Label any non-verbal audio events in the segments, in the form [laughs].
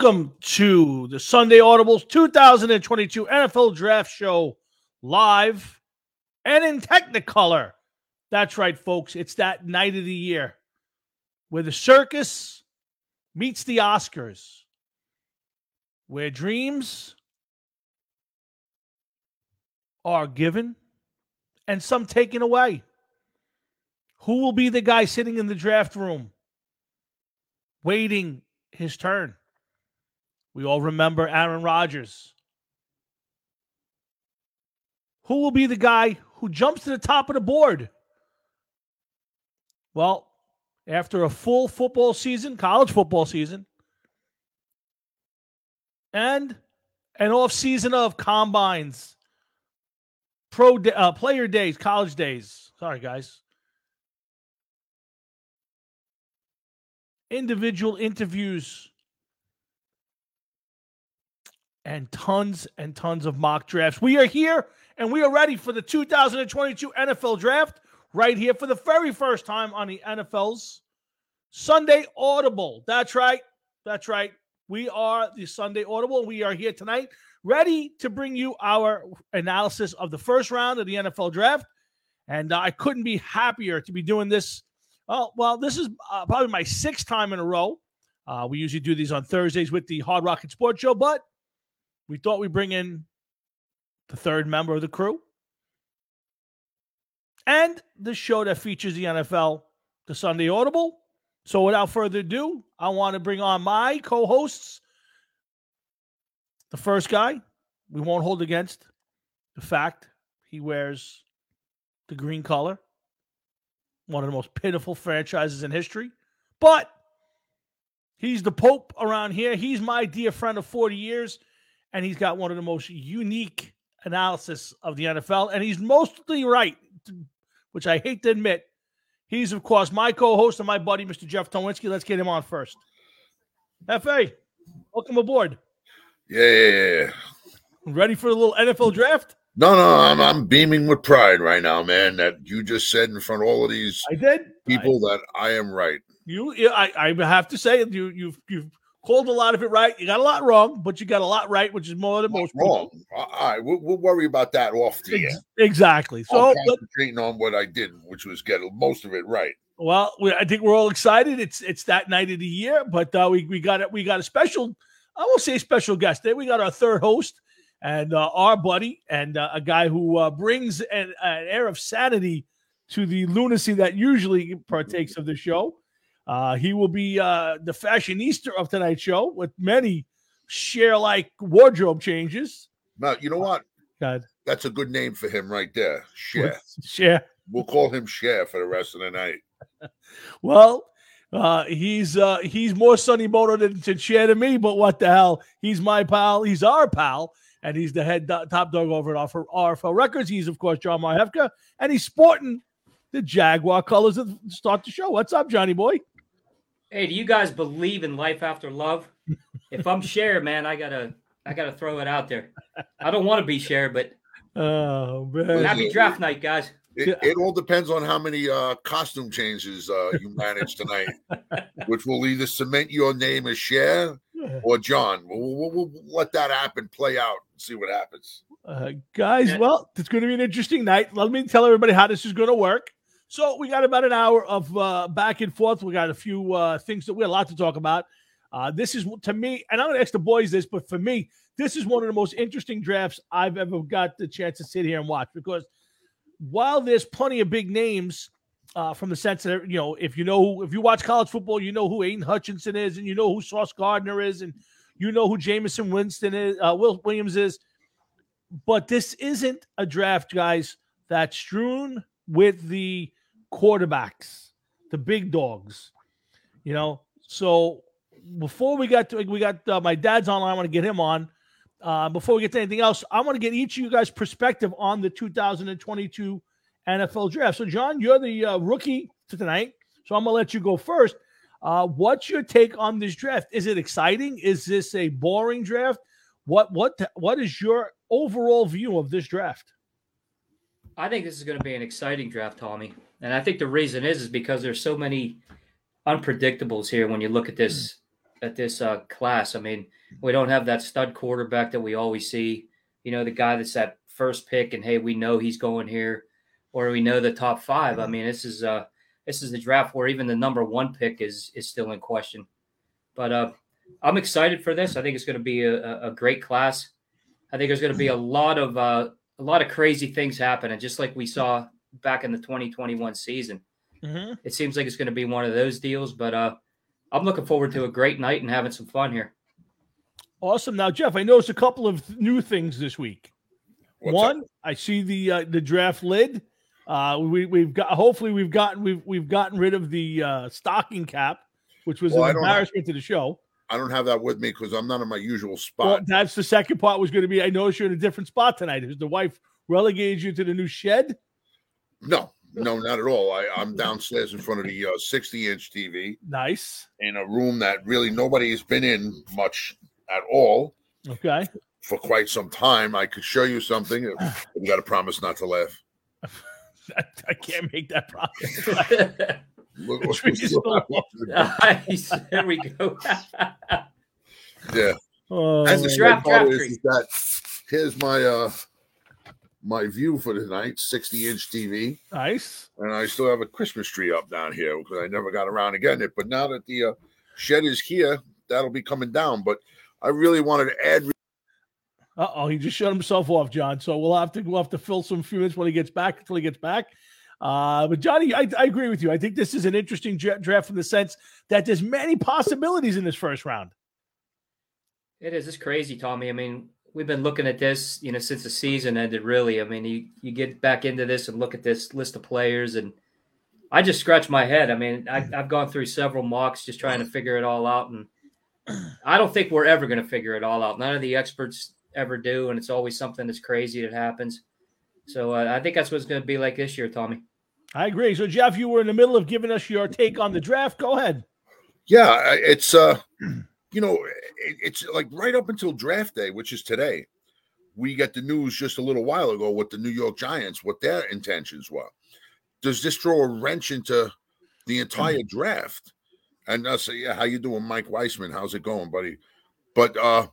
Welcome to the Sunday Audibles 2022 NFL Draft Show live and in Technicolor. That's right, folks. It's that night of the year where the circus meets the Oscars, where dreams are given and some taken away. Who will be the guy sitting in the draft room waiting his turn? We all remember Aaron Rodgers. Who will be the guy who jumps to the top of the board? Well, after a full football season, college football season, and an off season of combines, pro day, uh, player days, college days. Sorry, guys. Individual interviews and tons and tons of mock drafts. We are here and we are ready for the 2022 NFL draft right here for the very first time on the NFL's Sunday Audible. That's right. That's right. We are the Sunday Audible. We are here tonight, ready to bring you our analysis of the first round of the NFL draft. And uh, I couldn't be happier to be doing this. Oh, well, this is uh, probably my sixth time in a row. Uh, we usually do these on Thursdays with the Hard Rocket Sports Show, but we thought we'd bring in the third member of the crew and the show that features the NFL, the Sunday Audible. So without further ado, I want to bring on my co-hosts. The first guy, we won't hold against the fact he wears the green color, one of the most pitiful franchises in history. But he's the Pope around here. He's my dear friend of 40 years, and he's got one of the most unique analysis of the NFL, and he's mostly right, which I hate to admit. He's, of course, my co host and my buddy, Mr. Jeff Towinski. Let's get him on first. FA, welcome aboard. Yeah, yeah, yeah. Ready for a little NFL draft? No, no, I'm I'm beaming with pride right now, man. That you just said in front of all of these I did people I, that I am right. You, I, I have to say, you, you've you've called a lot of it right. You got a lot wrong, but you got a lot right, which is more than most wrong. People. All right, we'll, we'll, worry about that off the air. Exactly. So I'm concentrating but, on what I did, which was get most of it right. Well, we, I think we're all excited. It's it's that night of the year, but uh, we we got it. We got a special. I won't say special guest. There we got our third host and uh, our buddy and uh, a guy who uh, brings an, an air of sanity to the lunacy that usually partakes of the show. Uh, he will be uh, the fashionista of tonight's show with many Cher like wardrobe changes. Now, you know what? God. That's a good name for him right there. Cher. [laughs] Cher. We'll call him Cher for the rest of the night. [laughs] well, uh, he's uh, he's more Sonny Bono than to Cher to me, but what the hell? He's my pal. He's our pal, and he's the head do- top dog over at RFL Records. He's of course John Marhefka, and he's sporting the Jaguar colors to start the show. What's up, Johnny boy? Hey, do you guys believe in life after love? if I'm Cher, man, I gotta I gotta throw it out there. I don't want to be Cher, but [laughs] oh man. Happy draft night, guys. It, it, all depends on how many uh, costume changes uh, you manage tonight, [laughs] which will either cement your name as Cher or John. We'll, we'll, we'll, let that happen, play out, and see what happens. Uh, guys, well, it's going to be an interesting night. Let me tell everybody how this is going to work. So we got about an hour of uh, back and forth. We got a few uh, things that we had a lot to talk about. Uh, this is to me, and I'm going to ask the boys this, but for me, this is one of the most interesting drafts I've ever got the chance to sit here and watch because while there's plenty of big names uh, from the sense that you know, if you know, if you watch college football, you know who Aidan Hutchinson is, and you know who Sauce Gardner is, and you know who Jameson Winston is, uh, Will Williams is. But this isn't a draft, guys, that's strewn with the quarterbacks, the big dogs. You know, so before we got to we got uh, my dad's online. I want to get him on. Uh, before we get to anything else, I want to get each of you guys' perspective on the 2022 NFL draft. So, John, you're the uh, rookie to tonight, so I'm gonna let you go first. Uh, what's your take on this draft? Is it exciting? Is this a boring draft? What what what is your overall view of this draft? I think this is going to be an exciting draft, Tommy. And I think the reason is is because there's so many unpredictables here when you look at this at this uh, class. I mean, we don't have that stud quarterback that we always see. You know, the guy that's that first pick, and hey, we know he's going here, or we know the top five. I mean, this is uh this is the draft where even the number one pick is is still in question. But uh, I'm excited for this. I think it's going to be a, a great class. I think there's going to be a lot of uh, a lot of crazy things happening, just like we saw back in the 2021 season. Mm-hmm. It seems like it's going to be one of those deals, but uh, I'm looking forward to a great night and having some fun here. Awesome. Now, Jeff, I noticed a couple of new things this week. What's One, up? I see the uh, the draft lid. Uh, we we've got hopefully we've gotten we've we've gotten rid of the uh, stocking cap, which was well, an embarrassment have, to the show. I don't have that with me because I'm not in my usual spot. Well, that's the second part was going to be. I noticed you're in a different spot tonight. Is the wife relegated you to the new shed? No, no, not at all. I, I'm downstairs in front of the uh, 60 inch TV. Nice. In a room that really nobody has been in much at all. Okay. For quite some time. I could show you something. You got to promise not to laugh. [laughs] I, I can't make that promise. [laughs] look, look, nice. There we go. yeah. Oh, and the draft, draft is, is that here's my uh my view for tonight 60 inch TV. Nice. And I still have a Christmas tree up down here because I never got around to getting it. But now that the uh, shed is here, that'll be coming down. But I really wanted to add. Uh oh, he just shut himself off, John. So we'll have to we'll have to fill some few minutes when he gets back until he gets back. Uh, but Johnny, I, I, agree with you. I think this is an interesting draft in the sense that there's many possibilities in this first round. It is. It's crazy, Tommy. I mean, we've been looking at this, you know, since the season ended. Really, I mean, you you get back into this and look at this list of players, and I just scratch my head. I mean, I, I've gone through several mocks just trying to figure it all out, and I don't think we're ever going to figure it all out. None of the experts ever do, and it's always something that's crazy that happens. So uh, I think that's what it's going to be like this year, Tommy. I agree. So Jeff, you were in the middle of giving us your take on the draft. Go ahead. Yeah, it's uh you know, it, it's like right up until draft day, which is today. We get the news just a little while ago with the New York Giants, what their intentions were. Does this throw a wrench into the entire draft? And I say, yeah, how you doing, Mike Weissman? How's it going, buddy? But uh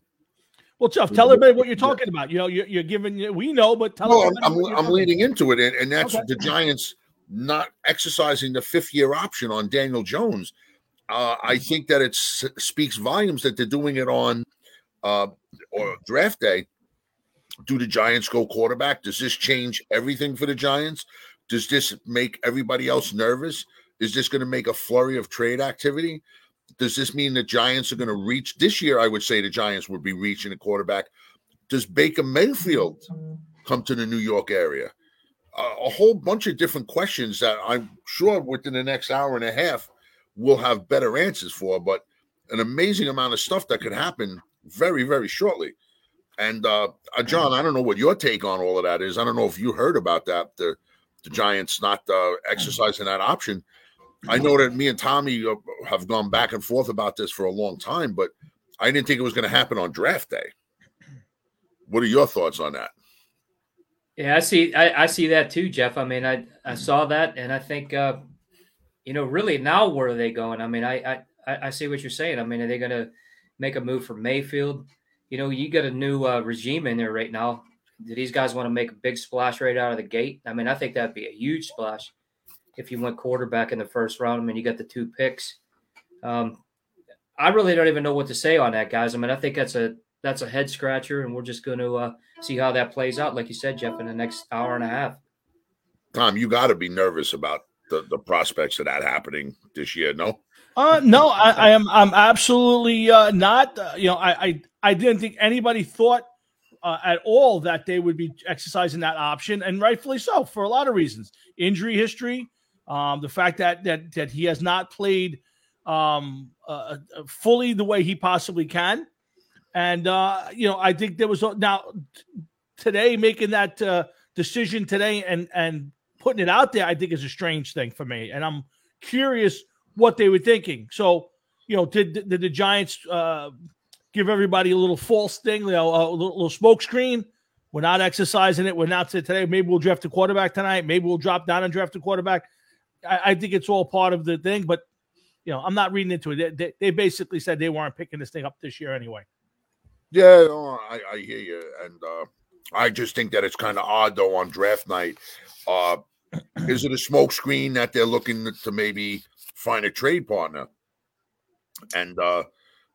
well, Jeff, tell everybody what you're talking about. You know, you're, you're giving. We know, but tell. Well, I'm, I'm, I'm leading into it, and, and that's okay. the Giants not exercising the fifth year option on Daniel Jones uh, I think that it speaks volumes that they're doing it on uh, or draft day. Do the Giants go quarterback? Does this change everything for the Giants? Does this make everybody else nervous? Is this going to make a flurry of trade activity? Does this mean the Giants are going to reach this year? I would say the Giants would be reaching a quarterback. Does Baker Mayfield come to the New York area? Uh, a whole bunch of different questions that I'm sure within the next hour and a half we'll have better answers for. But an amazing amount of stuff that could happen very, very shortly. And uh, uh, John, I don't know what your take on all of that is. I don't know if you heard about that. The the Giants not uh, exercising that option. I know that me and Tommy uh, have gone back and forth about this for a long time, but I didn't think it was going to happen on draft day. What are your thoughts on that? Yeah, I see. I, I see that too, Jeff. I mean, I I saw that, and I think uh, you know, really now where are they going? I mean, I I, I see what you're saying. I mean, are they going to make a move for Mayfield? You know, you got a new uh, regime in there right now. Do these guys want to make a big splash right out of the gate? I mean, I think that'd be a huge splash if you went quarterback in the first round. I mean, you got the two picks. Um, I really don't even know what to say on that, guys. I mean, I think that's a that's a head scratcher, and we're just going to uh, see how that plays out, like you said, Jeff, in the next hour and a half. Tom, you got to be nervous about the, the prospects of that happening this year? No. Uh, no, I, I am. I'm absolutely uh, not. Uh, you know, I, I I didn't think anybody thought uh, at all that they would be exercising that option, and rightfully so for a lot of reasons. Injury history, um, the fact that that that he has not played um, uh, uh fully the way he possibly can, and uh, you know, I think there was now today making that uh, decision today and and putting it out there, I think is a strange thing for me. And I'm curious what they were thinking. So, you know, did, did the Giants uh, give everybody a little false thing, you know, a little, little smoke screen? We're not exercising it. We're not today. Maybe we'll draft a quarterback tonight. Maybe we'll drop down and draft a quarterback. I, I think it's all part of the thing. But you know, I'm not reading into it. They, they, they basically said they weren't picking this thing up this year anyway. Yeah, I, I hear you, and uh, I just think that it's kind of odd though on draft night. Uh, is it a smokescreen that they're looking to maybe find a trade partner and uh,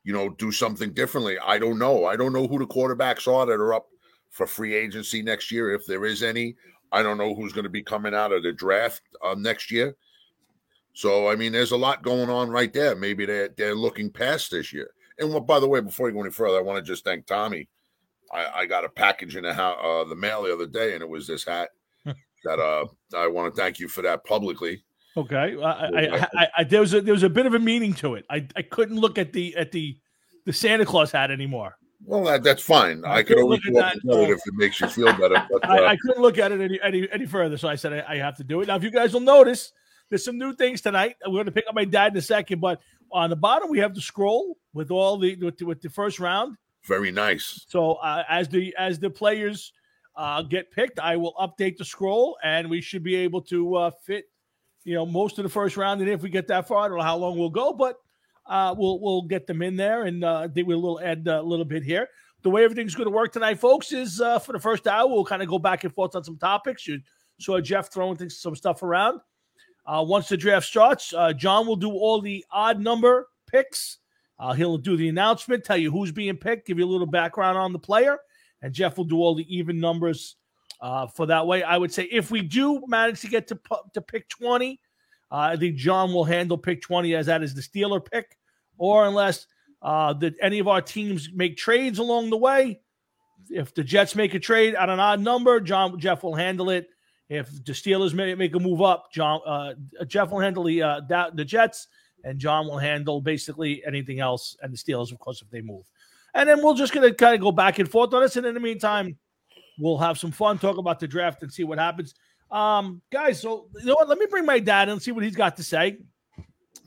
you know do something differently? I don't know. I don't know who the quarterbacks are that are up for free agency next year, if there is any. I don't know who's going to be coming out of the draft uh, next year. So I mean, there's a lot going on right there. Maybe they're they're looking past this year. And well, by the way, before you go any further, I want to just thank Tommy. I, I got a package in the, uh, the mail the other day, and it was this hat that uh, I want to thank you for that publicly. Okay, I, I, I, I, there was a there was a bit of a meaning to it. I, I couldn't look at the at the the Santa Claus hat anymore. Well, that, that's fine. I, I could always look at that, it if it makes you feel better. [laughs] But, uh, I, couldn't look at it any any, any further, so I said I, have to do it. Now, if you guys will notice, there's some new things tonight. We're going to pick up my dad in a second, but on the bottom we have the scroll with all the with the, with the first round. Very nice. So uh, as the as the players uh, get picked, I will update the scroll, and we should be able to uh, fit, you know, most of the first round. And if we get that far, I don't know how long we'll go, but uh, we'll we'll get them in there, and uh, I think we'll add a little bit here. The way everything's going to work tonight, folks, is uh, for the first hour we'll kind of go back and forth on some topics. You saw Jeff throwing things, some stuff around. Uh, once the draft starts, uh, John will do all the odd number picks. Uh, he'll do the announcement, tell you who's being picked, give you a little background on the player, and Jeff will do all the even numbers uh, for that way. I would say if we do manage to get to to pick 20, uh, I think John will handle pick 20 as that is the Steeler pick, or unless uh, that any of our teams make trades along the way. If the Jets make a trade at an odd number, John Jeff will handle it. If the Steelers may make a move up, John uh, Jeff will handle the uh, the Jets, and John will handle basically anything else, and the Steelers, of course, if they move. And then we're just going to kind of go back and forth on this. And in the meantime, we'll have some fun, talk about the draft, and see what happens. Um, guys, so you know what? Let me bring my dad and see what he's got to say.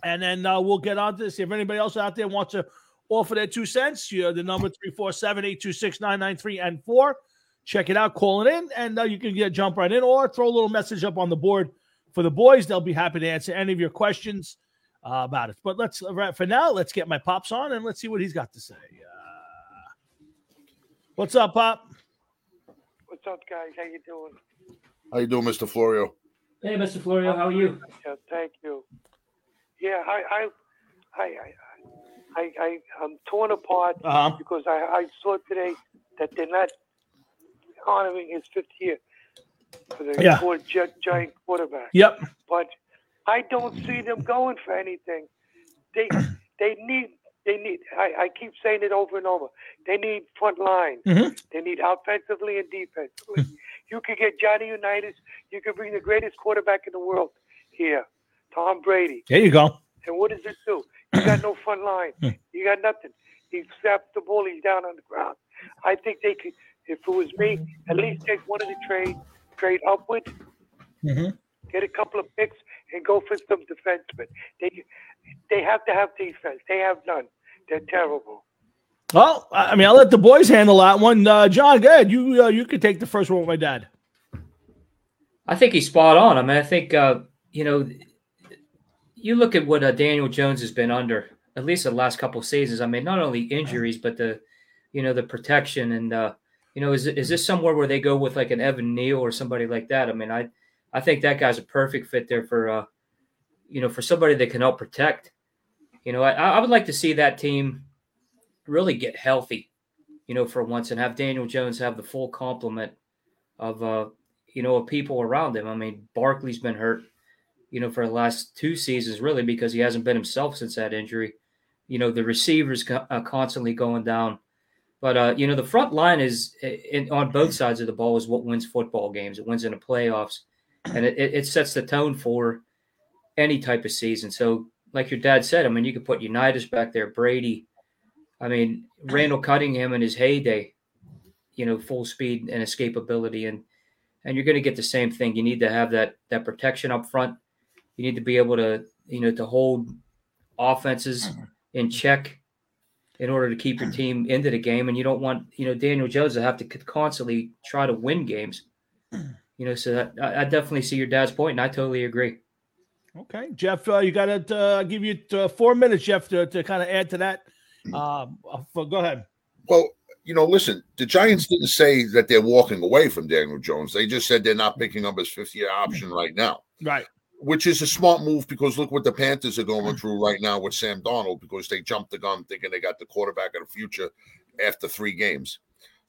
And then uh, we'll get on to this. If anybody else out there wants to offer their two cents, you know, the number 347 826 993 and 4. Check it out, call it in, and uh, you can get jump right in or throw a little message up on the board for the boys. They'll be happy to answer any of your questions uh, about it. But let's, right, for now, let's get my pops on and let's see what he's got to say. What's up, Pop? What's up, guys? How you doing? How you doing, Mr. Florio? Hey, Mr. Florio, how are you? Yeah, thank you. Yeah, I, I, I, I, I, I am torn apart uh-huh. because I, I saw today that they're not honoring his fifth year for the yeah. giant quarterback. Yep. But I don't see them going for anything. They they need they need. I, I keep saying it over and over. They need front line. Mm-hmm. They need offensively and defensively. Mm-hmm. you could get Johnny Unitas. You could bring the greatest quarterback in the world here, Tom Brady. There you go. And what does it do? You got no front line. Hmm. you got nothing. He snaps the ball. He's down on the ground. I think they could. If it was me, at least take one of the trade trade upwards. Mm-hmm. Get a couple of picks and go for some defensemen. They they have to have defense. They have none. They're terrible. Well, I mean, I'll let the boys handle that one. Uh, John, go ahead. You uh, you could take the first one with my dad. I think he's spot on. I mean, I think uh, you know, you look at what uh, Daniel Jones has been under at least the last couple of seasons. I mean, not only injuries, but the you know the protection and uh, you know is is this somewhere where they go with like an Evan Neal or somebody like that? I mean, I I think that guy's a perfect fit there for uh, you know, for somebody that can help protect. You know, I, I would like to see that team really get healthy, you know, for once and have Daniel Jones have the full complement of, uh, you know, of people around him. I mean, Barkley's been hurt, you know, for the last two seasons, really, because he hasn't been himself since that injury. You know, the receivers co- uh, constantly going down. But, uh, you know, the front line is in, on both sides of the ball is what wins football games. It wins in the playoffs. And it, it sets the tone for – any type of season. So, like your dad said, I mean, you could put Unitas back there, Brady. I mean, Randall Cunningham in his heyday, you know, full speed and escapability, and and you're going to get the same thing. You need to have that that protection up front. You need to be able to, you know, to hold offenses in check in order to keep your team into the game. And you don't want, you know, Daniel Jones to have to constantly try to win games. You know, so that, I, I definitely see your dad's point, and I totally agree. Okay, Jeff, uh, you got to uh, give you uh, four minutes, Jeff, to, to kind of add to that. Um, uh, go ahead. Well, you know, listen, the Giants didn't say that they're walking away from Daniel Jones. They just said they're not picking up his fifth year option right now. Right. Which is a smart move because look what the Panthers are going through right now with Sam Darnold because they jumped the gun thinking they got the quarterback of the future after three games.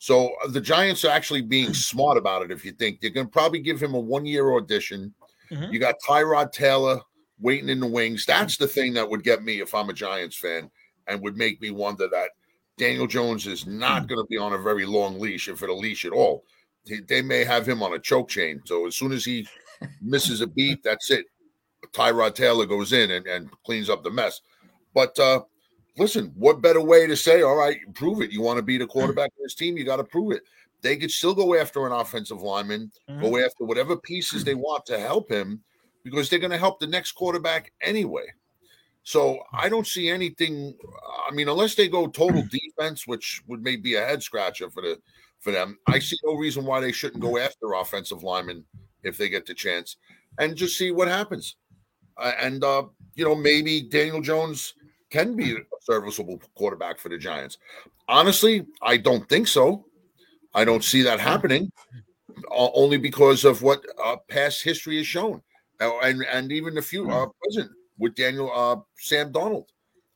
So uh, the Giants are actually being [clears throat] smart about it. If you think they're going to probably give him a one year audition, Mhm. you got Tyrod Taylor waiting in the wings. That's the thing that would get me if I'm a Giants fan and would make me wonder that Daniel Jones is not going to be on a very long leash, if at a leash at all. They- They may have him on a choke chain. So as soon as he misses a beat, that's it. Tyrod Taylor goes in and, and cleans up the mess. But uh, listen, what better way to say, all right, prove it. You want to be the quarterback of this team, you got to prove it. They could still go after an offensive lineman, go after whatever pieces they [clears throat] want to help him because they're going to help the next quarterback anyway. So I don't see anything. I mean, unless they go total [clears throat] defense, which would maybe be a head scratcher for the for them, I see no reason why they shouldn't go [clears throat] after offensive linemen if they get the chance and just see what happens. Uh, and uh, you know, maybe Daniel Jones can be a serviceable quarterback for the Giants. Honestly, I don't think so. I don't see that happening, uh, only because of what uh, past history has shown, uh, and and even the few uh, present with Daniel uh, Sam Darnold.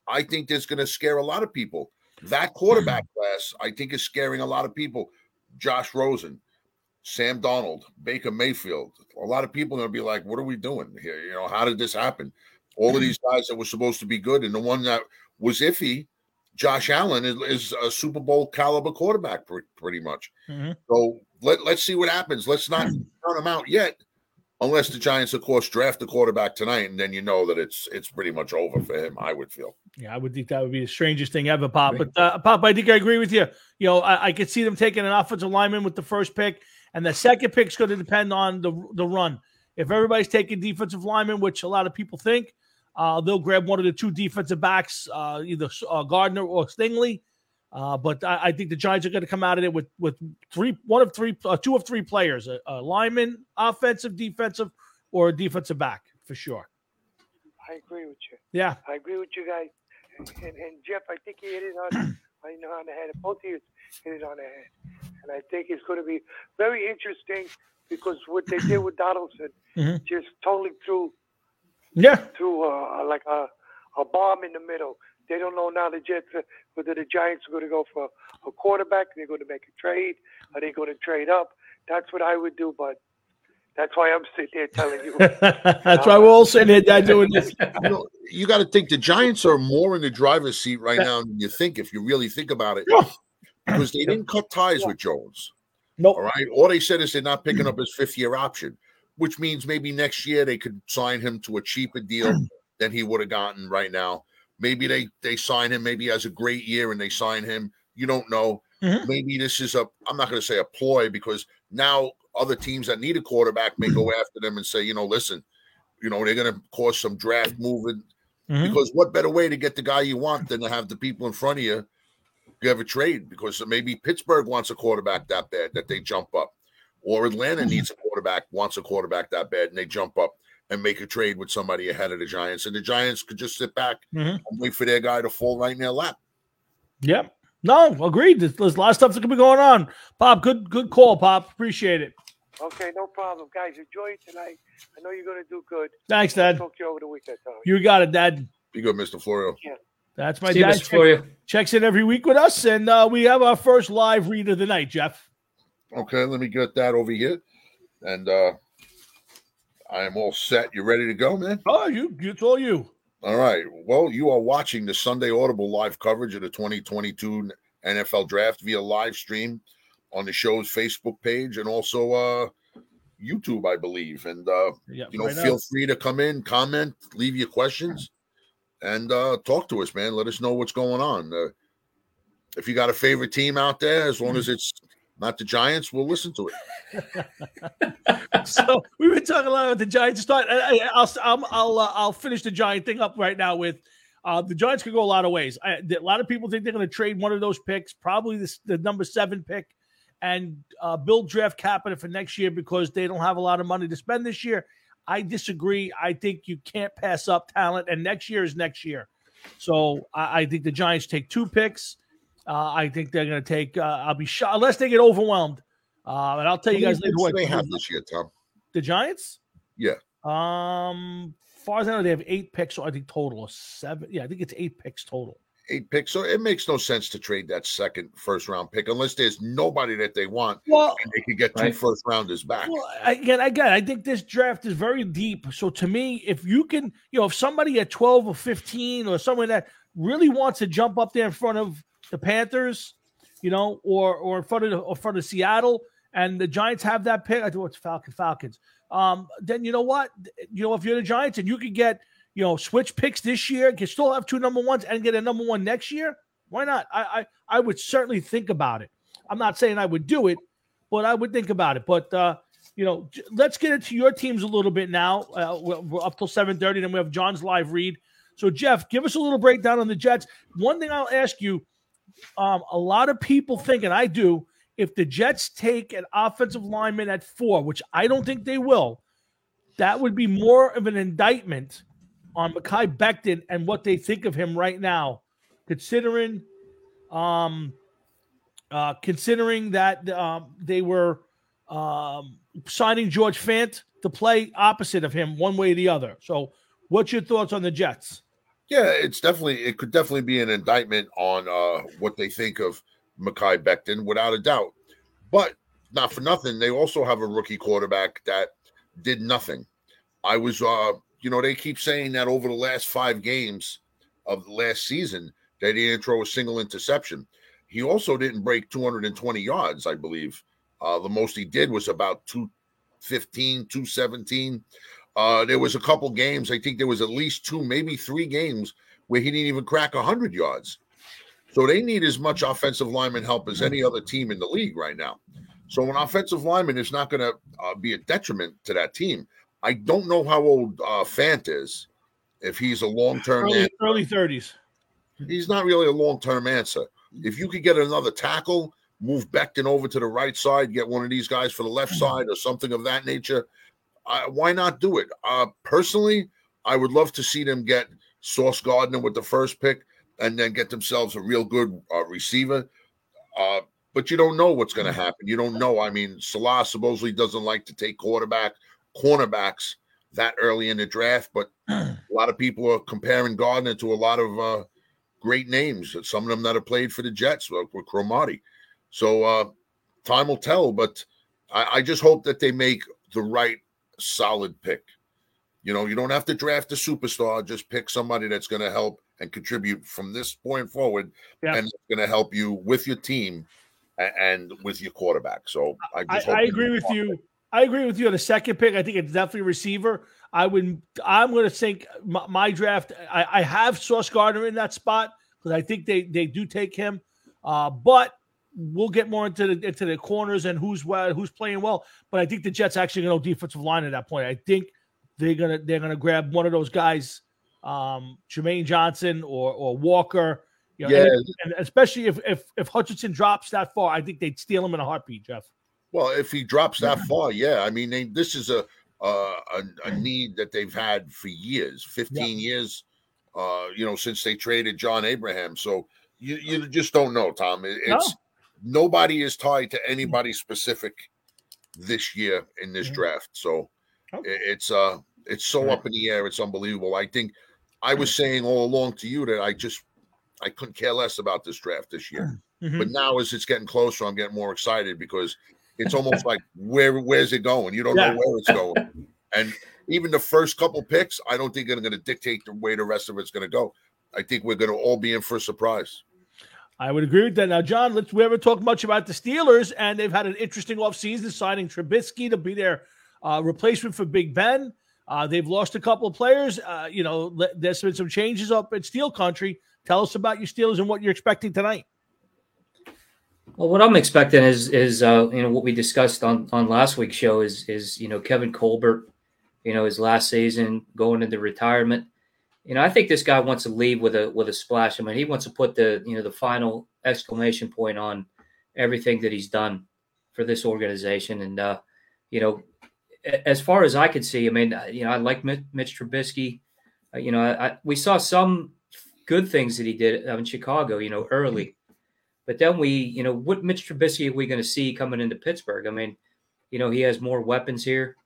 I think that's going to scare a lot of people. That quarterback class, I think, is scaring a lot of people. Josh Rosen, Sam Darnold, Baker Mayfield. A lot of people are going to be like, "What are we doing here? You know, how did this happen?" All of these guys that were supposed to be good, and the one that was iffy, Josh Allen, is, is a Super Bowl caliber quarterback, pre- pretty much. Mhm. So let let's see what happens. Let's not [clears throat] count him out yet, unless the Giants, of course, draft the quarterback tonight, and then you know that it's it's pretty much over for him. I would feel. Yeah, I would think that would be the strangest thing ever, Pop. But uh, Pop, I think I agree with you. You know, I, I could see them taking an offensive lineman with the first pick, and the second pick's going to depend on the the run. If everybody's taking defensive lineman, which a lot of people think, uh, they'll grab one of the two defensive backs, uh, either uh, Gardner or Stingley. Uh, but I, I think the Giants are going to come out of it with with three, one of three, uh, two of three players: a, a lineman, offensive, defensive, or a defensive back for sure. I agree with you. Yeah, I agree with you guys. And, and Jeff, I think he hit it on, [clears throat] I know on the head. Both of you hit it on the head. And I think it's going to be very interesting because what they did with Donaldson Mhm. just totally threw yeah, threw uh, like a a bomb in the middle. They don't know now the Jets uh, whether the Giants are going to go for a quarterback. They're going to make a trade. Are they going to trade up? That's what I would do, but that's why I'm sitting here telling you. [laughs] that's why we're all sitting here Dad, doing this. [laughs] you know, you got to think the Giants are more in the driver's seat right now than you think if you really think about it, Yeah. because they didn't cut ties with Jones. Nope. All right, all they said is they're not picking up his fifth year option, which means maybe next year they could sign him to a cheaper deal than he would have gotten right now. Maybe they they sign him. Maybe he has a great year and they sign him. You don't know. Mhm. Maybe this is a. I'm not going to say a ploy because now other teams that need a quarterback may go after them and say, you know, listen, you know, they're going to cause some draft movement Mhm. because what better way to get the guy you want than to have the people in front of you you have a trade because maybe Pittsburgh wants a quarterback that bad that they jump up, or Atlanta needs a quarterback wants a quarterback that bad and they jump up and make a trade with somebody ahead of the Giants, and the Giants could just sit back Mhm. and wait for their guy to fall right in their lap. Yep. No, agreed. There's, there's a lot of stuff that could be going on. Pop, good good call, Pop. Appreciate it. okay, no problem, guys. Enjoy it tonight. I know you're going to do good. Thanks, I'll Dad. talk to you over the weekend. Tommy. You got it, Dad. Be good, Mister Florio. Yeah. That's my See dad. Mr. Check, Florio. checks in every week with us, and uh, we have our first live read of the night, Jeff. Okay, let me get that over here, and uh I am all set. You ready to go, man? Oh, you, it's all you. All right. Well, you are watching the Sunday Audible live coverage of the 2022 NFL Draft via live stream on the show's Facebook page and also uh YouTube, I believe. And uh, Yeah, you know, right feel now. free to come in, comment, leave your questions, and uh talk to us, man. Let us know what's going on. Uh, if you got a favorite team out there, as long as it's not the Giants, we'll listen to it. [laughs] so we've been talking a lot about the Giants. Start. I, I- I'll I'll I'll, uh, I'll finish the Giant thing up right now with uh, the Giants could go a lot of ways. I, a lot of people think they're going to trade one of those picks, probably this, the number seven pick, and uh, build draft capital for next year because they don't have a lot of money to spend this year. I disagree. I think you can't pass up talent, and next year is next year. So I, I think the Giants take two picks. Uh, I think they're going to take. Uh, I'll be shocked unless they get overwhelmed. Uh, and I'll tell you guys later what they have this year, Tom. The Giants. Yeah. Um, far as I know, they have eight picks. So I think total of seven. Yeah, I think it's eight picks total eight picks. So it makes no sense to trade that second first round pick unless there's nobody that they want. Well, and they could get two right. first rounders back. Well, again, again, I think this draft is very deep. So to me, if you can, you know, if somebody at 12 or 15 or someone that really wants to jump up there in front of the Panthers, you know, or or in front of the, or front of Seattle, and the Giants have that pick, I think it's Falcon Falcons. Um, then you know what? You know, if you're the Giants and you could get you know, switch picks this year, can still have two number ones and get a number one next year. Why not? I, I, I would certainly think about it. I'm not saying I would do it, but I would think about it. But uh, you know, let's get into your teams a little bit now. Uh, we're, we're up till 7:30, then we have John's live read. So, Jeff, give us a little breakdown on the Jets. One thing I'll ask you: um, a lot of people think, and I do, if the Jets take an offensive lineman at four, which I don't think they will, that would be more of an indictment on Mekhi Becton and what they think of him right now, considering um uh considering that um they were um signing George Fant to play opposite of him one way or the other. So what's your thoughts on the Jets? Yeah, it's definitely it could definitely be an indictment on uh what they think of Mekhi Becton without a doubt. But not for nothing, they also have a rookie quarterback that did nothing. I was uh you know, they keep saying that over the last five games of last season that he didn't throw a single interception. He also didn't break 220 yards, I believe. Uh, the most he did was about 215, 217. Uh, there was a couple games, I think there was at least two, maybe three games where he didn't even crack 100 yards. So they need as much offensive lineman help as any other team in the league right now. So an offensive lineman is not going to uh, be a detriment to that team. I don't know how old uh, Fant is. If he's a long term early, early 30s, he's not really a long term answer. If you could get another tackle, move Becton over to the right side, get one of these guys for the left mm-hmm. side or something of that nature, uh, why not do it? Uh, personally, I would love to see them get Sauce Gardner with the first pick and then get themselves a real good uh, receiver. Uh, but you don't know what's going to happen. You don't know. I mean, Salah supposedly doesn't like to take quarterback cornerbacks that early in the draft, but [clears throat] a lot of people are comparing Gardner to a lot of uh, great names. Some of them that have played for the Jets, like with Cromartie. So uh, time will tell, but I, I just hope that they make the right solid pick. You know, you don't have to draft a superstar; just pick somebody that's going to help and contribute from this point forward, yeah. and it's going to help you with your team and, and with your quarterback. So I, I, I agree with you. I agree with you on the second pick. I think it's definitely receiver. I would. I'm going to think my, my draft. I, I, have Sauce Gardner in that spot because I think they they do take him. Uh, but we'll get more into the into the corners and who's well, who's playing well. But I think the Jets actually going to defensive line at that point. I think they're gonna they're gonna grab one of those guys, um, Jermaine Johnson or or Walker. You know, yeah, and, and especially if if if Hutchinson drops that far, I think they'd steal him in a heartbeat, Jeff. Well, if he drops that far, yeah. I mean, they, this is a, a, a need that they've had for years, fifteen yeah. years. Uh, you know, since they traded John Abraham. So you you just don't know, Tom. It, it's no. Nobody is tied to anybody specific this year in this mm-hmm. draft. So okay. it's uh it's so up in the air. It's unbelievable. I think I was saying all along to you that I just I couldn't care less about this draft this year. Mm-hmm. But now as it's getting closer, I'm getting more excited because it's [laughs] almost like where where's it going? You don't yeah. know where it's going. [laughs] And even the first couple picks, I don't think they're going to dictate the way the rest of it's going to go. I think we're going to all be in for a surprise. I would agree with that. Now, John, let's we haven't talked much about the Steelers, and they've had an interesting offseason signing Trubisky to be their uh, replacement for Big Ben. Uh, they've lost a couple of players. Uh, you know, there's been some changes up in Steel Country. Tell us about your Steelers and what you're expecting tonight. Well, what I'm expecting is is uh, you know what we discussed on on last week's show is is you know Kevin Colbert, you know his last season going into retirement. You know, I think this guy wants to leave with a with a splash. I mean, he wants to put the you know the final exclamation point on everything that he's done for this organization, and uh, you know, as far as I could see, I mean, you know, I like Mitch Trubisky. Uh, you know, I, we saw some good things that he did in Chicago, you know, early. But then we, you know, what Mitch Trubisky are we going to see coming into Pittsburgh? I mean, you know, he has more weapons here.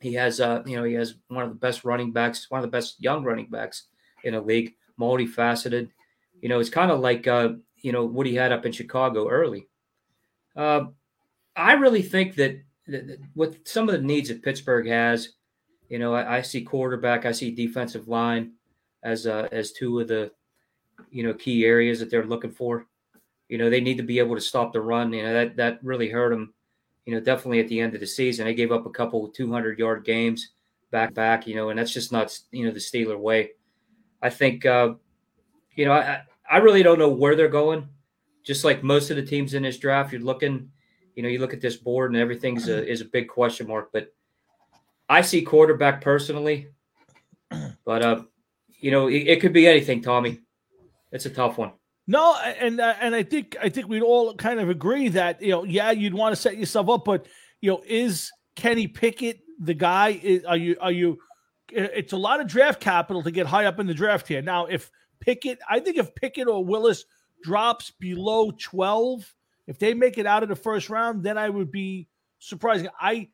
He has, uh, you know, he has one of the best running backs, one of the best young running backs in the league, multifaceted. You know, it's kind of like, uh, you know, what he had up in Chicago early. Uh, I really think that, that, that with some of the needs that Pittsburgh has, you know, I, I see quarterback, I see defensive line as uh, as two of the you know key areas that they're looking for. You know, they need to be able to stop the run. You know that that really hurt them. You know, definitely at the end of the season, they gave up a couple 200 yard games back back. You know, and that's just not you know the Steeler way. I think uh, you know I I really don't know where they're going. Just like most of the teams in this draft, you're looking. You know, you look at this board and everything's a, is a big question mark. But I see quarterback personally, but uh, you know, it, it could be anything, Tommy. It's a tough one. No, and uh, and I think I think we'd all kind of agree that you know, yeah, you'd want to set yourself up, but you know, is Kenny Pickett the guy? Is, are you are you? It's a lot of draft capital to get high up in the draft here. Now, if Pickett, I think if Pickett or Willis drops below twelve, if they make it out of the first round, then I would be surprised. I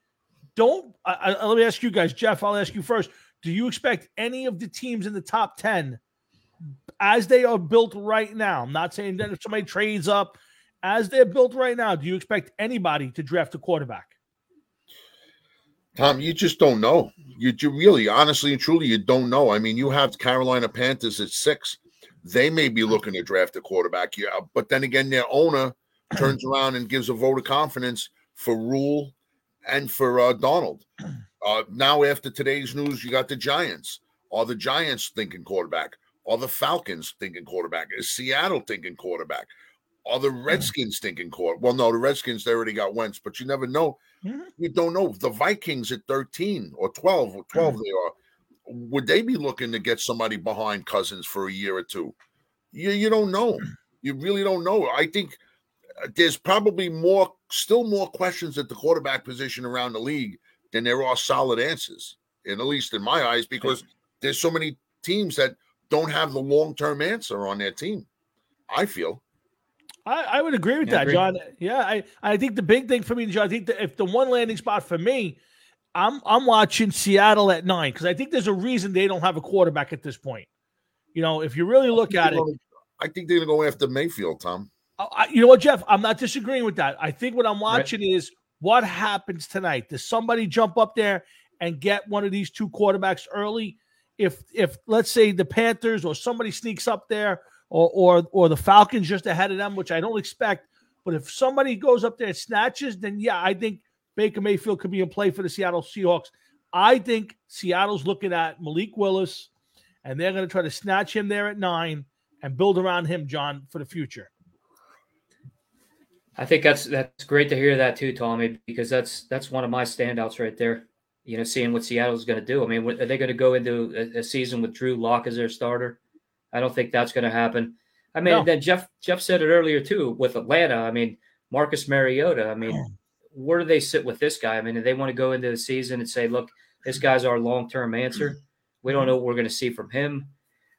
don't. I, I, let me ask you guys, Jeff. I'll ask you first. Do you expect any of the teams in the top ten, as they are built right now? I'm not saying that if somebody trades up, as they're built right now, do you expect anybody to draft a quarterback? Tom, you just don't know. You, you really, honestly and truly, you don't know. I mean, you have Carolina Panthers at six. They may be looking to draft a quarterback, yeah. But then again, their owner turns [clears throat] around and gives a vote of confidence for Rhule and for uh, Darnold. [clears throat] Uh, now, after today's news, you got the Giants. Are the Giants thinking quarterback? Are the Falcons thinking quarterback? Is Seattle thinking quarterback? Are the Redskins thinking quarterback? Well, no, the Redskins they already got Wentz, but you never know. Mm-hmm. You don't know. The Vikings at 13 or 12 or 12 mm-hmm. they are. Would they be looking to get somebody behind Cousins for a year or two? You, you don't know. You really don't know. I think there's probably more, still more questions at the quarterback position around the league than there are solid answers, and at least in my eyes, because there's so many teams that don't have the long term answer on their team. I feel. I, I would agree with yeah, that, agree. John. Yeah, I, I think the big thing for me, John, I think that if the one landing spot for me, I'm I'm watching Seattle at nine because I think there's a reason they don't have a quarterback at this point. You know, if you really look at it, I think they're going to go after Mayfield, Tom. I, you know what, Jeff? I'm not disagreeing with that. I think what I'm watching right. is what happens tonight. Does somebody jump up there and get one of these two quarterbacks early? If if let's say the Panthers or somebody sneaks up there, or or or the Falcons just ahead of them, which I don't expect. But if somebody goes up there and snatches, then yeah, I think Baker Mayfield could be in play for the Seattle Seahawks. I think Seattle's looking at Malik Willis, and they're going to try to snatch him there at nine and build around him, John, for the future. I think that's that's great to hear that too, Tommy, because that's that's one of my standouts right there. You know, seeing what Seattle's going to do. I mean, are they going to go into a, a, season with Drew Lock as their starter? I don't think that's going to happen. I mean, no. then Jeff Jeff said it earlier too with Atlanta. I mean, Marcus Mariota. I mean, where do they sit with this guy? I mean, do they want to go into the season and say, look, this guy's our long term answer? We don't mm-hmm. know what we're going to see from him.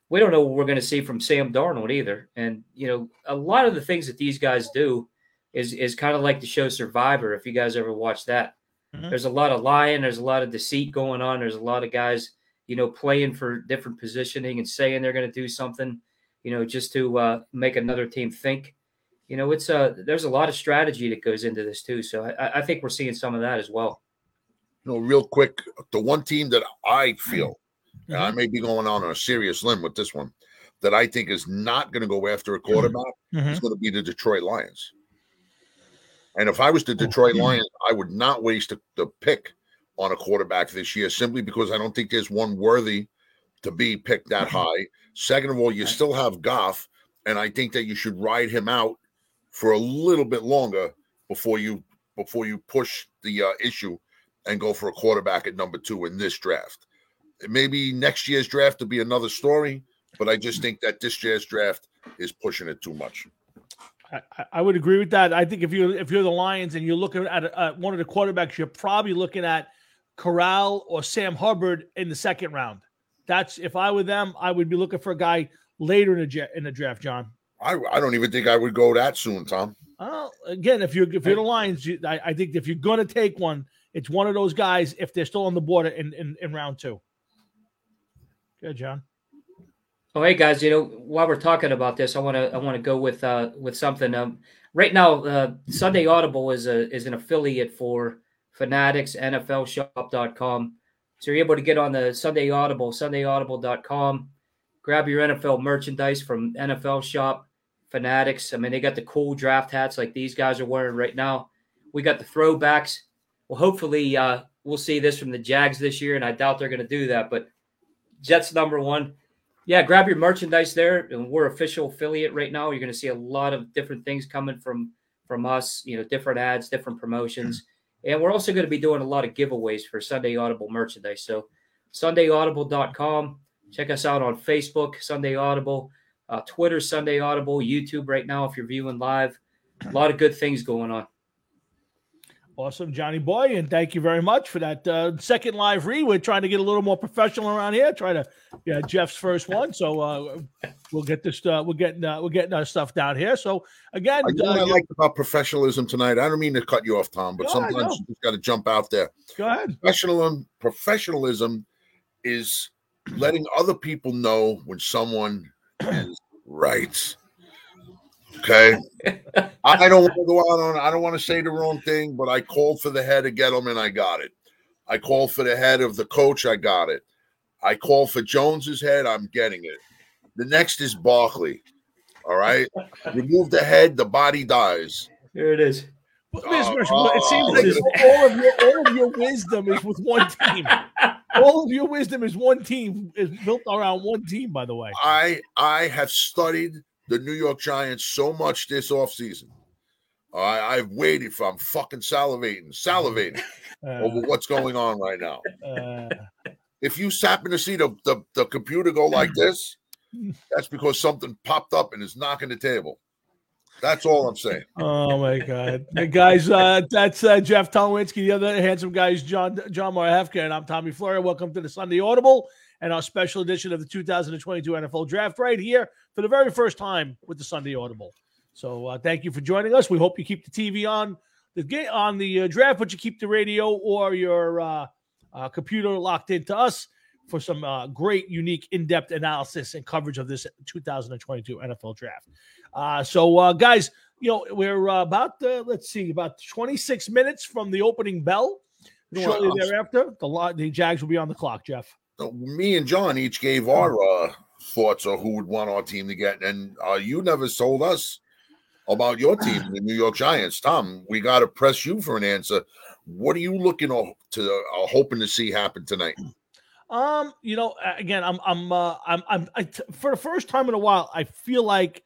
We don't know what we're going to see from Sam Darnold either. And you know, a lot of the things that these guys do is is kind of like the show Survivor. If you guys ever watch that, mm-hmm. there's a lot of lying, there's a lot of deceit going on. There's a lot of guys, you know, playing for different positioning and saying they're going to do something, you know, just to uh, make another team think. You know, it's a uh, there's a lot of strategy that goes into this too. So I, I think we're seeing some of that as well. You know, real quick, the one team that I feel, [clears throat] mm-hmm. I may be going on a serious limb with this one, that I think is not going to go after a quarterback mm-hmm. is going to be the Detroit Lions. And if I was the Detroit Lions, I would not waste the pick on a quarterback this year simply because I don't think there's one worthy to be picked that high. Second of all, you still have Goff, and I think that you should ride him out for a little bit longer before you before you push the uh, issue and go for a quarterback at number two in this draft. Maybe next year's draft will be another story, but I just think that this year's draft is pushing it too much. I, I, would agree with that. I think if you if you're the Lions and you're looking at, at one of the quarterbacks, you're probably looking at Corral or Sam Hubbard in the second round. That's if I were them, I would be looking for a guy later in the in the draft, John. I, I don't even think I would go that soon, Tom. Uh, again, if you're if you're the Lions, you, I, I, think if you're going to take one, it's one of those guys. If they're still on the board in in, in round two. Good, John. Oh, hey guys, you know while we're talking about this, I want to I want to go with uh with something. Um, right now, uh, Sunday Audible is a is an affiliate for Fanatics NFL NFLShop.com. So you're able to get on the Sunday Audible, SundayAudible.com, grab your NFL merchandise from NFL Shop, Fanatics. I mean, they got the cool draft hats like these guys are wearing right now. We got the throwbacks. Well, hopefully, uh, we'll see this from the Jags this year, and I doubt they're going to do that. But Jets number one, yeah, grab your merchandise there, and we're official affiliate right now. You're going to see a lot of different things coming from from us. You know, different ads, different promotions. And we're also going to be doing a lot of giveaways for Sunday Audible merchandise. So, SundayAudible.com. Check us out on Facebook, Sunday Audible, uh, Twitter, Sunday Audible, YouTube right now if you're viewing live. A lot of good things going on. Awesome, Johnny Boy, and thank you very much for that uh, second live read. We're trying to get a little more professional around here. Try to, yeah, Jeff's first one, so uh, we'll get this. Uh, we're getting uh, we're getting our stuff down here. So again, I, uh, I like about professionalism tonight. I don't mean to cut you off, Tom, but sometimes you just got to jump out there. Go ahead. Professionalism, professionalism is letting other people know when someone is right. Okay. [laughs] I don't want to go out on, I don't want to say the wrong thing, but I called for the head of Gettleman. I got it. I called for the head of the coach. I got it. I called for Jones's head. I'm getting it. The next is Barkley. All right. [laughs] Remove the head, the body dies. Here it is. uh, it seems like all of your all of your wisdom is with one team. [laughs] all of your wisdom is one team is built around one team. By the way, I I have studied the New York Giants so much this offseason. I, I've waited for I'm fucking salivating, salivating [laughs] uh, over what's going on right now. Uh, if you happen to see the, the, the computer go like this, that's because something popped up and is knocking the table. That's all I'm saying. Oh my god, hey guys! Uh, that's uh, Jeff Tolwinski. The other handsome guys, John John Marhefka, and I'm Tommy Florio. Welcome to the Sunday Audible and our special edition of the 2022 NFL Draft right here for the very first time with the Sunday Audible. So uh, thank you for joining us. We hope you keep the TV on the game on the uh, draft, but you keep the radio or your uh, uh computer locked into us for some uh, great, unique, in-depth analysis and coverage of this 2022 NFL Draft. Uh, so, guys, you know we're about let's see about 26 minutes from the opening bell. Shortly thereafter, the the Jags will be on the clock. Jeff me and John each gave our uh, thoughts on who would want our team to get, and uh, you never told us about your [sighs] team, the New York Giants. Tom, we got to press you for an answer. What are you looking to, uh, hoping to see happen tonight? [clears throat] Um, you know, again, I'm, I'm, uh, I'm, I'm, I, for the first time in a while, I feel like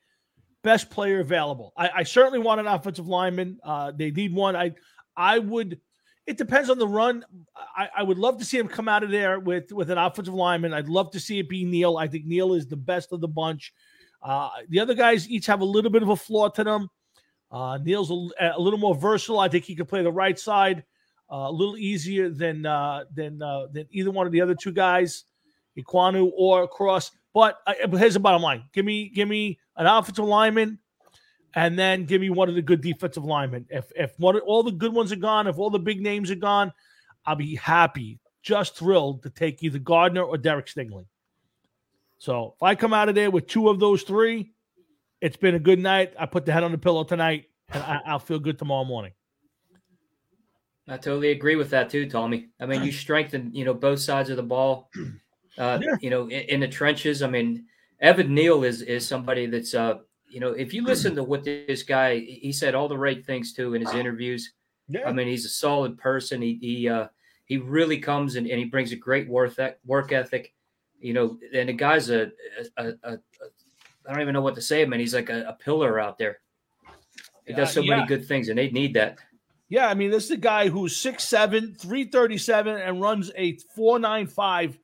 best player available. I, I certainly want an offensive lineman. Uh, they need one. I, I would it depends on the run. I, I, would love to see him come out of there with with an offensive lineman. I'd love to see it be Neal. I think Neal is the best of the bunch. Uh, the other guys each have a little bit of a flaw to them. Uh, Neal's a, a, little more versatile. I think he can play the right side uh, a little easier than uh, than uh, than either one of the other two guys, Ekwonu or Cross. But uh, here's the bottom line: give me give me an offensive lineman and then give me one of the good defensive linemen. If if one, all the good ones are gone, if all the big names are gone, I'll be happy, just thrilled to take either Gardner or Derek Stingley. So if I come out of there with two of those three, it's been a good night. I put the head on the pillow tonight, and I, will feel good tomorrow morning. I totally agree with that too, Tommy. I mean, you strengthen, you know, both sides of the ball. Uh, yeah. You know, in, in, the trenches. I mean, Evan Neal is is somebody that's uh, you know, if you listen to what this guy, he said all the right things too in his interviews. Yeah. I mean, he's a solid person. He he uh, he really comes and, and he brings a great work work ethic. You know, and the guy's a, a, a, a I don't even know what to say, man. He's like a, a pillar out there. He does so uh, yeah. many good things, and they need that. Yeah, I mean, this is a guy who's 6'7, 337, and runs a 495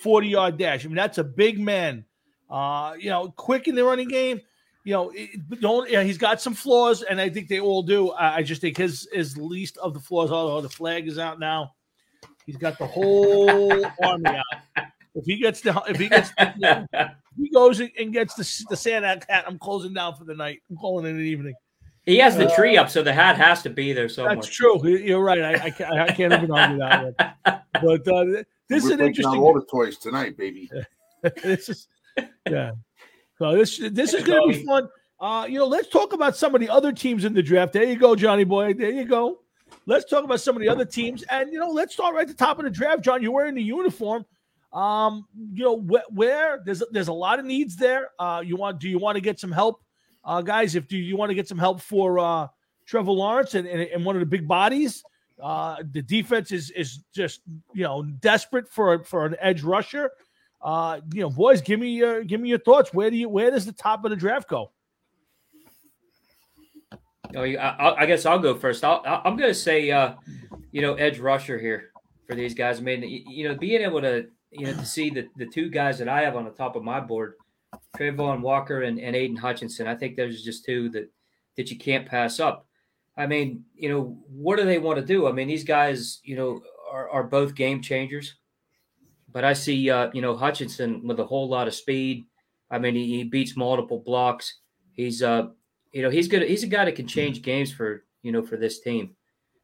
40 yard dash. I mean, that's a big man. Uh, you know, quick in the running game you know, don't. Yeah, he's got some flaws, and I think they all do. I, I just think his his least of the flaws. Although the flag is out now, He's got the whole [laughs] army out. If he gets the if he gets the, if he goes and gets the the Santa hat, I'm closing down for the night. I'm calling it an evening. He has the tree up, so the hat has to be there somewhere. That's true. You're right. I, I, can't, I can't even argue that. One. But uh, this We're is an breaking interesting. out all the toys tonight, baby. [laughs] this is yeah. So this this is going to be fun. Uh, you know, let's talk about some of the other teams in the draft. There you go, Johnny boy. There you go. Let's talk about some of the other teams, and you know, let's start right at the top of the draft. John, you're wearing the uniform. Um, you know, wh- where there's there's a lot of needs there. Uh, you want do you want to get some help, uh, guys? If do you want to get some help for uh, Trevor Lawrence and, and, and one of the big bodies? Uh, the defense is is just you know desperate for for an edge rusher. Uh, you know, boys, give me your give me your thoughts. Where do you where does the top of the draft go? Oh, I, I guess I'll go first. I- I'm going to say, uh, you know, edge rusher here for these guys. I mean, you know, being able to, you know, to see the, the two guys that I have on the top of my board, Travon Walker and, and Aiden Hutchinson, I think those are just two that, that you can't pass up. I mean, you know, what do they want to do? I mean, these guys, you know, are, are both game changers. But I see, uh, you know, Hutchinson with a whole lot of speed. I mean, he, he beats multiple blocks. He's, uh, you know, he's good. He's a guy that can change games for, you know, for this team.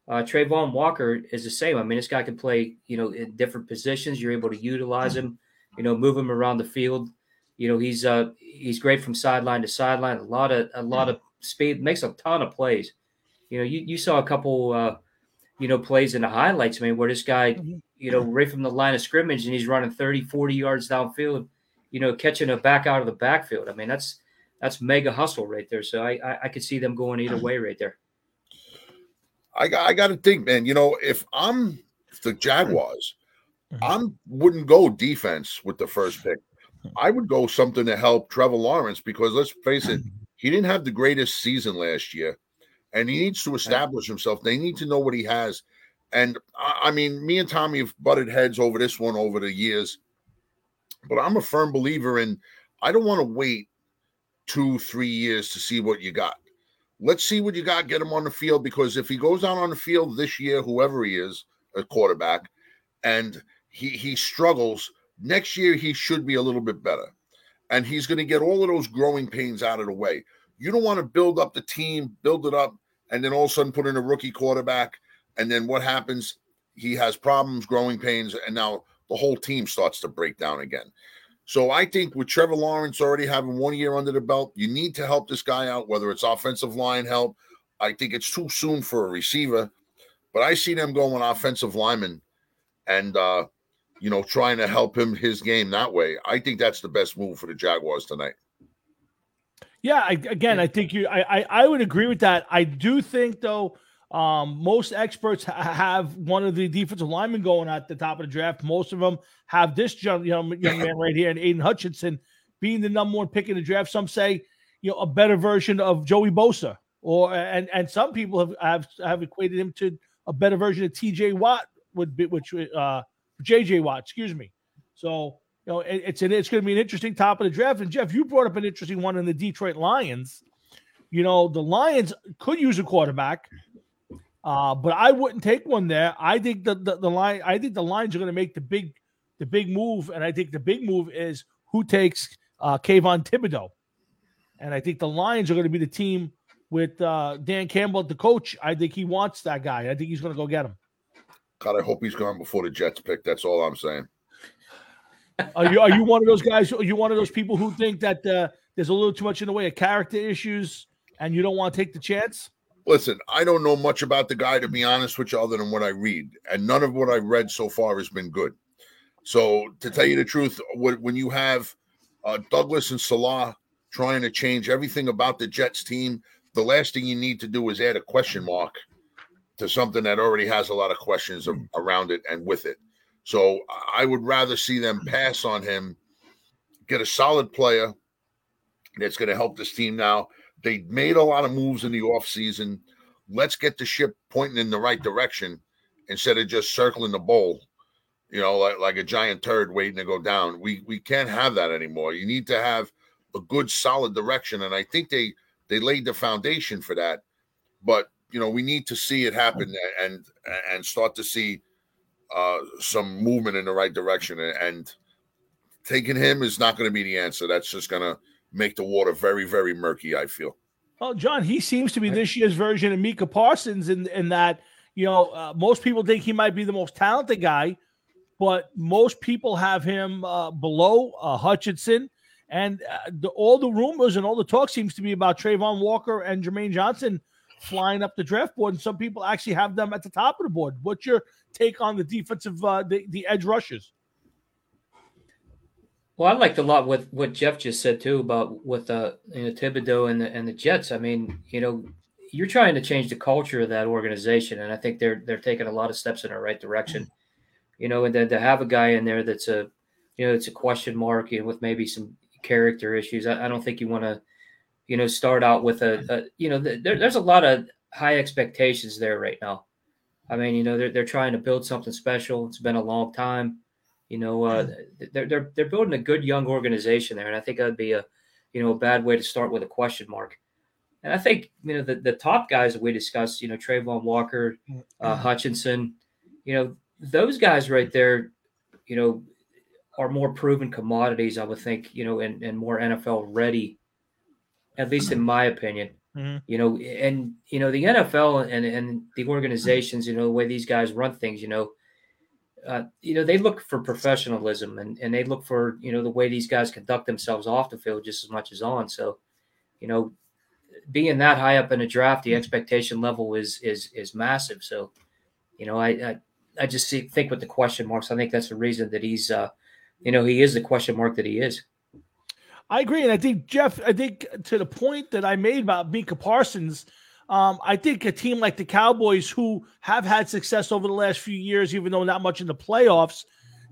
Uh, Travon Walker is the same. I mean, this guy can play, you know, in different positions. You're able to utilize him, you know, move him around the field. You know, he's uh he's great from sideline to sideline. A lot of a lot of speed, makes a ton of plays. You know, you, you saw a couple uh, you know, plays in the highlights, man, where this guy, you know, right from the line of scrimmage and he's running 30, 40 yards downfield, you know, catching a back out of the backfield. I mean, that's that's mega hustle right there. So I I, I could see them going either way right there. I got I got to think, man. You know, if I'm the Jaguars, Mhm. I'm wouldn't go defense with the first pick. I would go something to help Trevor Lawrence because let's face it, he didn't have the greatest season last year, and he needs to establish himself. They need to know what he has, and I, mean, me and Tommy have butted heads over this one over the years, but I'm a firm believer in. I don't want to wait two, three years to see what you got let's see what you got. Get him on the field because if he goes out on the field this year, whoever he is, a quarterback, and he he struggles next year, he should be a little bit better, and he's going to get all of those growing pains out of the way. You don't want to build up the team, build it up, and then all of a sudden put in a rookie quarterback, and then what happens? He has problems, growing pains, and now the whole team starts to break down again. So I think with Trevor Lawrence already having one year under the belt, you need to help this guy out, whether it's offensive line help. I think it's too soon for a receiver, but I see them going offensive lineman and uh, you know, trying to help him his game that way. I think that's the best move for the Jaguars tonight. Yeah, I, again, I think you. I, I I would agree with that. I do think though, um, most experts ha- have one of the defensive linemen going at the top of the draft. Most of them have this young young, young man right here, and Aiden Hutchinson being the number one pick in the draft. Some say, you know, a better version of Joey Bosa, or and and some people have have, have equated him to a better version of T.J. Watt would be, which uh, J.J. Watt, excuse me. So you know, it, it's an, it's going to be an interesting top of the draft. And Jeff, you brought up an interesting one in the Detroit Lions. You know, the Lions could use a quarterback, uh, but I wouldn't take one there. I think the the, the line. I think the Lions are going to make the big the big move, and I think the big move is who takes uh, Kayvon Thibodeaux, and I think the Lions are going to be the team with uh, Dan Campbell, the coach. I think he wants that guy. I think he's going to go get him. God, I hope he's gone before the Jets pick. That's all I'm saying. Are you are you one of those guys? Are you one of those people who think that uh, there's a little too much in the way of character issues, and you don't want to take the chance? Listen, I don't know much about the guy to be honest with you, other than what I read, and none of what I've read so far has been good. So, to tell you the truth, when you have uh, Douglas and Salah trying to change everything about the Jets team, the last thing you need to do is add a question mark to something that already has a lot of questions around it and with it. So, I would rather see them pass on him, get a solid player that's going to help this team now. They made a lot of moves in the offseason. Let's get the ship pointing in the right direction instead of just circling the bowl, you know, like, like a giant turd waiting to go down. We we can't have that anymore. You need to have a good solid direction. And I think they they laid the foundation for that. But you know, we need to see it happen and and start to see uh, some movement in the right direction, and taking him is not going to be the answer. That's just going to make the water very, very murky. I feel. Well, John, he seems to be this year's version of Micah Parsons in in that you know uh, most people think he might be the most talented guy, but most people have him uh, below uh, Hutchinson. And uh, the, all the rumors and all the talk seems to be about Travon Walker and Jermaine Johnson flying up the draft board, and some people actually have them at the top of the board. What's your take on the defensive, uh, the, the edge rushers? Well, I liked a lot what what Jeff just said too about with uh, you know Thibodeaux and the and the Jets. I mean, you know, you're trying to change the culture of that organization, and I think they're they're taking a lot of steps in the right direction. You know, and then to have a guy in there that's a you know it's a question mark and with maybe some character issues, I, I don't think you want to you know, start out with a, a you know, there, there's a lot of high expectations there right now. I mean, you know, they're they're trying to build something special. It's been a long time. You know, uh, they're they're they're building a good young organization there, and I think that'd be a, you know, a bad way to start with a question mark. And I think you know the, the top guys that we discussed, you know, Travon Walker, uh, Hutchinson, you know, those guys right there, you know, are more proven commodities. I would think, you know, and, and more NFL ready at least in my opinion. Mm-hmm. You know, and you know the NFL and and the organizations, you know, the way these guys run things, you know, uh, you know they look for professionalism and and they look for you know the way these guys conduct themselves off the field just as much as on. So, you know, being that high up in a draft, the expectation level is is is massive. So, you know, I I, I just see, think with the question marks, I think that's the reason that he's, uh, you know, he is the question mark that he is. I agree, and I think Jeff. I think to the point that I made about Micah Parsons, um, I think a team like the Cowboys, who have had success over the last few years, even though not much in the playoffs,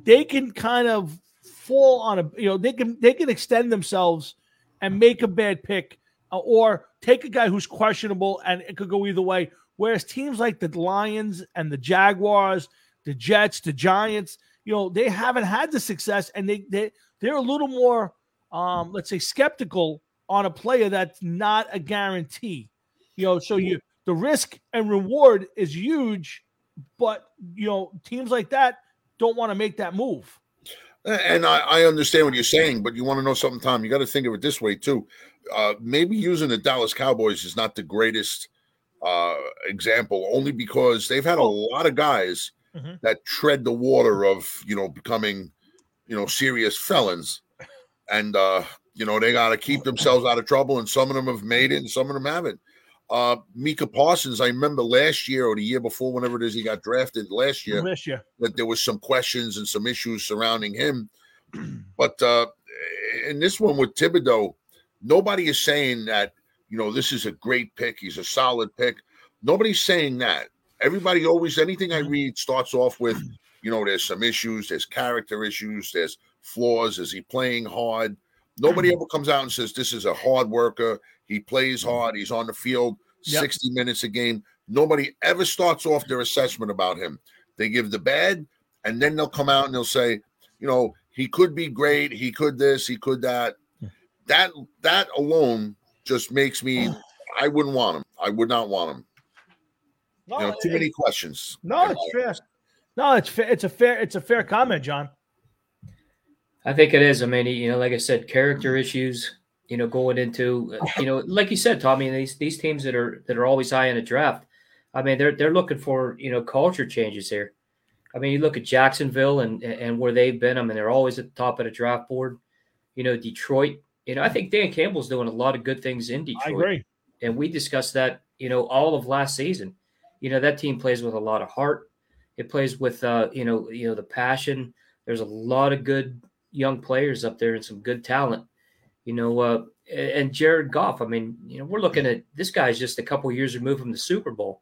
they can kind of fall on a you know they can they can extend themselves and make a bad pick uh, or take a guy who's questionable and it could go either way. Whereas teams like the Lions and the Jaguars, the Jets, the Giants, you know, they haven't had the success and they they they're a little more um, let's say, skeptical on a player that's not a guarantee. You know, so you the risk and reward is huge, but you know, teams like that don't want to make that move. And I, I, understand what you're saying, but you want to know something, Tom? You got to think of it this way too. Uh, maybe using the Dallas Cowboys is not the greatest uh, example, only because they've had a lot of guys mm-hmm. that tread the water of you know becoming you know serious felons and uh, you know they got to keep themselves out of trouble. And some of them have made it, and some of them haven't. Uh, Micah Parsons, I remember last year or the year before, whenever it is he got drafted last year, last year that there was some questions and some issues surrounding him. [clears throat] But uh, in this one with Thibodeaux, nobody is saying that you know this is a great pick. He's a solid pick. Nobody's saying that. Everybody always anything I read starts off with, you know, there's some issues, there's character issues, there's flaws? Is he playing hard? Nobody mm-hmm. ever comes out and says this is a hard worker. He plays mm-hmm. hard. He's on the field yep. 60 minutes a game. Nobody ever starts off their assessment about him. They give the bad, and then they'll come out and they'll say, you know, he could be great. He could this. He could that. That that alone just makes me. [sighs] I wouldn't want him. I would not want him. No, you know, too many questions. No, it's fair. No, it's fair. It's a fair. It's a fair comment, John. I think it is. I mean, you know, like I said, character issues. You know, going into you know, like you said, Tommy, these these teams that are that are always high in a draft. I mean, they're they're looking for you know culture changes here. I mean, you look at Jacksonville and and where they've been. I mean, they're always at the top of the draft board. You know, Detroit. You know, I think Dan Campbell's doing a lot of good things in Detroit. Agree. And we discussed that. You know, all of last season. You know, that team plays with a lot of heart. It plays with uh, you know, you know, the passion. There's a lot of good young players up there and some good talent. You know, uh, and Jared Goff. I mean, you know, we're looking at this guy's just a couple years removed from the Super Bowl,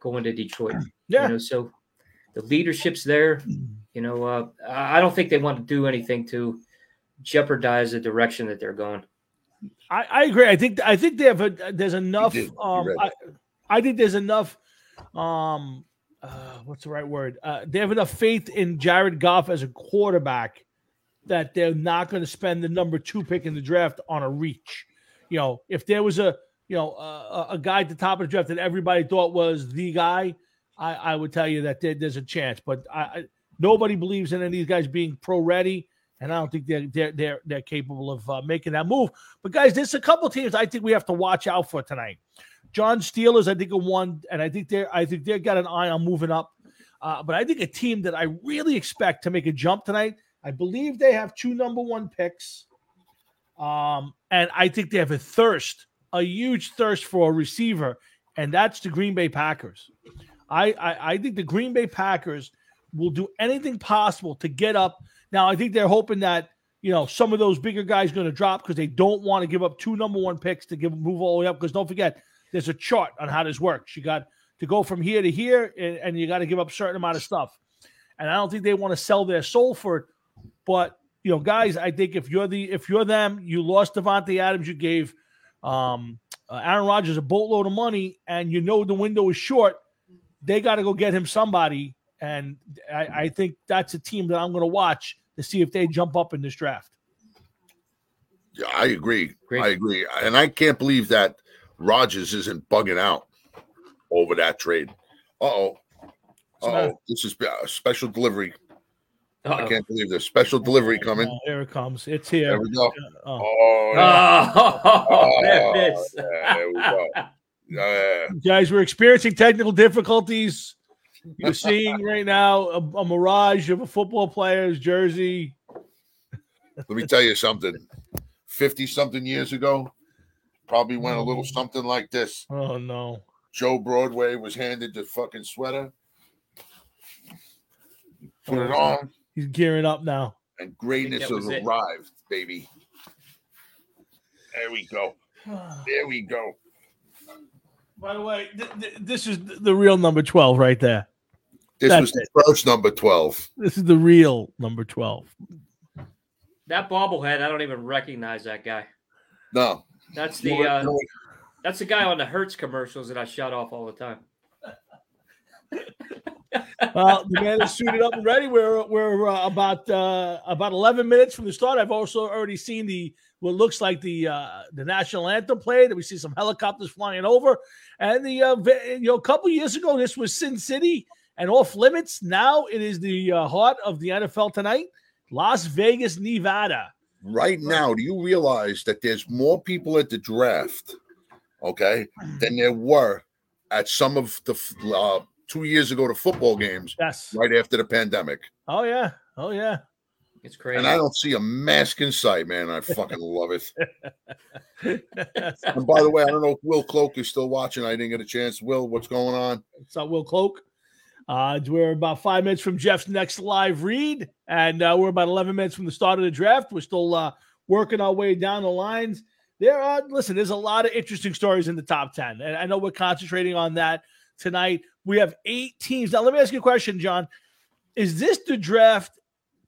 going to Detroit. [clears throat] Yeah. You know, so the leadership's there. You know, uh, I don't think they want to do anything to jeopardize the direction that they're going. I, I agree. I think I think they have a, there's enough. Um, I, I think there's enough. Um, uh, what's the right word? Uh, they have enough faith in Jared Goff as a quarterback that they're not going to spend the number two pick in the draft on a reach. You know, if there was a you know a, a guy at the top of the draft that everybody thought was the guy, I, I would tell you that there, there's a chance. But I, I, nobody believes in any of these guys being pro ready, and I don't think they're they're they're, they're capable of uh, making that move. But guys, there's a couple teams I think we have to watch out for tonight. John Steelers, I think, are one, and I think they're I think they've got an eye on moving up. Uh, but I think a team that I really expect to make a jump tonight. I believe they have two number one picks, um, and I think they have a thirst, a huge thirst for a receiver, and that's the Green Bay Packers. I, I, I think the Green Bay Packers will do anything possible to get up. Now, I think they're hoping that you know some of those bigger guys going to drop because they don't want to give up two number one picks to give move all the way up. Because don't forget, there's a chart on how this works. You got to go from here to here, and, and you got to give up a certain amount of stuff. And I don't think they want to sell their soul for it. But you know, guys, I think if you're the if you're them, you lost Davante Adams, you gave um, uh, Aaron Rodgers a boatload of money, and you know the window is short. They got to go get him somebody, and I, I think that's a team that I'm going to watch to see if they jump up in this draft. Yeah, I agree. Great. I agree, and I can't believe that Rodgers isn't bugging out over that trade. Uh oh. Uh oh. This is a special delivery. I Uh-oh. can't believe there's special delivery oh, coming. Oh, here it comes. It's here. There here. we go. Uh, oh. Oh, yeah. Oh, [laughs] oh there it is. yeah, there we go. [laughs] Yeah. Guys, we're experiencing technical difficulties. You're seeing right now a, a mirage of a football player's jersey. Let me tell you something. 50 something years ago, probably went a little mm. something like this. Oh no. Joe Broadway was handed the fucking sweater. Put it oh, on, He's gearing up now. and greatness that was has it. arrived, baby. There we go. [sighs] There we go. By the way, th- th- this is the real number 12 right there. This That's was the first number 12. This is the real number 12. That bobblehead, I don't even recognize that guy. No. That's the uh, no. that's the guy on the Hertz commercials that I shut off all the time. [laughs] Well, the man is suited up and ready. We're we're uh, about uh, about 11 minutes from the start. I've also already seen the what looks like the uh, the national anthem played. We see some helicopters flying over, and the uh, you know a couple years ago this was Sin City and off limits. Now it is the uh, heart of the NFL tonight, Las Vegas, Nevada. right now, do you realize that there's more people at the draft, okay, than there were at some of the uh, two years ago to football games Yes. right after the pandemic? Oh yeah. Oh yeah. It's crazy. And I don't see a mask in sight, man. I fucking love it. [laughs] And by the way, I don't know if Will Cloak is still watching. I didn't get a chance. Will, what's going on? It's not Will Cloak. Uh, we're about five minutes from Jeff's next live read, and uh, we're about 11 minutes from the start of the draft. We're still uh, working our way down the lines. There are, listen, there's a lot of interesting stories in the top 10, and I know we're concentrating on that tonight. We have eight teams. Now, let me ask you a question, John. Is this the draft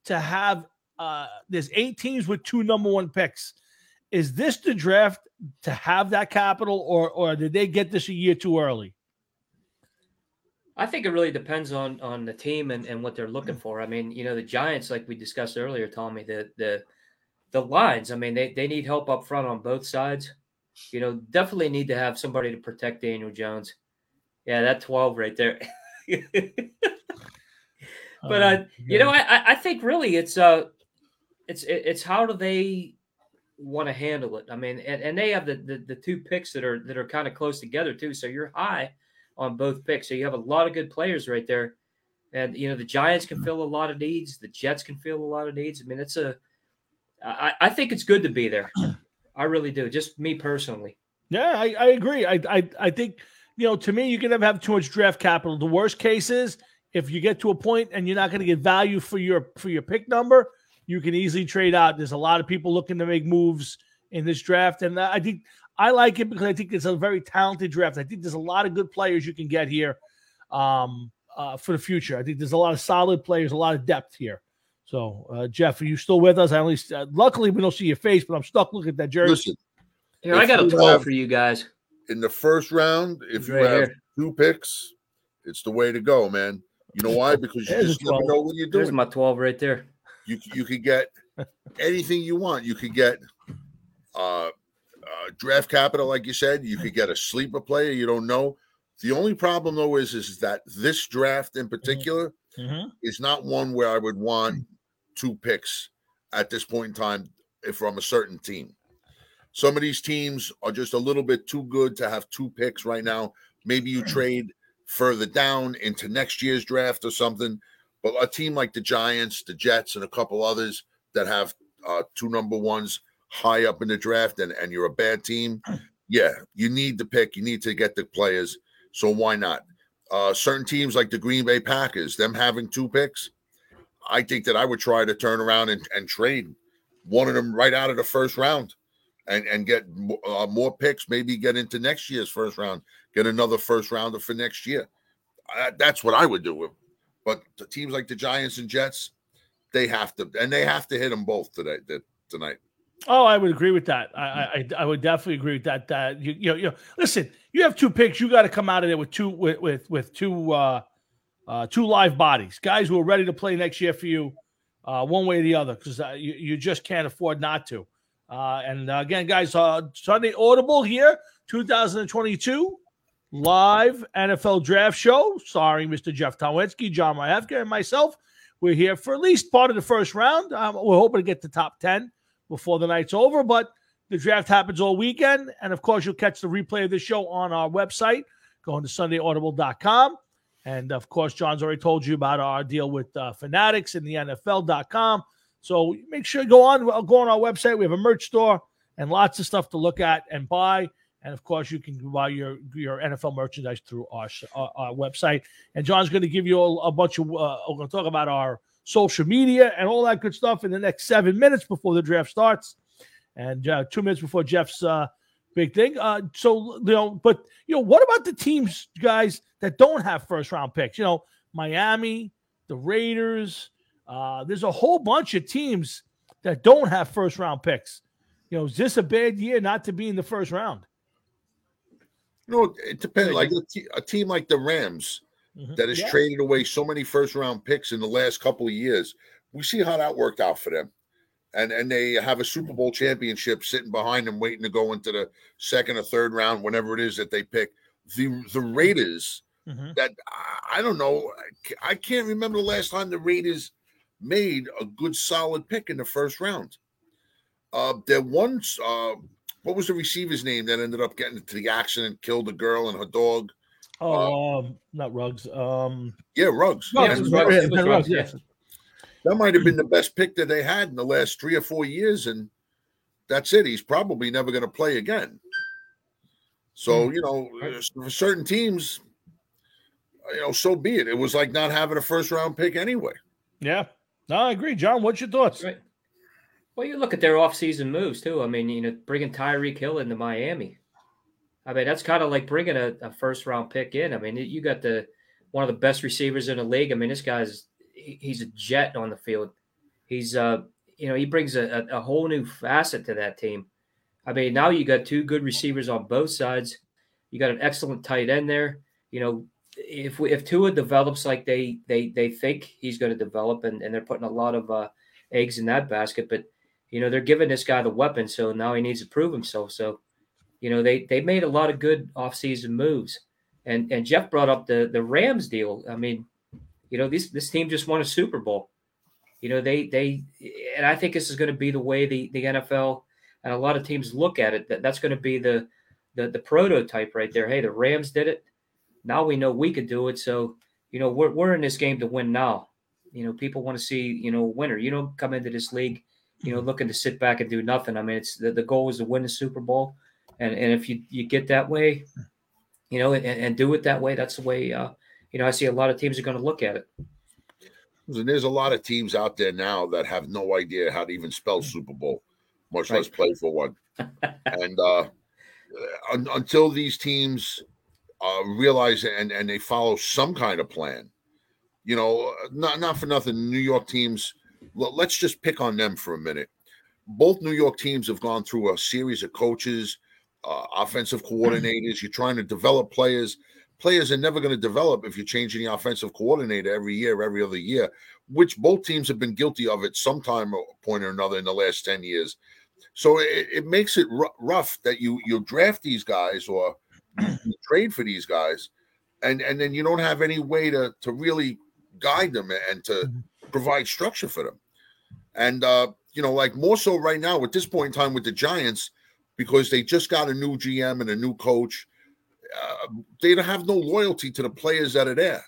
to have, uh, there's eight teams with two number one picks? Is this the draft to have that capital, or, or did they get this a year too early? I think it really depends on on the team and, and what they're looking for. I mean, you know, the Giants, like we discussed earlier, Tommy, the the the lines. I mean, they, they need help up front on both sides. You know, definitely need to have somebody to protect Daniel Jones. Yeah, that twelve right there. [laughs] but uh, you know, I I- I think really it's uh it's it's how do they want to handle it? I mean, and, and they have the, the the two picks that are that are kind of close together too. So you're high on both picks. So you have a lot of good players right there. And you know, the Giants can fill a lot of needs, the Jets can fill a lot of needs. I mean, it's a I, I think it's good to be there. [clears throat] I really do. Just me personally. Yeah, I, I agree. I, I I think you know to me you can never have too much draft capital. The worst case is if you get to a point and you're not going to get value for your for your pick number, you can easily trade out. There's a lot of people looking to make moves in this draft, and I think I like it because I think it's a very talented draft. I think there's a lot of good players you can get here um, uh, for the future. I think there's a lot of solid players, a lot of depth here. So, uh, Jeff, are you still with us? I only uh, luckily we don't see your face, but I'm stuck looking at that jersey. Listen, Here, I got a If you 12 have- for you guys. In the first round, if you Right have here. two picks, it's the way to go, man. You know why? Because you just never know what you're doing. There's my 12 right there. You you could get anything you want. You could get uh, uh, draft capital, like you said. You could get a sleeper player you don't know. The only problem though is is that this draft in particular Mm-hmm. is not one where I would want two picks at this point in time if from a certain team. Some of these teams are just a little bit too good to have two picks right now. Maybe you trade further down into next year's draft or something. But a team like the Giants, the Jets, and a couple others that have uh, two number ones high up in the draft, and, and you're a bad team, [clears throat] yeah, you need the pick. You need to get the players. So why not? Uh, certain teams like the Green Bay Packers, them having two picks, I think that I would try to turn around and, and trade one of them right out of the first round and, and get uh, more picks, maybe get into next year's first round, get another first rounder for next year. Uh, that's what I would do. With. But teams like the Giants and Jets, they have to, and they have to hit them both today, that, tonight. Oh, I would agree with that. I, I, I would definitely agree with that. That you, you know, you know, listen, you have two picks. You got to come out of there with two, with, with, with two, uh, uh, two live bodies, guys who are ready to play next year for you, uh, one way or the other, because uh, you, you just can't afford not to. Uh, and uh, again, guys, uh, Sunday Audible here, 2022 live NFL draft show, Sorry, Mr. Jeff Tolwinski, John Ryefka, and myself. We're here for at least part of the first round. Um, we're hoping to get the top 10 before the night's over, but the draft happens all weekend. And of course, you'll catch the replay of the show on our website, going to SundayAudible.com. And of course, John's already told you about our deal with uh, Fanatics and the NFL.com. So make sure you go on, go on our website. We have a merch store and lots of stuff to look at and buy. And of course, you can buy your your NFL merchandise through our, our, our website. And John's going to give you a, a bunch of. Uh, we're going to talk about our social media and all that good stuff in the next seven minutes before the draft starts, and uh, two minutes before Jeff's uh, big thing. Uh, so you know, but you know, what about the teams, guys, that don't have first round picks? You know, Miami, the Raiders. Uh, there's a whole bunch of teams that don't have first round picks. You know, is this a bad year not to be in the first round? No, it depends. Like a, team like the Rams Mhm. that has Yeah. traded away so many first round picks in the last couple of years. We see how that worked out for them. And and they have a Super Bowl championship sitting behind them, waiting to go into the second or third round, whenever it is that they pick. The the Raiders Mhm. that I don't know. I can't remember the last time the Raiders made a good solid pick in the first round. Uh, there once, uh, what was the receiver's name that ended up getting into the accident, killed a girl and her dog? Oh, um, not Ruggs. Um, Yeah, Ruggs. Yeah, Ruggs, it Ruggs. yeah, It was Ben Ruggs, yes. That might have been the best pick that they had in the last three or four years, and that's it. He's probably never going to play again. So you know, for certain teams, you know, so be it. It was like not having a first round pick anyway. Yeah. No, I agree. John, what's your thoughts? Right. Well, you look at their offseason moves too. I mean, you know, bringing Tyreek Hill into Miami. I mean, that's kind of like bringing a, a first round pick in. I mean, you got the one of the best receivers in the league. I mean, this guy's he- he's a jet on the field. He's uh, you know, he brings a, a whole new facet to that team. I mean, now you got two good receivers on both sides. You got an excellent tight end there. You know, if we, if Tua develops like they they they think he's going to develop, and, and they're putting a lot of uh, eggs in that basket, but you know they're giving this guy the weapon, so now he needs to prove himself. So, you know they they made a lot of good offseason moves, and and Jeff brought up the the Rams deal. I mean, you know this this team just won a Super Bowl. You know they they and I think this is going to be the way the the NFL and a lot of teams look at it. That that's going to be the the the prototype right there. Hey, the Rams did it. Now we know we could do it. So you know we're we're in this game to win now. You know people want to see you know a winner. You don't come into this league you know looking to sit back and do nothing. I mean it's the, the goal is to win the Super Bowl, and and if you you get that way, you know and, and do it that way, that's the way. Uh, you know I see a lot of teams are going to look at it. And there's a lot of teams out there now that have no idea how to even spell Super Bowl, much less play for one. [laughs] and uh, un- until these teams uh, realize and and they follow some kind of plan, you know, not not for nothing. New York teams. Let's just pick on them for a minute. Both New York teams have gone through a series of coaches, uh, offensive coordinators. You're trying to develop players. Players are never going to develop if you're changing the offensive coordinator every year, every other year, which both teams have been guilty of at some time or point or another in the last 10 years. So it, it makes it r- rough that you you draft these guys or trade for these guys, and and then you don't have any way to to really guide them and to Mhm. provide structure for them. And uh, you know, like more so right now at this point in time with the Giants, because they just got a new GM and a new coach. Uh, they don't have no loyalty to the players that are there,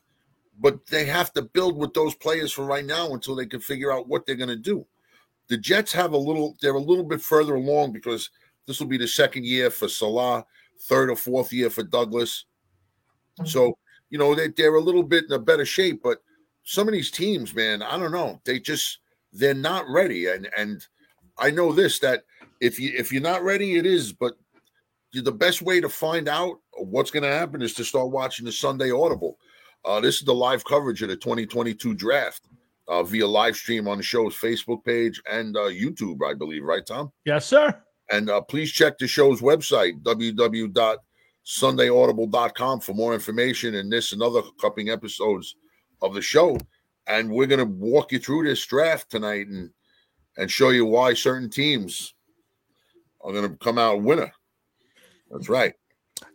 but they have to build with those players for right now until they can figure out what they're going to do. The Jets have a little; they're a little bit further along because this will be the second year for Salah, third or fourth year for Douglas. So you know they, they're a little bit in a better shape, but some of these teams, man, I don't know. They just they're not ready, and and I know this that if you if you're not ready, it is. But the best way to find out what's going to happen is to start watching the Sunday Audible. Uh, this is the live coverage of the 2022 draft uh, via live stream on the show's Facebook page and uh, YouTube, I believe. Right, Tom? Yes, sir. And uh, please check the show's website, www.sundayaudible.com, for more information and this and other upcoming episodes of the show. And we're going to walk you through this draft tonight and and show you why certain teams are going to come out winner. That's right.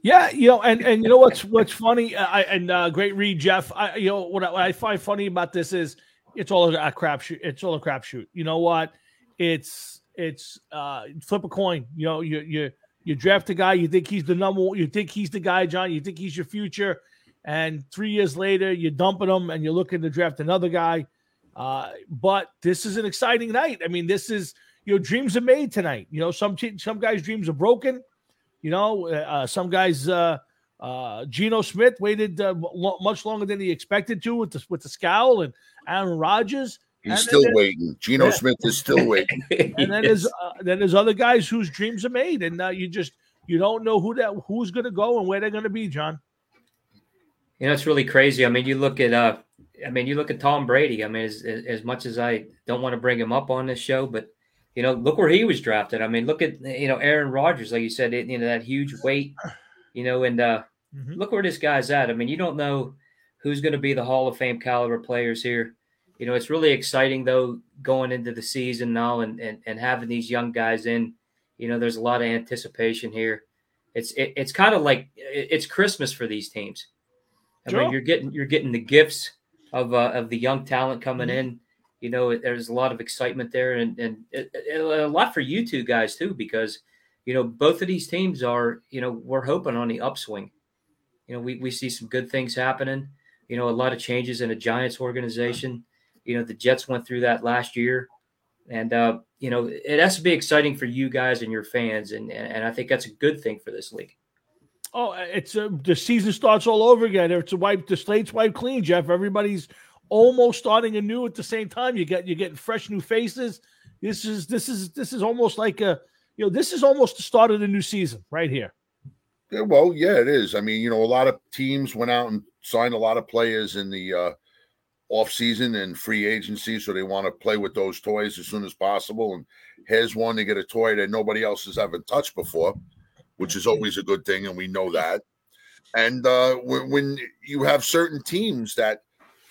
Yeah, you know, and and you know what's what's funny, I, and uh, great read, Jeff. I you know what I, what I find funny about this is it's all a crapshoot. It's all a crapshoot. You know what? It's it's uh flip a coin. You know, you you you draft a guy, you think he's the number one, you think he's the guy, John. You think he's your future, and three years later you're dumping him, and you're looking to draft another guy. Uh, but this is an exciting night. I mean, this is you know dreams are made tonight. You know, some some guys' dreams are broken. You know, uh, some guys. Uh, uh, Geno Smith waited uh, lo- much longer than he expected to with the with the scowl, and Aaron Rodgers. He's And still then- waiting. Geno Yeah. Smith is still waiting. [laughs] And then there's uh, then there's other guys whose dreams are made, and uh, you just you don't know who that who's going to go and where they're going to be, John. You know, it's really crazy. I mean, you look at uh I mean, you look at Tom Brady. I mean, as, as as much as I don't want to bring him up on this show, but you know, look where he was drafted. I mean, look at you know Aaron Rodgers, like you said, you know that huge weight, you know, and uh Mhm. look where this guy's at. I mean, you don't know who's going to be the Hall of Fame caliber players here. You know, it's really exciting though going into the season now and and, and having these young guys in. You know, there's a lot of anticipation here. It's it, it's kind of like it's Christmas for these teams. I Sure. mean, you're getting you're getting the gifts of uh, of the young talent coming in. You know, there's a lot of excitement there, and and it, it- a lot for you two guys too, because you know both of these teams are you know we're hoping on the upswing. You know, we we see some good things happening. You know, a lot of changes in a Giants organization. You know, the Jets went through that last year, and uh, you know it has to be exciting for you guys and your fans, and and, and I think that's a good thing for this league. Oh, it's uh, the season starts all over again. It's a wipe. The slate's wiped clean, Jeff. Everybody's almost starting anew at the same time. You get you're getting fresh new faces. This is this is this is almost like a you know this is almost the start of the new season right here. Yeah, well, yeah, it is. I mean, you know, a lot of teams went out and signed a lot of players in the uh, off season and free agency, so they want to play with those toys as soon as possible. And here's one to get a toy that nobody else has ever touched before, which is always a good thing, and we know that. And uh, when, when you have certain teams that,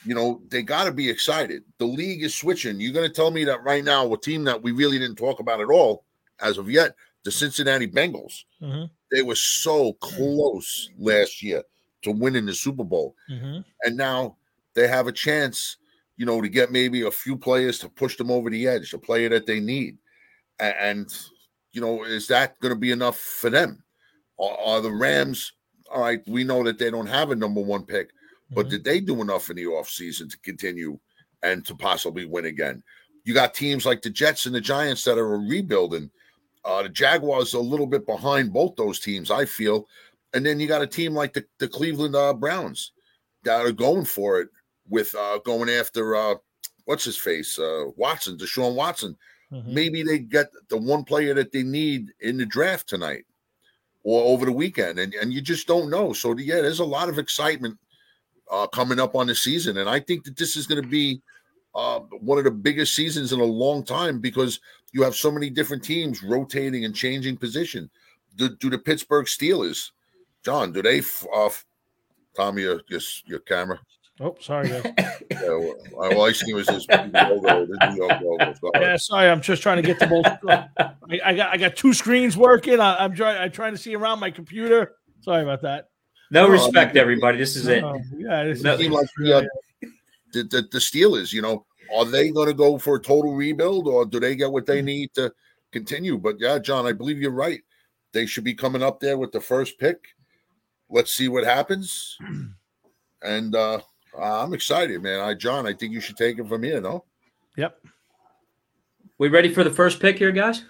you know, they got to be excited. The league is switching. You're going to tell me that right now, a team that we really didn't talk about at all as of yet, the Cincinnati Bengals Mm-hmm. they were so close last year to winning the Super Bowl. Mm-hmm. And now they have a chance, you know, to get maybe a few players to push them over the edge, the player that they need. A- And, you know, is that going to be enough for them? Are, are the Rams, all right, we know that they don't have a number one pick, but Mhm. did they do enough in the offseason to continue and to possibly win again? You got teams like the Jets and the Giants that are rebuilding. Uh, the Jaguars are a little bit behind both those teams, I feel. And then you got a team like the, the Cleveland uh, Browns that are going for it with uh, going after uh, what's his face, uh, Watson, Deshaun Watson. Mhm. Maybe they get the one player that they need in the draft tonight or over the weekend, and, and you just don't know. So yeah, there's a lot of excitement uh, coming up on the season, and I think that this is going to be uh, one of the biggest seasons in a long time because you have so many different teams rotating and changing position. Do, do the Pittsburgh Steelers, John? Do they? f- Uh, Tommy, your your, your camera. Oh, sorry. guys. [laughs] Yeah, well, all I see was this logo. This logo. Sorry. yeah, sorry. I'm just trying to get the both. I, I got I got two screens working. I, I'm trying I'm trying to see around my computer. Sorry about that. No No, respect, I mean- everybody. This is it. Oh, yeah, this No, is like the, uh, the, the, the Steelers, you know, are they going to go for a total rebuild or do they get what they need to continue? But yeah, John, I believe you're right. They should be coming up there with the first pick. Let's see what happens. And uh I'm excited, man. I John, I think you should take it from here, no? Yep. We ready for the first pick here, guys?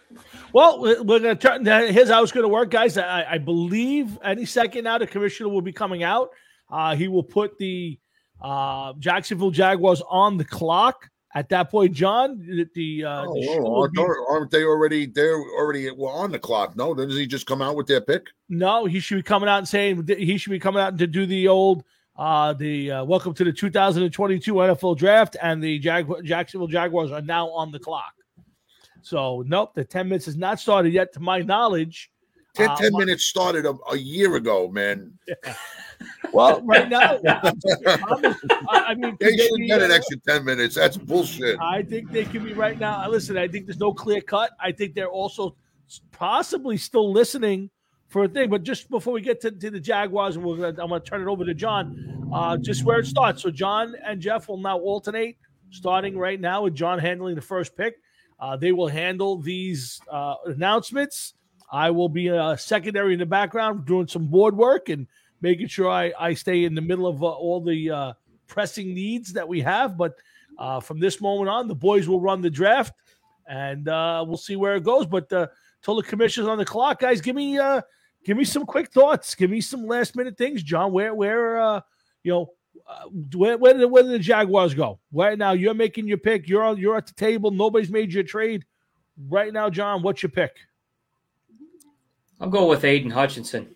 Well, we- we're going to turn. Here's how it's going to work, guys. I, I believe any second now the commissioner will be coming out. Uh, he will put the uh, Jacksonville Jaguars on the clock. At that point, John, the, the, uh, Oh, the show oh, aren't, be- aren't they already they're already well, on the clock? No, doesn't he just come out with their pick? no, he should be coming out and saying he should be coming out to do the old uh, the uh, welcome to the 2022 NFL draft, and the Jag- Jacksonville Jaguars are now on the clock. So, nope, the 10 minutes has not started yet, to my knowledge. 10, Uh, 10 my- minutes started a, a year ago, man. [laughs] Well, right now, [laughs] I I mean, They should be, get an uh, extra 10 minutes. That's bullshit. I think they can be right now. I listen, I think there's no clear cut. I think they're also possibly still listening for a thing. But just before we get to, to the Jaguars, and we're gonna, I'm going to turn it over to John, uh, just where it starts. So John and Jeff will now alternate, starting right now with John handling the first pick. Uh, they will handle these uh, announcements. I will be uh, secondary in the background doing some board work and making sure I, I stay in the middle of uh, all the uh, pressing needs that we have. But uh, from this moment on, the boys will run the draft, and uh, we'll see where it goes. But uh, till the commission's on the clock, guys, give me give me some quick thoughts. Give me some last minute things, John. Where where uh, you know uh, where where did, where did the Jaguars go? Right now, you're making your pick. You're on, you're at the table. Nobody's made your trade. Right now, John, what's your pick? I'll go with Aiden Hutchinson.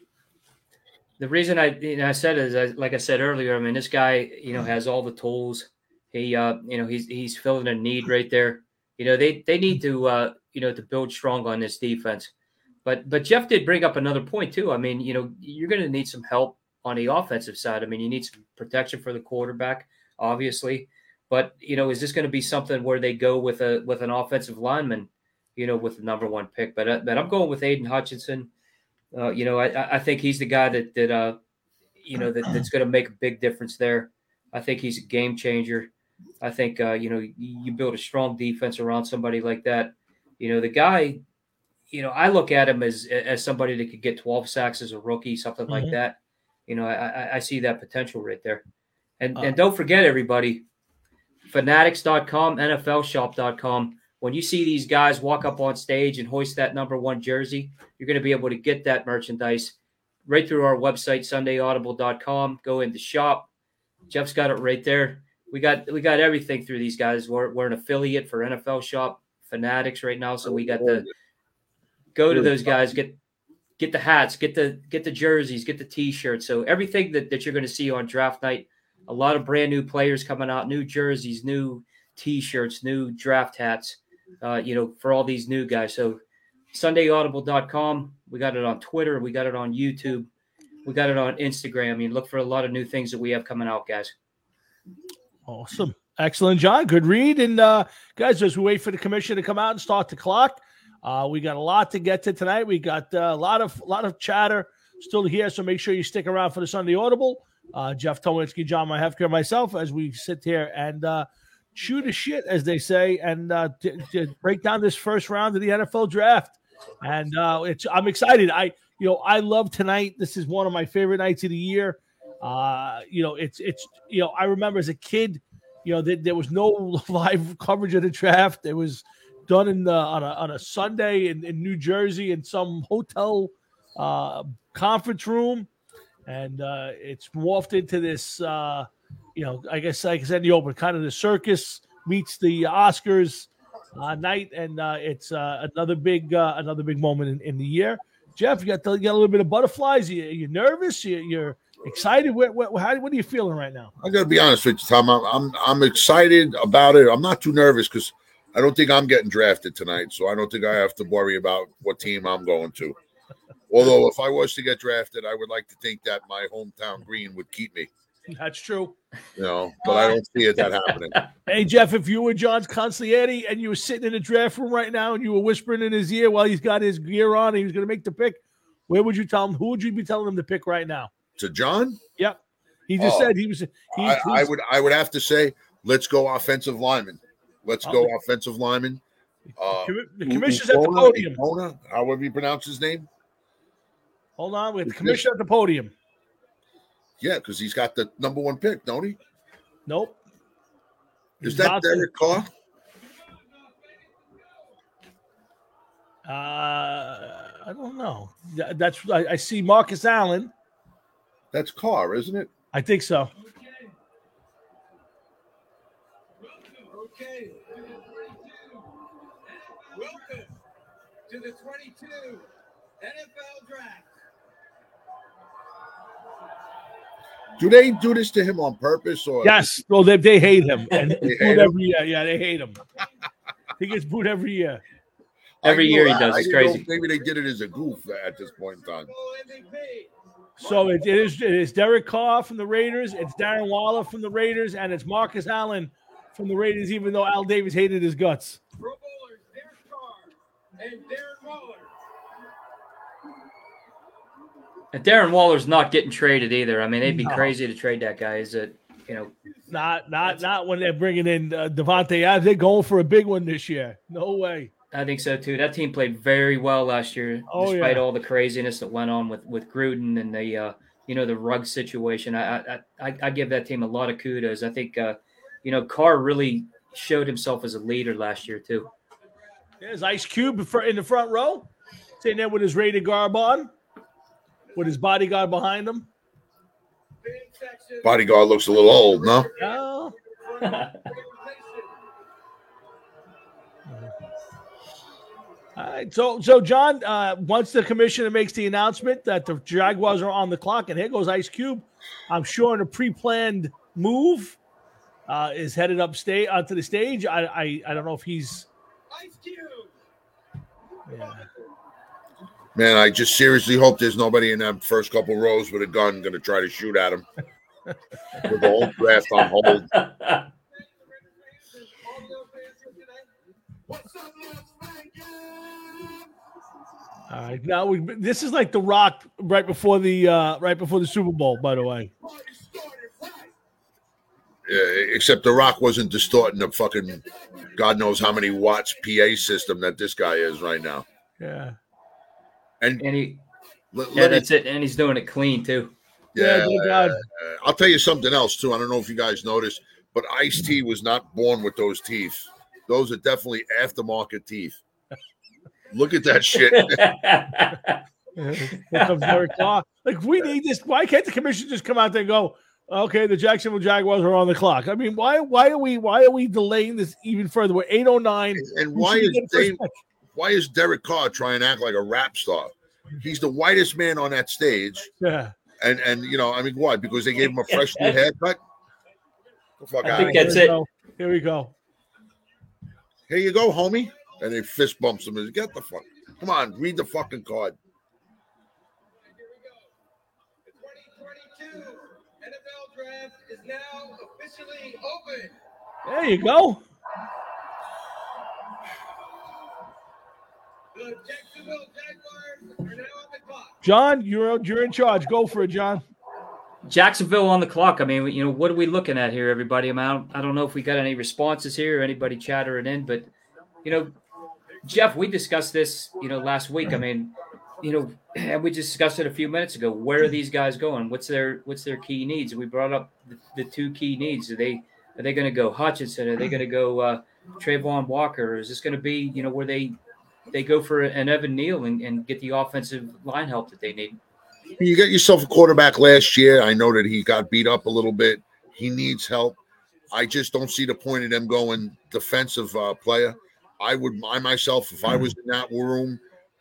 The reason I you know, I said is I, like I said earlier. I mean, this guy you know has all the tools. He uh you know he's he's filling a need right there. You know they they need to uh you know to build strong on this defense. But but Jeff did bring up another point too. I mean you know you're going to need some help on the offensive side. I mean you need some protection for the quarterback, obviously. But you know is this going to be something where they go with a with an offensive lineman? You know with the number one pick. But uh, but I'm going with Aiden Hutchinson. Uh, you know, I, I think he's the guy that that uh, you know that, that's going to make a big difference there. I think he's a game changer. I think uh, you know you, you build a strong defense around somebody like that. You know, the guy. You know, I look at him as as somebody that could get 12 sacks as a rookie, something like Mhm. that. You know, I, I- I see that potential right there. And Uh, and don't forget everybody, fanatics.com, NFLshop.com. When you see these guys walk up on stage and hoist that number one jersey, you're going to be able to get that merchandise right through our website sundayaudible.com go into shop jeff's got it right there we got we got everything through these guys we're, we're an affiliate for nfl shop fanatics right now so we got the go to those guys get get the hats get the get the jerseys get the t-shirts so everything that, that you're going to see on draft night a lot of brand new players coming out new jerseys new t-shirts new draft hats uh, you know for all these new guys so sundayaudible.com. We got it on Twitter. We got it on YouTube. We got it on Instagram. I mean, look for a lot of new things that we have coming out, guys. Awesome. Excellent, John. Good read. And uh, guys, as we wait for the commission to come out and start the clock, uh, we got a lot to get to tonight. We got uh, a lot of lot of chatter still here, so make sure you stick around for the Sunday Audible. Uh, Jeff Tolwinski, John Mahefka, myself, as we sit here and uh, chew the shit, as they say, and uh, break down this first round of the NFL draft. And uh, it's I'm excited. I you know I love tonight. This is one of my favorite nights of the year. Uh, you know, it's it's you know I remember as a kid you know, there, there was no [laughs] live coverage of the draft. It was done in the on a on a Sunday in, in New Jersey in some hotel uh, conference room, and uh, it's morphed into this. Uh, you know, I guess like I said in the open, kind of the circus meets the Oscars uh, night, and uh, it's uh, another big uh, another big moment in, in the year. Jeff, you got, you got a little bit of butterflies. You, you nervous? You, you're excited? What, what, how, what are you feeling right now? I got to be honest with you, Tom. I'm, I'm I'm excited about it. I'm not too nervous because I don't think I'm getting drafted tonight, so I don't think I have to worry about what team I'm going to. Although, if I was to get drafted, I would like to think that my hometown green would keep me. That's true. You know, but I don't see it that happening. [laughs] Hey Jeff, if you were John's consigliere and you were sitting in the draft room right now and you were whispering in his ear while he's got his gear on and he was going to make the pick, where would you tell him? Who would you be telling him to pick right now? to John. Yep. He just Oh. said he was. He, I, I would I would have to say, let's go offensive lineman. Let's Oh. go offensive lineman. Uh, the commissioner's at the podium. Ipona, however you pronounce his name. Hold on, with the commissioner at the podium. Yeah, because he's got the number one pick, don't he? Nope. Is He's that about to- Derek Carr? Uh, I don't know. That's I, I see Marcus Allen. That's Carr, isn't it? I think so. To the 22 NFL Draft. Do they do this to him on purpose or Yes. Well, they, they hate him, and They he's hate booed him? every year. Yeah, they hate him. he gets booed every year. Every knew year he does. I It's didn't know crazy. Maybe they did it as a goof at this point in time. Super Bowl MVP. So it, it is it is Derek Carr from the Raiders, it's Darren Waller from the Raiders, and it's Marcus Allen from the Raiders. Even though Al Davis hated his guts. Pro Bowlers Derek Carr and Darren Waller. And Darren Waller's not getting traded either. I mean, they'd be No. crazy to trade that guy. Is it? You know, Not not not when they're bringing in uh, Davante Adams. They're going for a big one this year. No way. I think so too. That team played very well last year, Oh, despite yeah. all the craziness that went on with with Gruden and the uh, you know the rug situation. I, I I I give that team a lot of kudos. I think uh, you know Carr really showed himself as a leader last year too. There's Ice Cube in the front row, sitting there with his rated garb on, with his bodyguard behind him. Bodyguard looks a little old, no? Oh, all right. So, so John, uh, once the commissioner makes the announcement that the Jaguars are on the clock, and here goes Ice Cube, I'm sure in a pre-planned move, uh, is headed up state onto the stage. I, I, I don't know if he's. Yeah. Man, I just seriously hope there's nobody in that first couple rows with a gun going to try to shoot at him. [laughs] with the whole draft on hold. Audio fans here today. What's up, Las Vegas? All right. Now we. This is like the Rock right before the uh, right before the Super Bowl. By the way. Except The Rock wasn't distorting the fucking God knows how many watts PA system that this guy is right now. Yeah. And and he, let, yeah, let me- that's it. And he's doing it clean too. Yeah. yeah, dear God. uh, I'll tell you something else too. I don't know if you guys noticed, but Ice T was not born with those teeth. Those are definitely aftermarket teeth. Look at that shit. [laughs] Here comes Derek Carr. Like we need this. Why can't the commission just come out there and go, okay, the Jacksonville Jaguars are on the clock? I mean, why why are we why are we delaying this even further? We're 809. and why is get Dave, why is Derek Carr trying to act like a rap star? He's the whitest man on that stage, Yeah. and and you know, I mean, why? Because they gave him a fresh new haircut. The fuck I out think of Here that's we it. go. Here we go. Here you go, homie. And they fist bumps him. and Get the fuck. Come on, read the fucking card. Officially open. There you go. John, you're you're in charge. Go for it, John. Jacksonville on the clock. I mean, you know, what are we looking at here, everybody? I, mean, I, don't, I don't know if we got any responses here or anybody chattering in, but you know, Jeff, we discussed this, you know, last week. I mean, you know, [clears throat] and we discussed it a few minutes ago. Where are these guys going? What's their what's their key needs? We brought up the, the two key needs. Are they are they going to go Hutchinson? Are they going to go uh, Travon Walker? Is this going to be you know where they they go for an Evan Neal and, and get the offensive line help that they need? You got yourself a quarterback last year. I know that he got beat up a little bit. He needs help. I just don't see the point of them going defensive uh, player. I would, I myself, if I was in that room,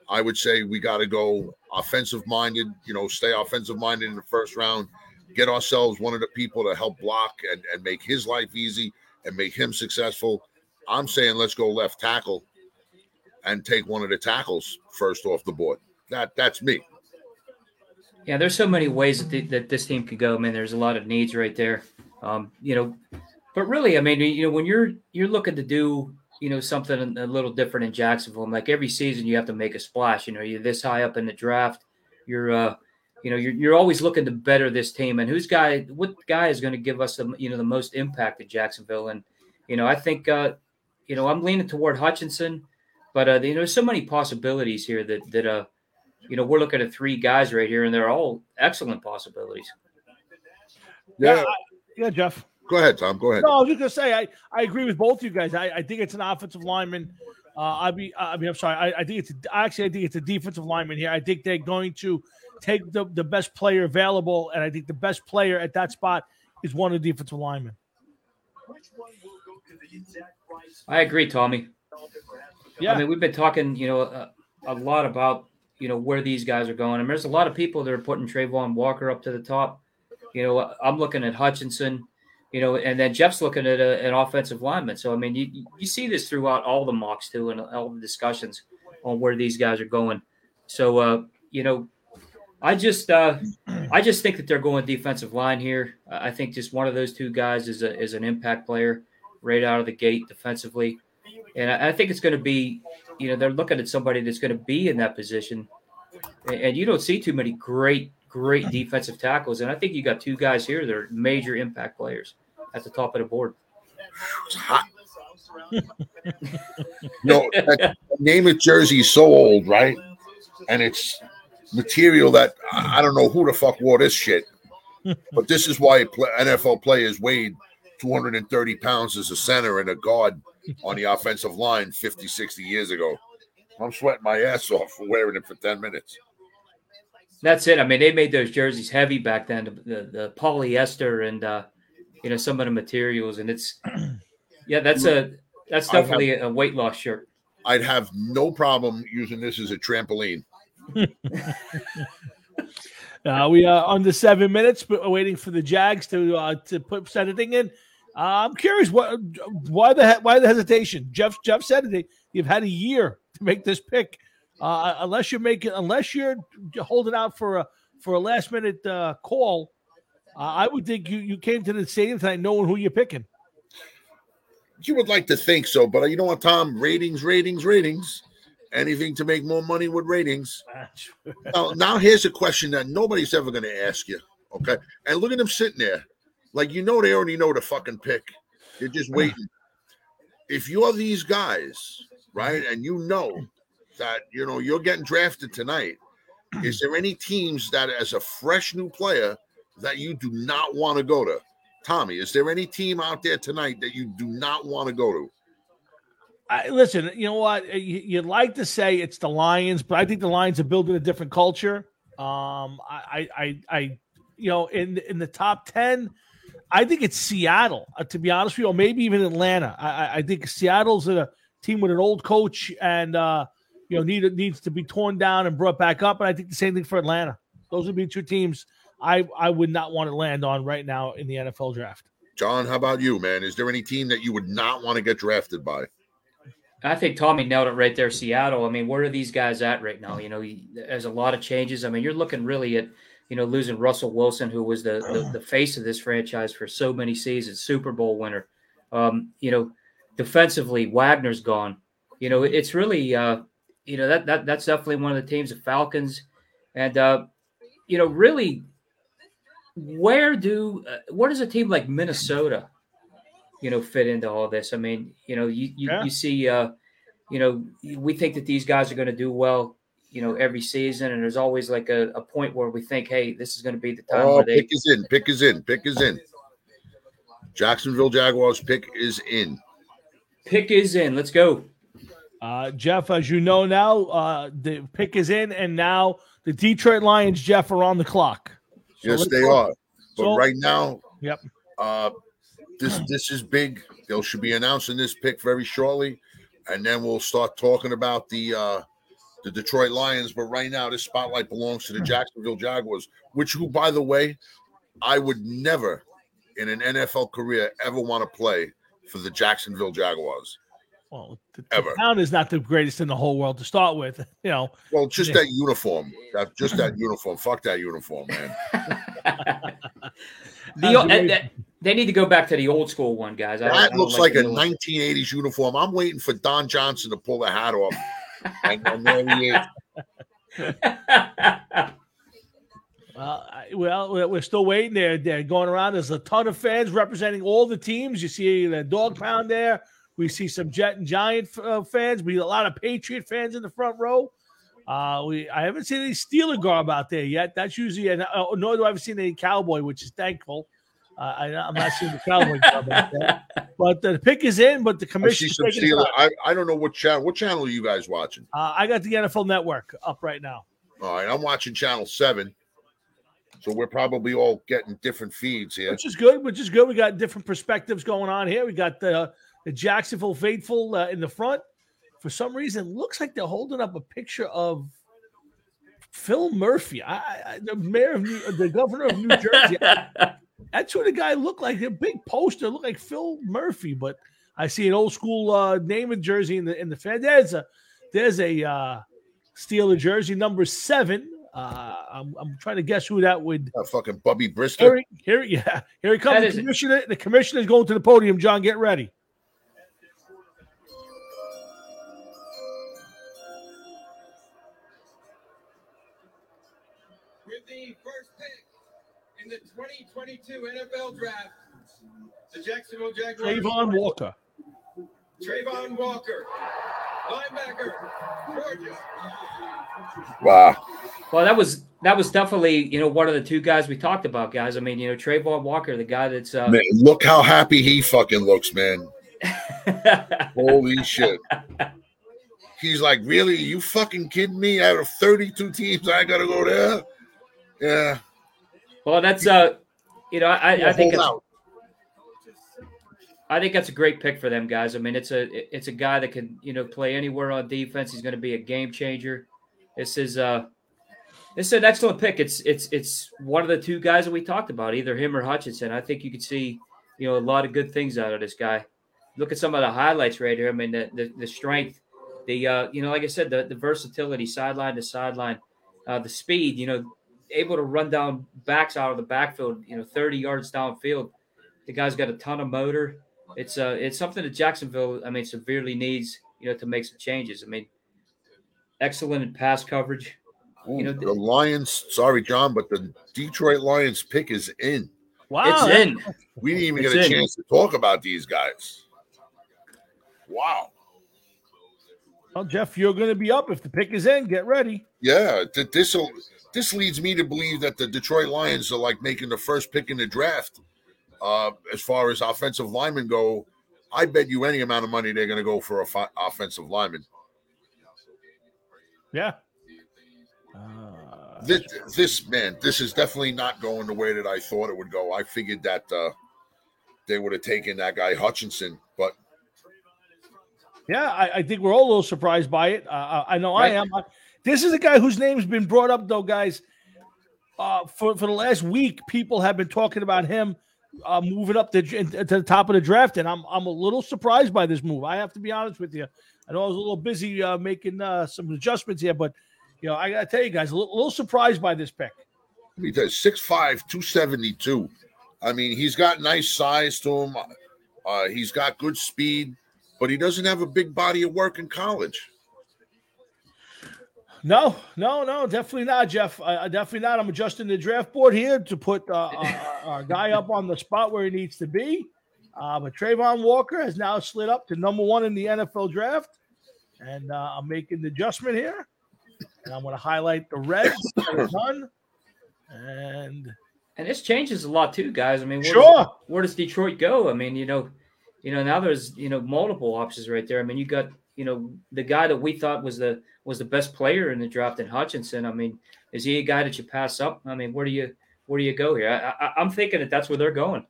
I would say we got to go offensive minded. You know, stay offensive minded in the first round. Get ourselves one of the people to help block and, and make his life easy and make him successful. I'm saying let's go left tackle and take one of the tackles first off the board. That that's me. Yeah, there's so many ways that, the, that this team could go. I mean, there's a lot of needs right there. Um, you know, but really, I mean, you know, when you're you're looking to do, you know, something a little different in Jacksonville, And like every season you have to make a splash. You know, you're this high up in the draft. You're, uh, you know, you're, you're always looking to better this team and who's guy, what guy is going to give us the, you know, the most impact at Jacksonville. And, you know, I think, uh, you know, I'm leaning toward Hutchinson, but, uh, you know, there's so many possibilities here that, that, uh, you know, we're looking at three guys right here and they're all excellent possibilities. Yeah. Yeah, Jeff. Go ahead, Tom. Go ahead. No, I was just gonna say I, I agree with both of you guys. I, I think it's an offensive lineman. Uh, I be I mean I'm sorry. I, I think it's a, actually I think it's a defensive lineman here. I think they're going to take the, the best player available, and I think the best player at that spot is one of the defensive linemen. I agree, Tommy. Yeah, I mean we've been talking, you know, a, a lot about you know where these guys are going. I mean, there's a lot of people that are putting Travon Walker up to the top. You know, I'm looking at Hutchinson you know, and then Jeff's looking at a, an offensive lineman. So I mean, you you see this throughout all the mocks too, and all the discussions on where these guys are going. So uh, you know, I just uh, I just think that they're going defensive line here. I think just one of those two guys is a is an impact player right out of the gate defensively, and I, I think it's going to be, you know, they're looking at somebody that's going to be in that position, and, and you don't see too many great great defensive tackles. And I think you got two guys here that are major impact players at the top of the board. It's [laughs] hot. no, that Namath jersey is so old, right? And it's material that I I don't know who the fuck wore this shit. But this is why NFL players weighed 230 pounds as a center and a guard on the offensive line 50, 60 years ago. I'm sweating my ass off for wearing it for 10 minutes. That's it. I mean, they made those jerseys heavy back then, the, the, the polyester and uh, you know some of the materials, and it's [clears throat] yeah, that's a that's I have- definitely a weight loss shirt. I'd have no problem using this as a trampoline. [laughs] Uh, we are under seven minutes, but we're waiting for the Jags to uh, to put set a in. Uh, I'm curious what why the why the hesitation? Jeff Jeff said it. You've had a year to make this pick. Uh, unless you're making unless you're holding out for a for a last minute uh, call, uh, I would think you you came to the stadium tonight knowing who you're picking. You would like to think so, but you know what, Tom? Ratings, ratings, ratings. Anything to make more money with ratings. [laughs] Now, now here's a question that nobody's ever going to ask you. Okay. And look at them sitting there. Like, you know, they already know the fucking pick. They're just waiting. If you're these guys, right, and you know that, you know, you're getting drafted tonight, is there any teams that, as a fresh new player, that you do not want to go to? Tommy, is there any team out there tonight that you do not want to go to? I, listen, you know what? You, you'd like to say it's the Lions, but I think the Lions are building a different culture. Um, I, I, I, you know, in in the top ten, I think it's Seattle. Uh, to be honest with you, or maybe even Atlanta. I- I think Seattle's a team with an old coach, and uh, you know, need, needs to be torn down and brought back up. And I think the same thing for Atlanta. Those would be two teams I I would not want to land on right now in the NFL draft. John, how about you, man? Is there any team that you would not want to get drafted by? I think Tommy nailed it right there. Seattle. I mean, where are these guys at right now? You know, there's a lot of changes. I mean, you're looking really at, you know, losing Russell Wilson, who was the the, the face of this franchise for so many seasons, Super Bowl winner. Um, you know, defensively, Wagner's gone. You know, it's really, uh, you know, that that that's definitely one of the teams, the Falcons, and uh, you know, really, where do uh, where does a team like Minnesota, you know, fit into all this? I mean, you know, you you, Yeah. you see, uh, you know, we think that these guys are going to do well, you know, every season, and there's always like a, a point where we think, hey, this is going to be the time Oh, where they pick is in. Pick is in. Pick is in. Jacksonville Jaguars pick is in. pick is in. Let's go. Uh, Jeff, as you know now, uh, the pick is in, and now the Detroit Lions, Jeff, are on the clock. So yes, they go- are. But so- right now, Yep. uh, this this is big. They should be announcing this pick very shortly, and then we'll start talking about the uh, the Detroit Lions. But right now, this spotlight belongs to the Jacksonville Jaguars, which, who, by the way, I would never in an NFL career ever want to play for the Jacksonville Jaguars. Well, the, the town is not the greatest in the whole world to start with. [laughs] You know, Well, just Yeah. that uniform. That just that [laughs] uniform. Fuck that uniform, man. [laughs] The, uh, the they need to go back to the old school one, guys. I don't- I That don't looks like the a new one. 1980s uniform. I'm waiting for Don Johnson to pull the hat off. and, and there he is. Well, I- well, we're- we're still waiting. They're, they're going around. There's a ton of fans representing all the teams. You see the dog pound there. We see some Jet and Giant uh, fans. We a lot of Patriot fans in the front row. Uh, we I haven't seen any Steeler garb out there yet. That's usually an, uh, nor do I have seen any Cowboy, which is thankful. Uh, I, I'm not seeing the Cowboy garb out there. [laughs] But the pick is in. But the I see commission's some taking his Steelers. time. I, I don't know what channel. What channel are you guys watching? Uh, I got the NFL Network up right now. All right, I'm watching channel seven. So we're probably all getting different feeds here. which is good. Which is good. We got different perspectives going on here. We got the the Jacksonville faithful uh, in the front. For some reason, looks like they're holding up a picture of Phil Murphy, I, I, the mayor of New, the governor of New [laughs] Jersey. That's what the guy looked like. A big poster looked like Phil Murphy, but I see an old school uh, name in jersey in the in the fan. There's a there's a uh, Steeler jersey number seven. Uh, I'm, I'm trying to guess who that would Uh, fucking Bubby Brister. here, he- here, [laughs] yeah, here he comes. The is- commissioner, the commissioner is going to the podium. John, get ready. The 2022 NFL Draft, the Jacksonville Jaguars. Travon Walker. Travon Walker, linebacker, Georgia. Wow. Well, that was that was definitely you know one of the two guys we talked about, guys. I mean, you know, Travon Walker, the guy that's uh, Man, look how happy he fucking looks, man. [laughs] Holy shit. He's like, really? You fucking kidding me? Out of 32 teams, I gotta go there? Yeah. Well, that's uh, you know, I, I think it's. I think that's a great pick for them guys. I mean, it's a it's a guy that can you know play anywhere on defense. He's going to be a game changer. This is uh, this is an excellent pick. It's it's it's one of the two guys that we talked about, either him or Hutchinson. I think you could see you know a lot of good things out of this guy. Look at some of the highlights right here. I mean, the the, the strength, the uh, you know, like I said, the the versatility, sideline to sideline, uh, the speed. You know, able to run down backs out of the backfield. You know, thirty yards downfield. The guy's got a ton of motor. It's uh, it's something that Jacksonville, I mean, severely needs, you know, to make some changes. I mean, excellent in pass coverage. Ooh, you know, the Lions, sorry, John, but the Detroit Lions pick is in. Wow, it's in. We didn't even It's get a in. chance to talk about these guys. Wow. Well, Jeff, you're going to be up if the pick is in. Get ready. Yeah, th- this this leads me to believe that the Detroit Lions are like making the first pick in the draft. Uh, as far as offensive linemen go, I bet you any amount of money they're going to go for a fi- offensive lineman. Yeah. Uh, This, this man, this is definitely not going the way that I thought it would go. I figured that uh, they would have taken that guy Hutchinson, yeah, I, I think we're all a little surprised by it. Uh, I know I am. I- This is a guy whose name's been brought up, though, guys. Uh, for for the last week, people have been talking about him uh, moving up the, to the top of the draft, and I'm I'm a little surprised by this move. I have to be honest with you. I know I was a little busy uh, making uh, some adjustments here, but you know I got to tell you guys, a little, a little surprised by this pick. Let me tell you, 6'5", 272. I mean, he's got nice size to him. Uh, he's got good speed, but he doesn't have a big body of work in college. No, no, no, definitely not, Jeff. Uh, uh, definitely not. I'm adjusting the draft board here to put uh, our, our guy up on the spot where he needs to be. Uh, but Travon Walker has now slid up to number one in the NFL draft, and uh, I'm making the adjustment here. And I'm going to highlight the Reds [coughs] done. And And this changes a lot too, guys. I mean, where Sure. Does, where does Detroit go? I mean, you know, you know now there's you know multiple options right there. I mean, you got you know the guy that we thought was the was the best player in the draft in Hutchinson. I mean, is he a guy that you pass up? I mean, where do you where do you go here? I, I, I'm thinking that that's where they're going.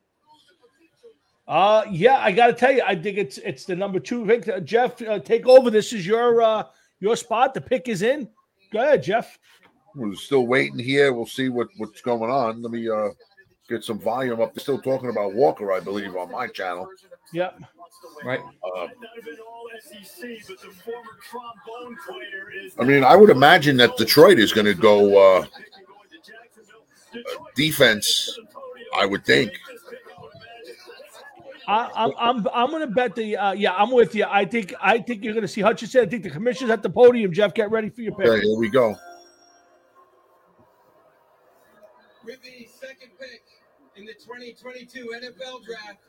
uh, yeah, I got to tell you, I think it's it's the number two pick. Uh, Jeff, uh, take over. This is your uh, your spot. The pick is in. Go ahead, Jeff. We're still waiting here. We'll see what, what's going on. Let me uh, get some volume up. They're still talking about Walker, I believe, on my channel. Yep. Right. Uh, I mean, I would imagine that Detroit is going to go uh, defense. I would think. I, I'm I'm I'm gonna bet the uh, yeah I'm with you. I think I think you're gonna see Hutchinson. I think the commissioner's at the podium. Jeff, get ready for your pick. Okay, here we go. With the second pick in the 2022 NFL Draft,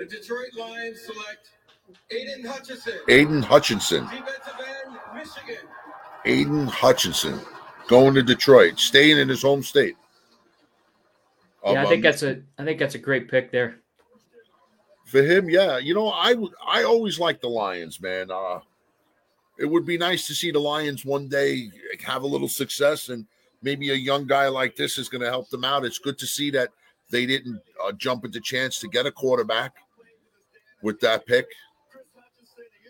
the Detroit Lions select Aiden Hutchinson, Aiden Hutchinson. defensive end, Michigan. Aiden Hutchinson going to Detroit, staying in his home state. Yeah, I Um, think that's a I think that's a great pick there. for him. Yeah, you know, I would. I always like the Lions, man. Uh, it would be nice to see the Lions one day have a little success, and maybe a young guy like this is going to help them out. It's good to see that they didn't uh, jump at the chance to get a quarterback with that pick,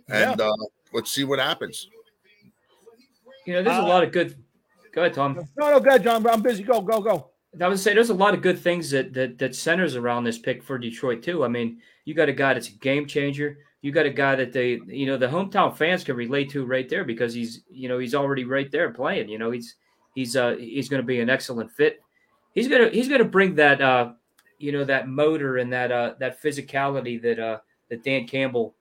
and uh, let's see what happens. You know, there's a Uh, lot of good. Go ahead, Tom. No, no, good, John. I'm busy. Go, go, go. I would say there's a lot of good things that that that centers around this pick for Detroit too. I mean, you got a guy that's a game changer. You got a guy that they, you know, the hometown fans can relate to right there because he's, you know, he's already right there playing. You know, he's he's uh he's going to be an excellent fit. He's gonna he's gonna bring that uh you know that motor and that uh that physicality that uh that Dan Campbell,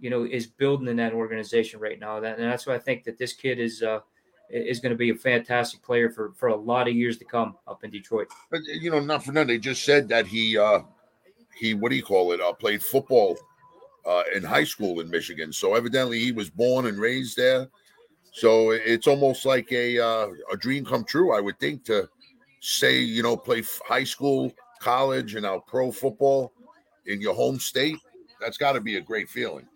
you know, is building in that organization right now. That and that's why I think that this kid is uh is going to be a fantastic player for for a lot of years to come up in Detroit. But you know, not for nothing. They just said that he uh he what do you call it? Uh played football uh in high school in Michigan. So evidently he was born and raised there. So it's almost like a uh, a dream come true, I would think, to say, you know, play high school, college, and now pro football in your home state. That's got to be a great feeling.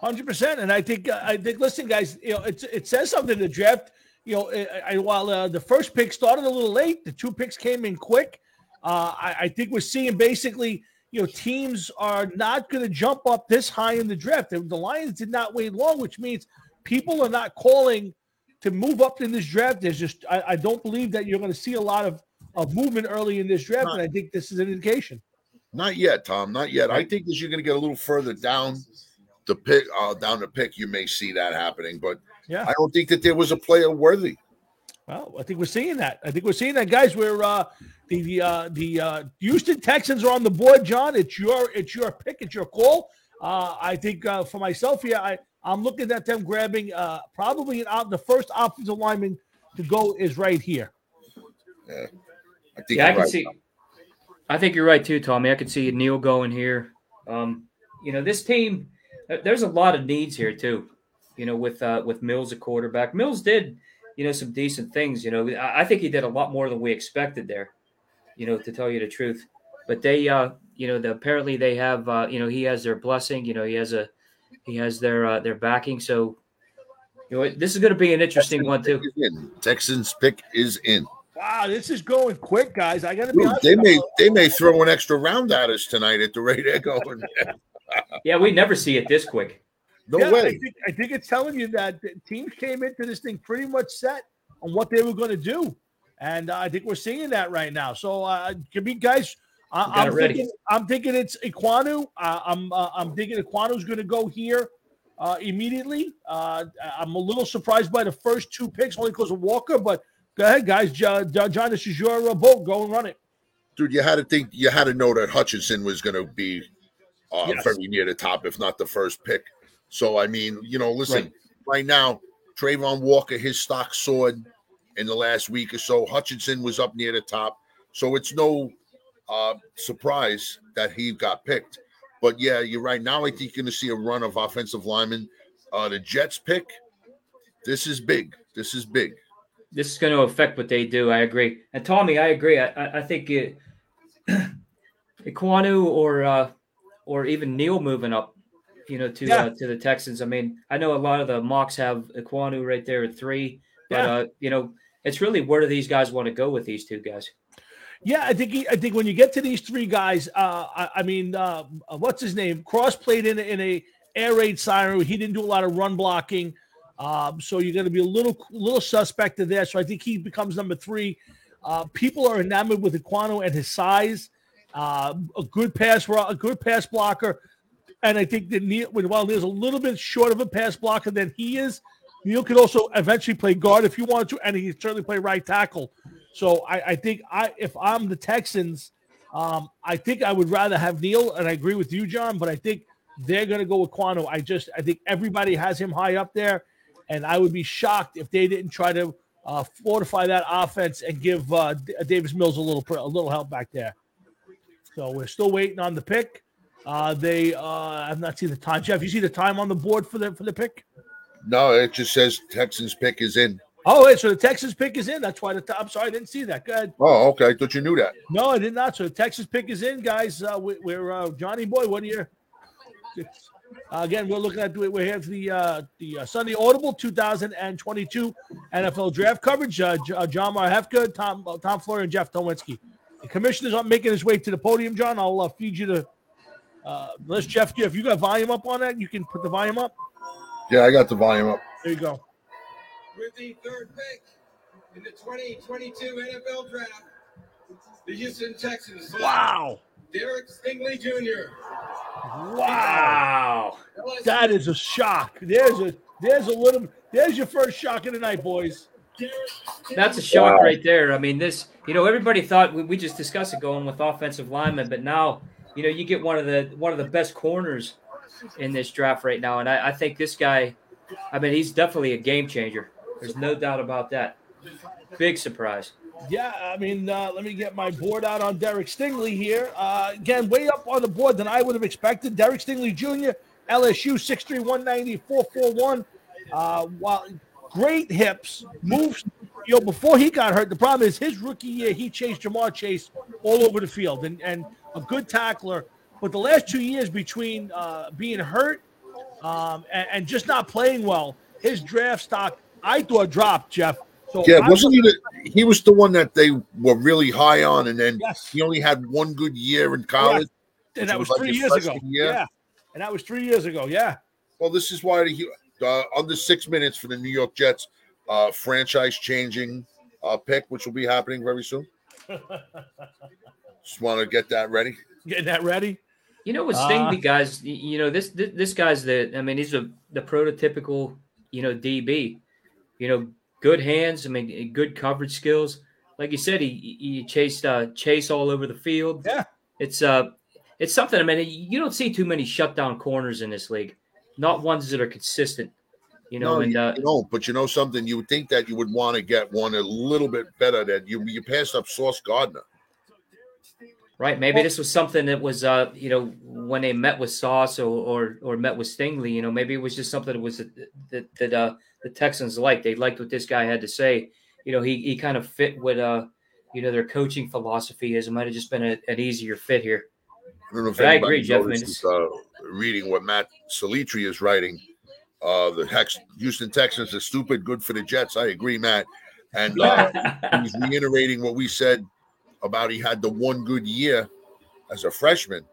Hundred percent, and I think uh, I think. Listen, guys, you know, it's it says something. The draft, you know, I, I, while uh, the first pick started a little late, the two picks came in quick. Uh, I, I think we're seeing basically, you know, teams are not going to jump up this high in the draft. The, the Lions did not wait long, which means people are not calling to move up in this draft. There's just I, I don't believe that you're going to see a lot of of movement early in this draft, and I think this is an indication. Not yet, Tom. Not yet. I think as you're going to get a little further down the pick, uh, down the pick, you may see that happening. But Yeah. I don't think that there was a player worthy. Well, I think we're seeing that. I think we're seeing that, guys. We're uh, the the uh, the uh, Houston Texans are on the board, John. It's your it's your pick. It's your call. Uh, I think uh, for myself here, I I'm looking at them grabbing uh, probably an op- the first offensive lineman to go is right here. Yeah, I think Yeah, I can right. see. I think you're right too, Tommy. I could see Neal going here. Um, you know, this team. uh, There's a lot of needs here too. You know, with uh, with Mills a quarterback. Mills did, you know, some decent things. You know, I, I think he did a lot more than we expected there. You know, to tell you the truth. But they, uh, you know, the, apparently they have, uh, you know, he has their blessing. You know, he has a, he has their uh, their backing. So, you know, this is going to be an interesting one too. Texans pick is in. Wow, this is going quick, guys. I got to be Dude, honest. they may they may throw an extra round at us tonight at the rate they're going. [laughs] Yeah, we never see it this quick. No Yeah, I way. think, I think it's telling you that the teams came into this thing pretty much set on what they were going to do, and uh, I think we're seeing that right now. So, uh, give me guys. I, I'm ready. thinking, I'm thinking it's Ekwonu. Uh, I'm uh, I'm thinking Ekwonu's going to go here uh, immediately. Uh, I'm a little surprised by the first two picks only because of Walker, but go ahead, guys. John, John this is your boat. Go and run it. Dude, you had to think you had to know that Hutchinson was going to be uh, Yes. very near the top, if not the first pick. So I mean, you know, listen, Right. right, now, Travon Walker, his stock soared in the last week or so. Hutchinson was up near the top, so it's no uh, surprise that he got picked. But yeah, you're right. Now I think you're going to see a run of offensive linemen. Uh, the Jets pick, this is big. This is big. This is going to affect what they do. I agree. And Tommy, I agree. I, I, I think it, [clears throat] Ekwonu or uh, or even Neal moving up, you know, to Yeah. uh, to the Texans. I mean, I know a lot of the mocks have Ekwonu right there at three, but Yeah. uh, you know, it's really where do these guys want to go with these two guys? Yeah, I think he, I think when you get to these three guys, uh, I, I mean, uh, what's his name? Cross played in a, in a air raid siren. He didn't do a lot of run blocking, um, so you're going to be a little little suspect of there. So I think he becomes number three. Uh, people are enamored with Ekwonu and his size, uh, a good pass, a good pass blocker, and I think that Neal, while Neal's a little bit short of a pass blocker than he is, Neal could also eventually play guard if you wanted to, and he certainly play right tackle. So I, I think I if I'm the Texans, um, I think I would rather have Neal, and I agree with you, John. But I think they're going to go with Quano. I just I think everybody has him high up there, and I would be shocked if they didn't try to uh, fortify that offense and give uh, D- Davis Mills a little a little help back there. So we're still waiting on the pick. Uh, they uh, I've not seen the time. Jeff, you see the time on the board for the for the pick? No, it just says Texans pick is in. Oh, wait, so the Texas pick is in. That's why the I'm sorry, I didn't see that. Good. Oh, okay. I thought you knew that. No, I did not. So the Texas pick is in, guys. Uh, we, we're uh, Johnny Boy. What are you? Uh, again, we're looking at we're here for the uh, the uh, Sunday Audible 2022 NFL Draft coverage. Uh, J- uh, John Marhefka, Tom uh, Tom Floyer, and Jeff Tolwinski. The commissioner's not making his way to the podium. John, I'll uh, feed you the. Uh, let's Jeff. If you got volume up on that, you can put the volume up. Yeah, I got the volume up. There you go. With the third pick in the 2022 NFL Draft, the Houston Texans Wow! Derek Stingley Jr. Wow! Wow. That is a shock. There's a there's a little there's your first shock of the night, boys. That's a shock Wow. right there. I mean, this, you know, everybody thought we, we just discussed it going with offensive linemen, but now, you know, you get one of the one of the best corners in this draft right now, and I, I think this guy, I mean, he's definitely a game changer. There's no doubt about that. Big surprise. Yeah, I mean, uh, let me get my board out on Derek Stingley here. Uh, again, way up on the board than I would have expected. Derek Stingley Jr., LSU, 6'3", 190, 441. Uh, while great hips, moves. You know, before he got hurt, the problem is his rookie year, he chased Ja'Marr Chase all over the field and, and a good tackler. But the last two years between uh, being hurt um, and, and just not playing well, his draft stock, I thought, dropped, Jeff. So Yeah, I- wasn't he the he was the one that they were really high on, and then Yes. he only had one good year in college. and that was was three his years ago. year? Yeah, and that was three years ago. Yeah, Well, this is why the uh, under six minutes for the New York Jets uh, franchise changing uh, pick, which will be happening very soon. Just want to get that ready. getting that ready. You know, with Uh, Stingley, guys, you know this this, this guy's the. I mean, he's a the prototypical, you know, DB. You know, good hands. I mean, good coverage skills. Like you said, he he chased uh, Chase all over the field. Yeah. it's uh, it's something. I mean, you don't see too many shutdown corners in this league. Not ones that are consistent. You know, no, and you, uh, you don't. But you know something, you would think that you would want to get one a little bit better. That you you passed up Sauce Gardner. Right. Maybe this was something that was, uh, you know, when they met with Sauce or or, or met with Stingley, you know, maybe it was just something that was that that uh, the Texans liked. They liked what this guy had to say. You know, he he kind of fit with uh, you know, their coaching philosophy is. It might have just been a, an easier fit here. I don't know if I agree, Jeff. I uh, reading what Matt Salitri is writing. Uh, the Hex, Houston Texans are stupid, good for the Jets. I agree, Matt. And uh, [laughs] he's reiterating what we said about he had the one good year as a freshman,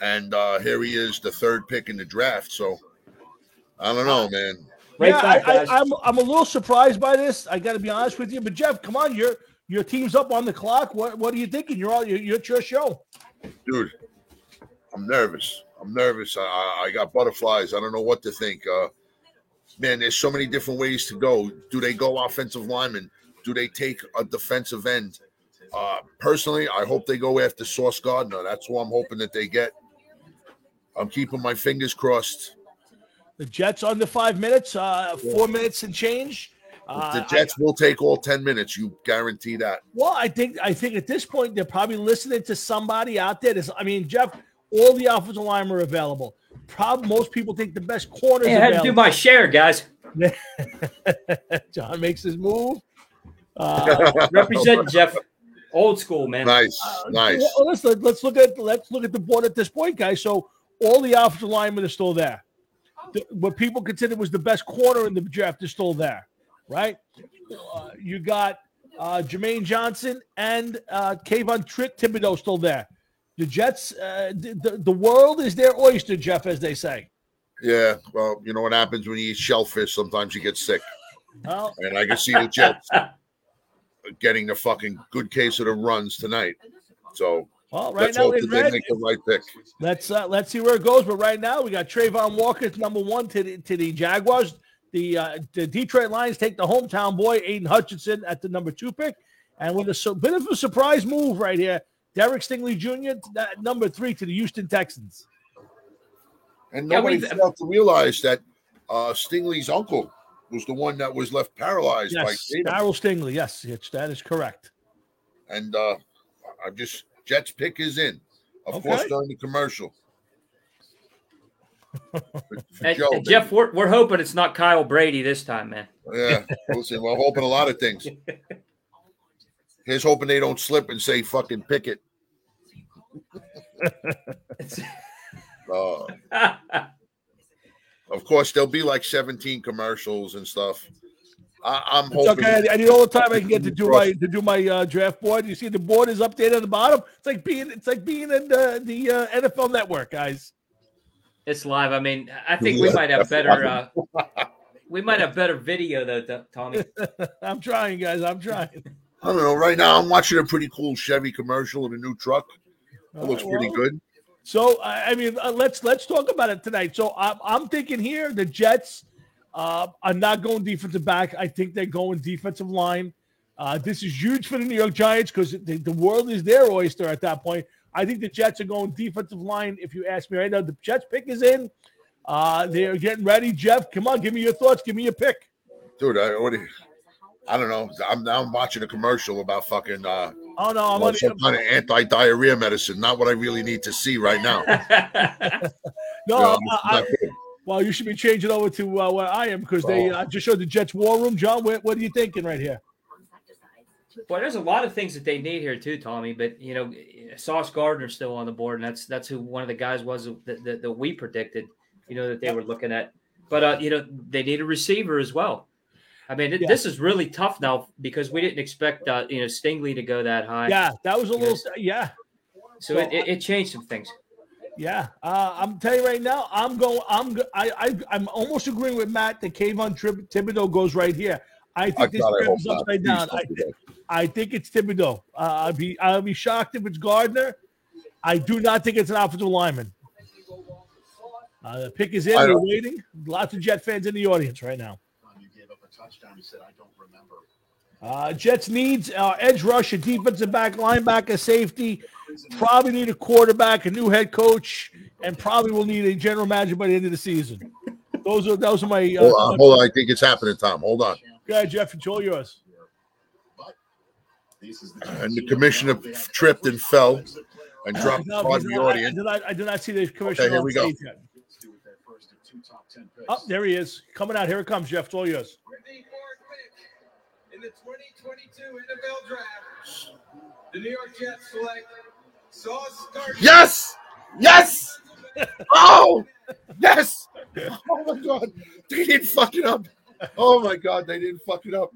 and uh, here he is, the third pick in the draft. So I don't know, man. Right yeah, back, I, I, I'm I'm a little surprised by this. I got to be honest with you. But Jeff, come on, your your team's up on the clock. What what are you thinking? You're all you're, you're it's your show. dude. I'm nervous. I'm nervous. I- I, I got butterflies. I don't know what to think. Uh, man, there's so many different ways to go. Do they go offensive lineman? Do they take a defensive end? Uh, personally, I hope they go after Sauce Gardner. That's who I'm hoping that they get. I'm keeping my fingers crossed. The Jets under five minutes, uh, four minutes and change. Uh, the I- Jets will take all 10 minutes. You guarantee that. well, I think I think at this point they're probably listening to somebody out there. That's, I mean, Jeff, all the offensive linemen are available. Probably most people think the best corners Hey, I had to do my share, guys. [laughs] John makes his move. Uh, [laughs] Represent Jeff. Old school, man. nice, nice. Well, let's let's look at let's look at the board at this point, guys. So all the offensive linemen are still there. The- what people considered was the best corner in the draft is still there, right? Uh, you got uh, Jermaine Johnson and uh, Kayvon Tri- Thibodeaux still there. The Jets, uh, the, the the world is their oyster, Jeff, as they say. Yeah, well, you know what happens when you eat shellfish? Sometimes you get sick. Well, And I can see the Jets [laughs] getting the fucking good case of the runs tonight. So well, right let's now hope in that they red, make the right pick. Let's uh, let's see where it goes. But right now, we got Travon Walker at number one to the, to the Jaguars. The uh, the Detroit Lions take the hometown boy Aiden Hutchinson at the number two pick, and with a su- bit of a surprise move right here, Derek Stingley Jr. that number three to the Houston Texans. And Yeah, nobody we- failed to realize that uh, Stingley's uncle was the one that was left paralyzed by Yes, Tatum. Darryl Stingley. Yes, it's, that is correct. And uh I just Jets pick is in. Of course, during the commercial. [laughs] For- for And, Joe, and Jeff, we're, we're hoping it's not Kyle Brady this time, man. Yeah, listen, we're hoping a lot of things. [laughs] Here's hoping they don't slip and say fucking pick it. [laughs] Uh, of course, there'll be like 17 commercials and stuff. I, I'm It's hoping. okay. I, I need all the time I can get to [laughs] do my to do my uh, draft board. You see, the board is updated at the bottom. It's like being it's like being in the the uh, NFL Network, guys. it's live. I mean, I think we might have better. Uh, we might have better video though, Tommy. [laughs] I'm trying, guys. I'm trying. I don't know. Right now, I'm watching a pretty cool Chevy commercial of a new truck. It looks Uh, pretty good. So I mean, uh, let's let's talk about it tonight. So I'm I'm thinking here the Jets uh, are not going defensive back. I think they're going defensive line. Uh, this is huge for the New York Giants because the, the world is their oyster at that point. I think the Jets are going defensive line. If you ask me right now, the Jets pick is in. Uh, they're getting ready. Jeff, come on, give me your thoughts. Give me your pick. Dude, I, you- I don't know. I'm now watching a commercial about fucking uh, Oh no, I'm well, on. some kind of anti-diarrhea medicine. Not what I really need to see right now. [laughs] No, You know, I- it's I- not good. well, you should be changing over to uh, where I am because they Oh. uh, just showed the Jets war room. John, what, what are you thinking right here? Well, there's a lot of things that they need here too, Tommy. But you know, Sauce Gardner's still on the board, and that's that's who one of the guys was that, that, that we predicted. You know that they were looking at, but uh, you know they need a receiver as well. I mean, it, Yeah. this is really tough now because we didn't expect uh, you know Stingley to go that high. Yeah, that was a little. Yes. Yeah, So it, it, it changed some things. Yeah, uh, I'm telling you right now, I'm going. I'm. I. I I'm almost agreeing with Matt that Kayvon Trib- Thibodeaux goes right here. I I think this God, I trip is upside down. I. I think it's Thibodeaux. Uh, I'd be. I'll be shocked if it's Gardner. I do not think it's an offensive lineman. Uh, the pick is in. I We're waiting. Lots of Jet fans in the audience right now. You gave up a touchdown. He said, I don't remember. Uh, Jets needs uh, edge rush, a defensive back, linebacker, safety. Probably need a quarterback, a new head coach, and probably will need a general manager by the end of the season. Those are those are my. Uh, Hold on, hold on. I think it's happening, Tom. Hold on. Go ahead, Jeff. It's all yours. This is the And the commissioner tripped and fell and dropped No, part he's of the not- I, I audience. not. I did not see the commissioner here on we go. stage yet. Jets do with their first of two top 10 picks. Oh, there he is, coming out. Here it comes, Jeff. It's all yours. With the fourth pick in the 2022 NFL Draft, the New York Jets select Sauce Gardner. Yes! Yes! [laughs] Oh! Yes! Oh my god. They didn't fuck it up. Oh my god, they didn't fuck it up.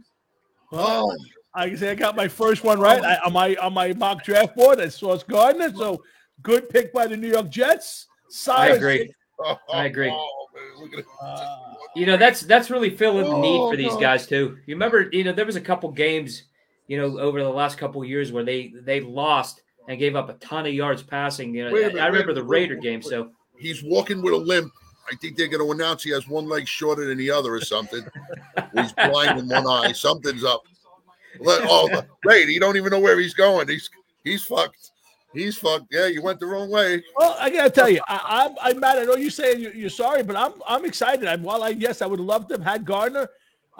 Oh, I can say I got my first one right I, on my on my mock draft board. I saw Gardner. So good pick by the New York Jets. I agree. oh, I agree. oh, man, look at it. Uh, You know, that's that's really filling the need Oh, for these God. guys too. You remember, you know, there was a couple games, you know, over the last couple years where they they lost and gave up a ton of yards passing. You know, Wait a I- minute, I wait remember the minute, wait Raider minute, game. wait. So He's walking with a limp. I think they're going to announce he has one leg shorter than the other or something. [laughs] he's blind in one eye. Something's up. Let, oh, wait, he don't even know where he's going. He's he's fucked. He's fucked. Yeah, you went the wrong way. Well, I gotta tell you, I, I'm I'm mad. I know you're saying you're, you're sorry, but I'm I'm excited. I'm, while I yes, I would love to have had Gardner.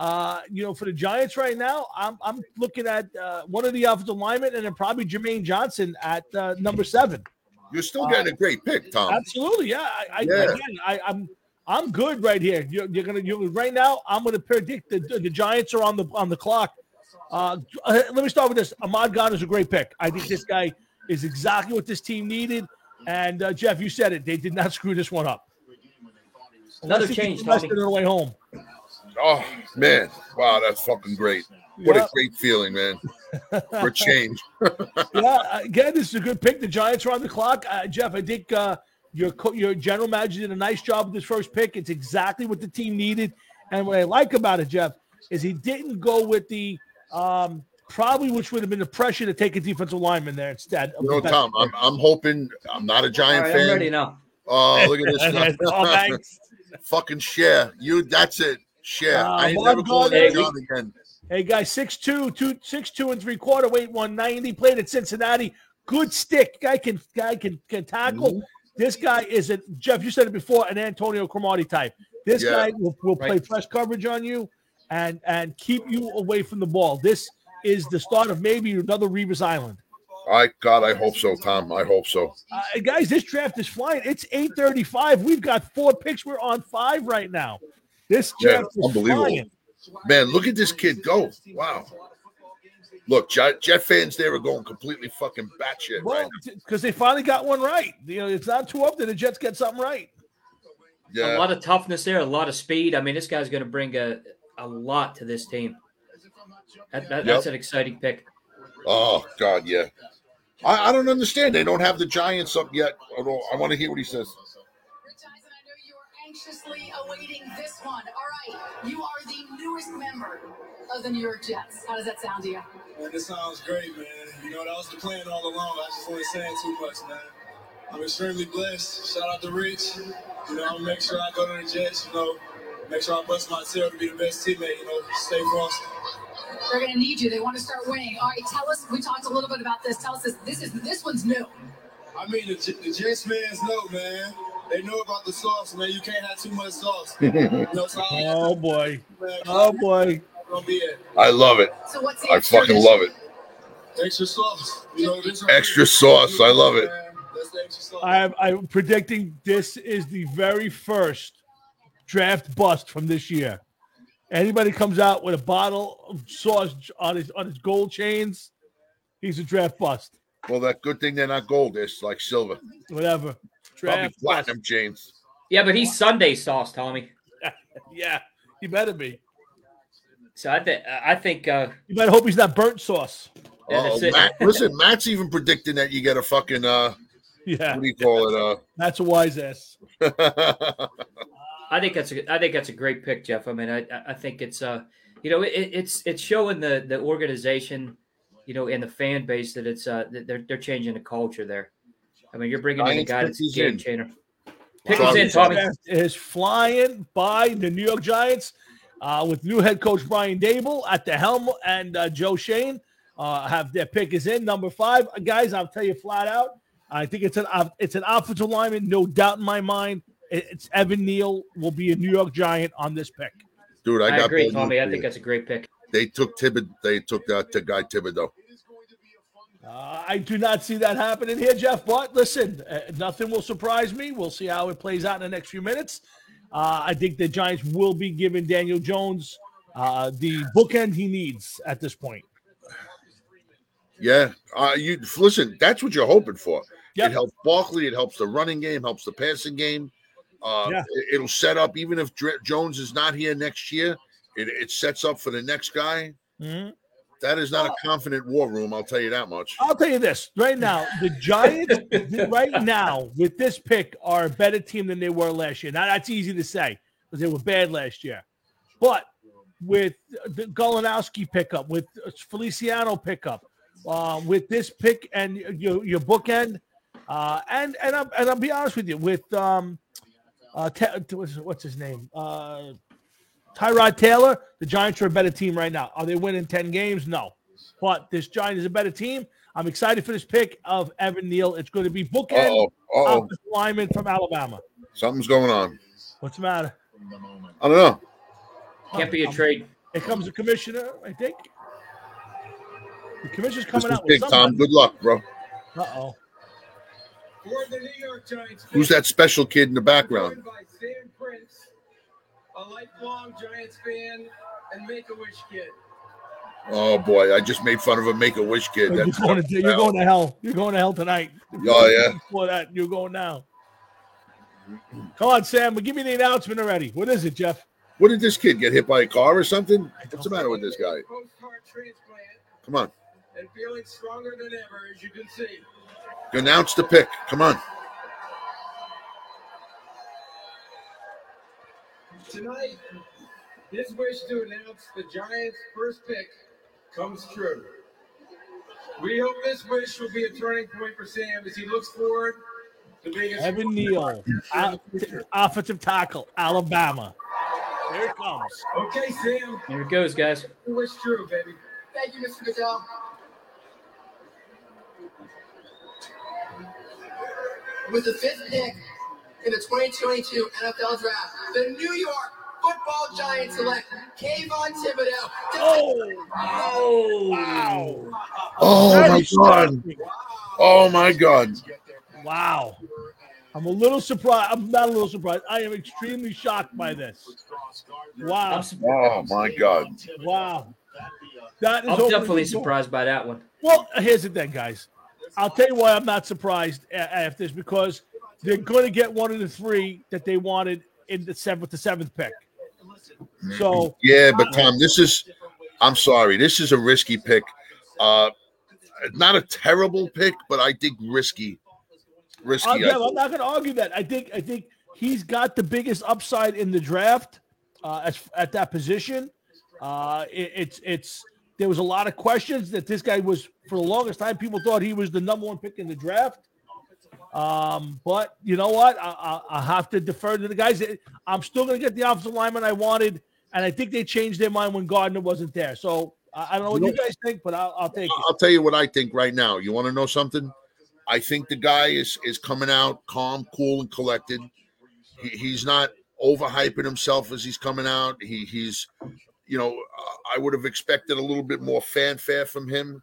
Uh, you know, for the Giants right now, I'm I'm looking at uh, one of the offensive linemen and then probably Jermaine Johnson at uh, number seven. You're still getting a great pick, Tom. Absolutely, yeah. I, I Yeah. again, I, I'm I'm good right here. You're, you're gonna you right now. I'm gonna predict the the Giants are on the on the clock. Uh, uh, let me start with this. Ahmad Gardner is a great pick. I think this guy is exactly what this team needed. And uh, Jeff, you said it. They did not screw this one up. another Unless change, gets arrested Tommy. on the way home. Oh man, wow, that's fucking great. What Yeah. a great feeling, man. For [laughs] change. [laughs] yeah, again, this is a good pick. The Giants are on the clock. Uh, Jeff, I think uh, your co- your general manager did a nice job with this first pick. It's exactly what the team needed. And what I like about it, Jeff, is he didn't go with the um, probably which would have been the pressure to take a defensive lineman there instead. of You know, Tom, I'm, I'm hoping I'm not a Giant right, I'm ready now. Oh, look at this. [laughs] Oh, thanks. fucking Cher. You that's it. Cher. Uh, I ain't never calling Gardner- you John again. Hey guys, 6'2", two, 6'2", and three quarter, weight one ninety. Played at Cincinnati. Good stick. Guy can guy can can tackle. Mm-hmm. This guy is a Jeff. You said it before, an Antonio Cromartie type. This Yeah. guy will, will play Right. press coverage on you. and and keep you away from the ball. This is the start of maybe another Revis Island. I God, I hope so, Tom. I hope so. Uh, guys, this draft is flying. It's 8:35. We've got four picks. We're on five right now. This Yeah, is unbelievable. flying. Man, look at this kid go. Wow. Look, Jet, Jet fans there are going completely fucking batshit right Well, because they finally got one right. You know, it's not too often the Jets get something right. now. A lot of toughness there, a lot of speed. I mean, this guy's going to bring a, a lot to this team. That, that, That's an exciting pick. Oh God, yeah. I, I don't understand. They don't have the Giants up yet. Although I want to hear what he says. Anxiously awaiting this one. All right, you are the newest member of the New York Jets. How does that sound to you? Man, this sounds great, man. You know, that was the plan all along. I just wasn't saying too much, man. I'm extremely blessed. Shout out to Rich. You know, I'm gonna make sure I go to the Jets, you know, make sure I bust my tail to be the best teammate, you know, stay frosty. They're going to need you. They want to start winning. All right, tell us. We talked a little bit about this. Tell us this. This is this one's new. I mean, the, J- the Jets fans know, man. They know about the sauce, man. You can't have too much sauce. [laughs] you know, so Oh boy. man, Oh boy. gonna be it. I love it. So what's I extra fucking this- love it. Extra sauce. You know, this Extra sauce. I love it. That's the extra sauce. I'm, I'm predicting this is the very first draft bust from this year. Anybody comes out with a bottle of sauce on his on his gold chains, he's a draft bust. Well, that good thing they're not gold. It's like silver. Whatever. Probably Draft bust. platinum, James. Yeah, but he's Sunday sauce, Tommy. [laughs] Yeah, he better be. So I think I think uh, You better hope he's not burnt sauce. Yeah, Oh. Matt, listen, Matt's even predicting that you get a fucking uh, Yeah, what do you call it? Uh, that's a wise ass. [laughs] I think that's a I think that's a great pick, Jeff. I mean, I I- I think it's uh you know it, it's it's showing the the organization, you know, and the fan base that it's uh that they're they're changing the culture there. I mean, you're bringing in a guy pick that's a who's game in. changer. Pick Wow. in, Tommy. Is flying by the New York Giants uh, with new head coach Brian Daboll at the helm and uh, Joe Schoen uh, have their pick is in number five. Uh, guys, I'll tell you flat out, I think it's an uh, it's an offensive lineman, no doubt in my mind. It's Evan Neal will be a New York Giant on this pick. dude, I, I, got agree, Tommy. I think that's a great pick. they took Tibid. They took that to Guy Thibodeaux. Uh, I do not see that happening here, Jeff. But listen, uh, nothing will surprise me. We'll see how it plays out in the next few minutes. Uh, I think the Giants will be giving Daniel Jones uh, the bookend he needs at this point. Yeah, uh, you listen. That's what you're hoping for. Yep. It helps Barkley. It helps the running game. Helps the passing game. Uh, Yeah. it- It'll set up even if Dr- Jones is not here next year. It, it sets up for the next guy. Mhm. That is not a confident war room. I'll tell you that much. I'll tell you this right now: the [laughs] Giants, right now, with this pick, are a better team than they were last year. Now that's easy to say because they were bad last year, but with the Glowinski pickup, with Feliciano pickup, uh, with this pick and your your bookend, uh, and and I'm, and I'll be honest with you, with um, uh, what's, what's his name, uh, Tyrod Taylor, the Giants are a better team right now. Are they winning 10 games? No. But this Giant is a better team. I'm excited for this pick of Evan Neal. It's going to be bookend offensive lineman from Alabama. something's going on. What's the matter? I don't know. Can't be a trade. Here comes the commissioner, I think. The commissioner's This coming is out big, with Tom. Good luck, bro. Uh oh. For the New York Giants. Who's that special kid in the background? A lifelong Giants fan and Make-A-Wish kid. Oh boy, I just made fun of a Make a Wish kid. You're That's going, to, you're going to hell. You're going to hell tonight. Oh, yeah. Before that, you're going now. Come on, Sam. But give me the announcement already. What is it, Jeff? What did this kid get hit by a car or something? What's the matter with this guy? Post-heart transplant Come on, and feeling stronger than ever, as you can see. announce the pick. Come on. Tonight, his wish to announce the Giants' first pick comes true. We hope this wish will be a turning point for Sam as he looks forward to being a Evan Neal, o- offensive tackle, Alabama. Here it comes. Okay, Sam, Here it goes, guys. your wish true, baby. Thank you, Mr. Goodell. With the fifth pick in the 2022 NFL Draft, the New York football Giants select Kayvon Thibodeaux. Oh, Oh, wow. Oh That my god. shocking. Oh my god. Wow. I'm a little surprised. I'm not a little surprised. I am extremely shocked by this. Wow. I'm, Oh, oh my god. Wow. That is I'm definitely surprised by that one. Well, here's the thing, guys. I'll tell you why I'm not surprised a- after this because they're going to get one of the three that they wanted in the seventh, the seventh pick. So Yeah, but Tom, this is I'm sorry, this is a risky pick. Uh not a terrible pick, but I think risky. Risky. uh, yeah, I'm not going to argue that. I think I think he's got the biggest upside in the draft uh, as, at that position. Uh, it, it's it's there was a lot of questions that this guy was for the longest time. People thought he was the number one pick in the draft. Um, but you know what? I, I, I have to defer to the guys. I'm still going to get the offensive lineman I wanted, and I think they changed their mind when Gardner wasn't there. So I, I don't know what You you guys think, but I'll, I'll take it. I'll tell you what I think right now. You want to know something? I think the guy is is coming out calm, cool, and collected. He, he's not overhyping himself as he's coming out. He he's, you know, I would have expected a little bit more fanfare from him.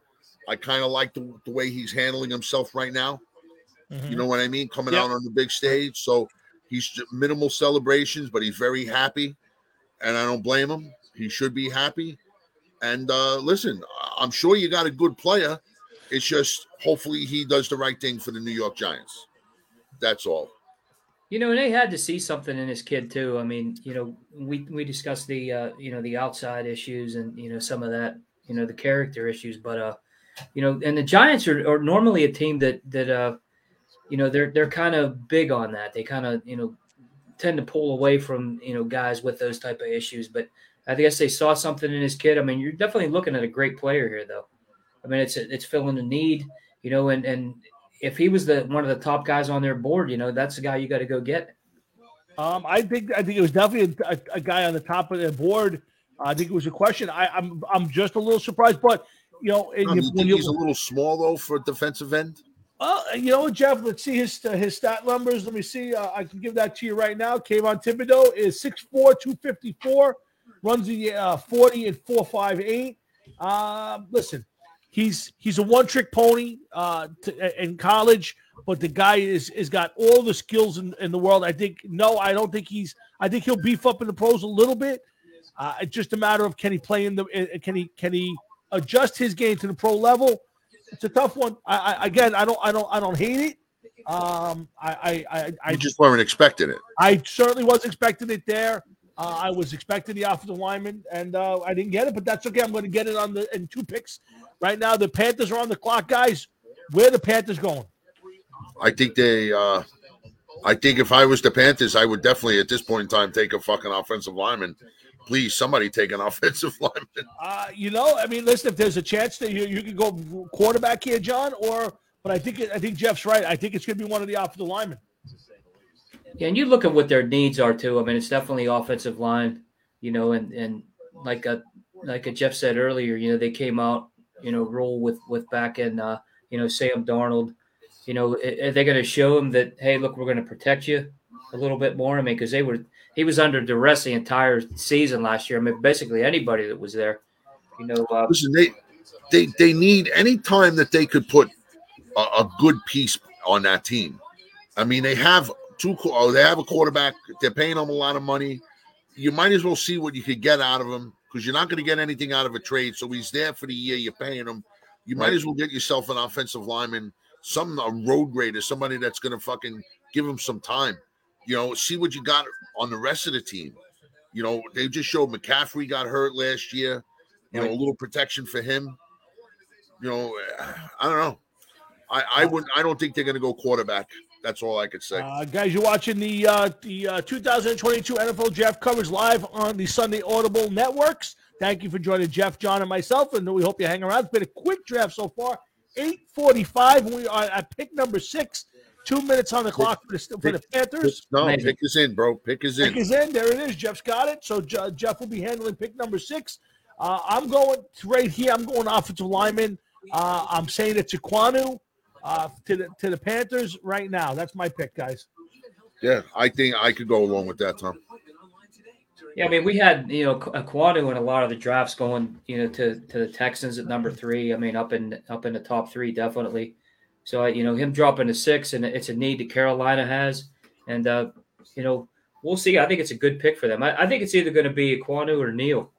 I kind of like the, the way he's handling himself right now. Mhm. You know what I mean? Coming Yep. out on the big stage. So he's minimal celebrations, but he's very happy. And I don't blame him. He should be happy. And uh, listen, I'm sure you got a good player. It's just hopefully he does the right thing for the New York Giants. That's all. You know, and they had to see something in this kid too. I mean, you know, we we discussed the uh, you know the outside issues and you know some of that, you know, the character issues, but uh, you know, and the Giants are, are normally a team that that uh, you know, they're they're kind of big on that. They kind of you know tend to pull away from you know guys with those type of issues, but I guess they saw something in his kid. I mean, you're definitely looking at a great player here, though. I mean, it's it's filling a need, you know, and and if he was the one of the top guys on their board, you know, that's the guy you got to go get. Um, I think I think it was definitely a, a, a guy on the top of the board. I think it was a question. I, I'm I'm just a little surprised, but you know, and Tom, you- you when think you, he's a little small though for a defensive end? Uh, you know, Jeff, let's see his uh, his stat numbers. Let me see. Uh, I can give that to you right now. Kayvon Thibodeaux is 6'4", 254, runs the uh, 40 and 458. Uh, listen, he's he's a one trick pony uh, to, in college, but the guy is is got all the skills in, in the world. I think no, I don't think he's. I think he'll beef up in the pros a little bit. Uh, it's just a matter of can he play in the uh, can he can he adjust his game to the pro level. It's a tough one. I, I again, I don't I don't I don't hate it. Um, I I I, I You just weren't expecting it. I certainly was expecting it there. Uh, I was expecting the offensive lineman, and uh, I didn't get it, but that's okay. I'm going to get it on the in two picks right now. The Panthers are on the clock, guys. Where the Panthers going? I think they. uh I think if I was the Panthers, I would definitely at this point in time take a fucking offensive lineman. Please, somebody take an [laughs] offensive lineman. Uh, you know, I mean, listen, if there's a chance that you you can go quarterback here, John, or but I think I think Jeff's right. I think it's going to be one of the offensive linemen. Yeah, and you look at what their needs are too. I mean, it's definitely offensive line, you know, and and like a like a Jeff said earlier, you know, they came out, you know, roll with with back in, uh, you know, Sam Darnold. You know, are they going to show him that hey, look, we're going to protect you a little bit more? I mean, because they were he was under duress the entire season last year. I mean, basically anybody that was there, you know, uh, Listen, they they they need any time that they could put a, a good piece on that team. I mean, they have two. Oh, they have a quarterback. They're paying them a lot of money. You might as well see what you could get out of him because you're not going to get anything out of a trade. So he's there for the year. You're paying him. You might as well get yourself an offensive lineman, some a road grader, somebody that's going to fucking give him some time. You know, see what you got on the rest of the team. You know, they just showed McCaffrey got hurt last year. You know, a little protection for him. You know, [sighs] I don't know. I I wouldn't. I don't think they're going to go quarterback. That's all I could say. Uh, guys, you're watching the uh, the uh, 2022 NFL Draft coverage live on the Sunday Audible networks. Thank you for joining Jeff, John, and myself, and we hope you hang around. It's been a quick draft so far. 8:45, and we are at pick number six. Two minutes on the clock for the, for the Panthers. no, amazing. pick is in, bro. Pick is Pick in. is in. There it is. Jeff's got it. So Je- Jeff will be handling pick number six. Uh, I'm going to right here. I'm going offensive lineman. Uh, I'm saying it's Ekwonu uh, to the to the Panthers right now. That's my pick, guys. Yeah, I think I could go along with that, Tom. Yeah, I mean, we had you know Ekwonu in a lot of the drafts going, you know, to to the Texans at number three. I mean, up in up in the top three, definitely. So you know, him dropping to six, and it's a need that Carolina has, and uh, you know, we'll see. I think it's a good pick for them. I, I think it's either going to be Ekwonu or Neal.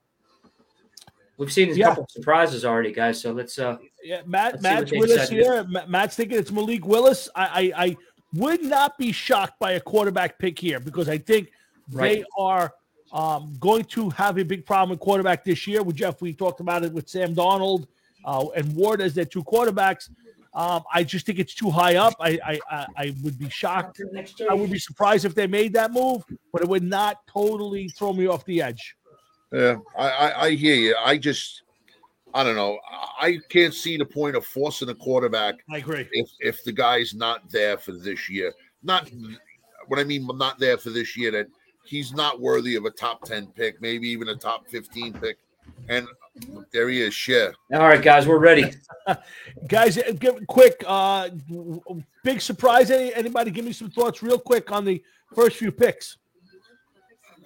We've seen a Yeah. couple of surprises already, guys. So let's uh, Yeah, Matt. Matt's with us here. Matt's thinking it's Malik Willis. I, I, I would not be shocked by a quarterback pick here because I think Right. they are um, going to have a big problem with quarterback this year. With Jeff, we talked about it with Sam Darnold uh, and Ward as their two quarterbacks. Um, I just think it's too high up. I, I, I, I would be shocked. I would be surprised if they made that move, but it would not totally throw me off the edge. Yeah, I, I, I hear you. I just, I don't know. I- I can't see the point of forcing a quarterback I agree. if if the guy's not there for this year. Not what I mean, not there for this year. That he's not worthy of a top ten pick, maybe even a top fifteen pick. And there he is, Cher. all right, guys, we're ready. [laughs] guys uh, give quick uh w- w- big surprise any anybody give me some thoughts real quick on the first few picks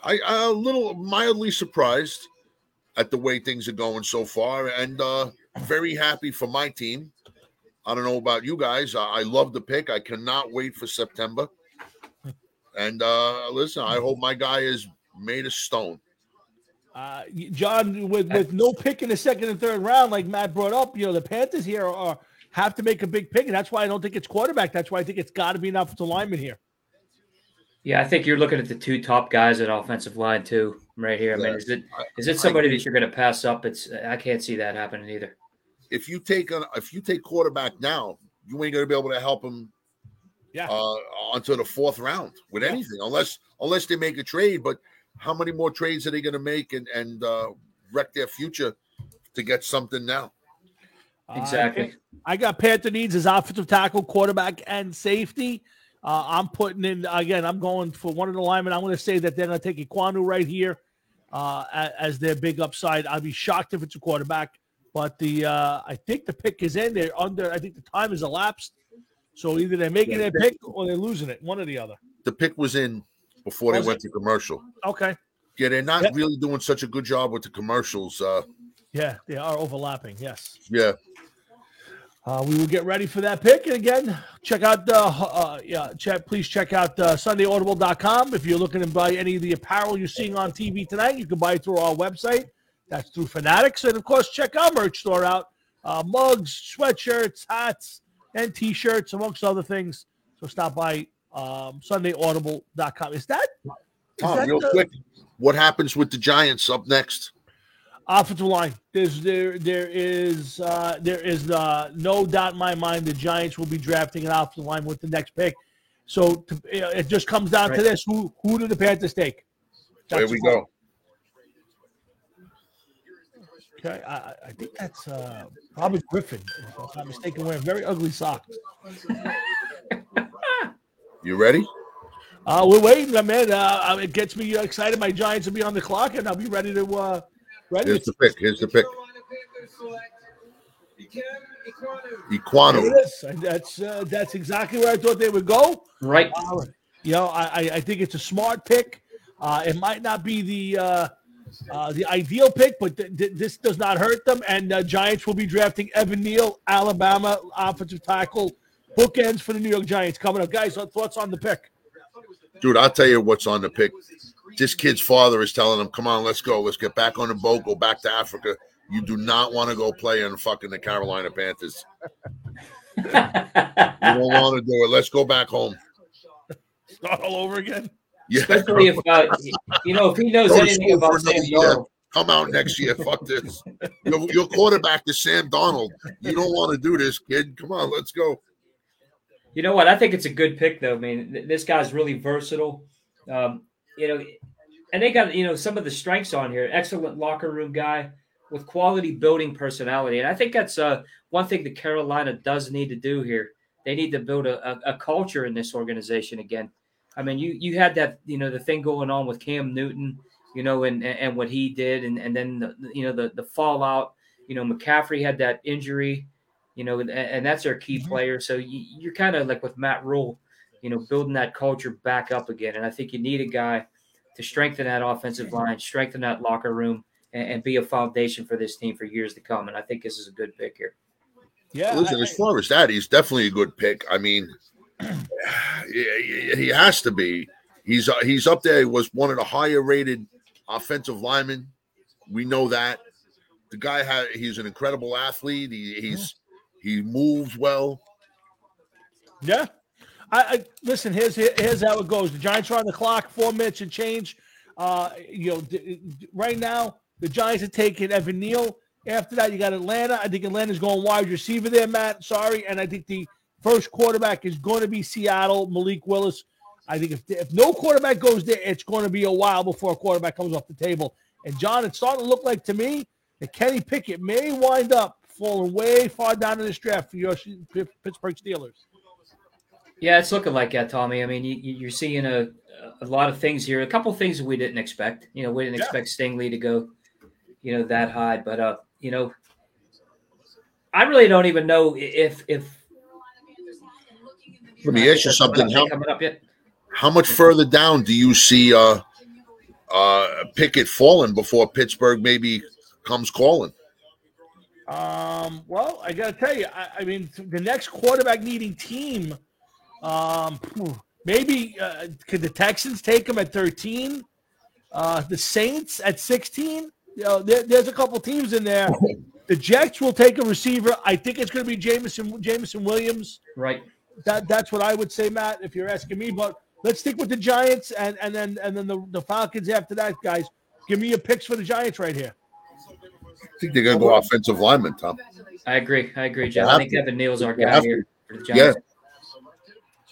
I I'm a little mildly surprised at the way things are going so far, and uh very happy for my team. I don't know about you guys. I, I love the pick. I cannot wait for September. And uh listen, I hope my guy is made of stone. Uh john with with no pick in the second and third round like matt brought up you know the panthers here are have to make a big pick and that's why i don't think it's quarterback that's why i think it's got to be an offensive lineman here Yeah, I think you're looking at the two top guys at offensive line too, right here. I mean, Yeah. is it is it somebody that you're going to pass up? It's I can't see that happening either. If you take a if you take quarterback now, you ain't gonna be able to help him Yeah. uh onto the fourth round with anything unless unless they make a trade. But how many more trades are they gonna make and, and uh wreck their future to get something now? Uh, Exactly. I got Panther needs as offensive tackle, quarterback, and safety. Uh, I'm putting in again. I'm going for one of the linemen. I'm going to say that they're going to take Ekwonu right here uh, as their big upside. I'd be shocked if it's a quarterback, but the uh, I think the pick is in. They're under. I think the time has elapsed, so either they're making their pick or they're losing it. One or the other. The pick was in before they went to commercial. Okay. Yeah, they're not Yeah. really doing such a good job with the commercials. Uh Yeah, they are overlapping. Yes. yeah. Uh, we will get ready for that pick. And again, check out the uh, yeah, check, please check out uh, SundayAudible.com. If you're looking to buy any of the apparel you're seeing on TV tonight, you can buy it through our website. That's through Fanatics. And of course, check our merch store out uh, mugs, sweatshirts, hats, and t shirts, amongst other things. So stop by um, SundayAudible.com. Is that Tom, that real the- quick, what happens with the Giants up next? offensive line. There's there there is uh, there is uh, no doubt in my mind the Giants will be drafting an offensive line with the next pick. So to, it just comes down to this: who who do the Panthers take? There we the- go. Okay, I, I- I think that's uh, Robert Griffin. If I'm not mistaken, wearing very ugly socks. [laughs] You ready? Uh, we're waiting, man. Uh, it gets me excited. My Giants will be on the clock, and I'll be ready to uh, ready. Here's the pick. Here's the pick. there Ekwonu. And that's uh, that's exactly where I thought they would go. Right. Uh, you know, I, I- I think it's a smart pick. Uh, it might not be the uh, uh, the ideal pick, but th- th- this does not hurt them. And uh, Giants will be drafting Evan Neal, Alabama offensive tackle, bookends for the New York Giants coming up. Guys, what thoughts on the pick? Dude, I'll tell you what's on the pick. This kid's father is telling him, "Come on, let's go. Let's get back on the boat. Go back to Africa. You do not want to go play in fucking the Carolina Panthers. You don't [laughs] want to do it. Let's go back home." Start all over again. Yeah, Especially if uh, you know if he knows anything about another Sam year. Darnold. come out next year. Fuck this. Your, your quarterback is Sam Darnold. You don't want to do this, kid. Come on, let's go. You know what? I think it's a good pick, though. I mean, th- this guy's really versatile. Um, you know, and they got you know some of the strengths on here. Excellent locker room guy with quality building personality, and I think that's uh, one thing that Carolina does need to do here. They need to build a, a, a culture in this organization again. I mean, you you had that you know the thing going on with Cam Newton, you know, and and what he did, and and then the, you know the the fallout. You know, McCaffrey had that injury you know, and, and that's their key player. So you, you're kind of like with Matt Rhule, you know, building that culture back up again. And I think you need a guy to strengthen that offensive line, strengthen that locker room, and, and be a foundation for this team for years to come. And I think this is a good pick here. Yeah, Listen, I- as far as that, he's definitely a good pick. I mean, [clears throat] he he has to be. He's uh, he's up there. He was one of the higher rated offensive linemen. We know that. The guy had he's an incredible athlete. He, he's he moves well. Yeah. I, I listen. Here's here's how it goes. The Giants are on the clock, four minutes and change. Uh, you know, d- d- right now the Giants are taking Evan Neal. After that, you got Atlanta. I think Atlanta's going wide receiver there, Matt. Sorry, and I think the first quarterback is going to be Seattle, Malik Willis. I think if if no quarterback goes there, it's going to be a while before a quarterback comes off the table. And John, it's starting to look like to me that Kenny Pickett may wind up falling way far down in this draft for your Pittsburgh Steelers. Yeah, it's looking like that, Tommy. I mean, you, you- you're seeing a, a lot of things here. A couple of things we didn't expect. You know, we didn't Yeah. expect Stingley to go, you know, that high. But uh, you know, I really don't even know if if Let me ask you something. How, coming up yet. how much further down do you see uh, uh, Pickett falling before Pittsburgh maybe comes calling? Um, well, I got to tell you, I, I mean, the next quarterback needing team, um, maybe uh, could the Texans take him at 13? Uh, the Saints at 16? You know, there, there's a couple teams in there. The Jets will take a receiver. I think it's going to be Jameson Jameson Williams. Right. That that's what I would say, Matt. If you're asking me, but let's stick with the Giants and and then and then the, the Falcons after that, guys. Give me your picks for the Giants right here. I think they're going to go offensive lineman, Tom. I agree. I agree, Jeff. I think to. Evan Neal's our You guy have to. here for the Yeah,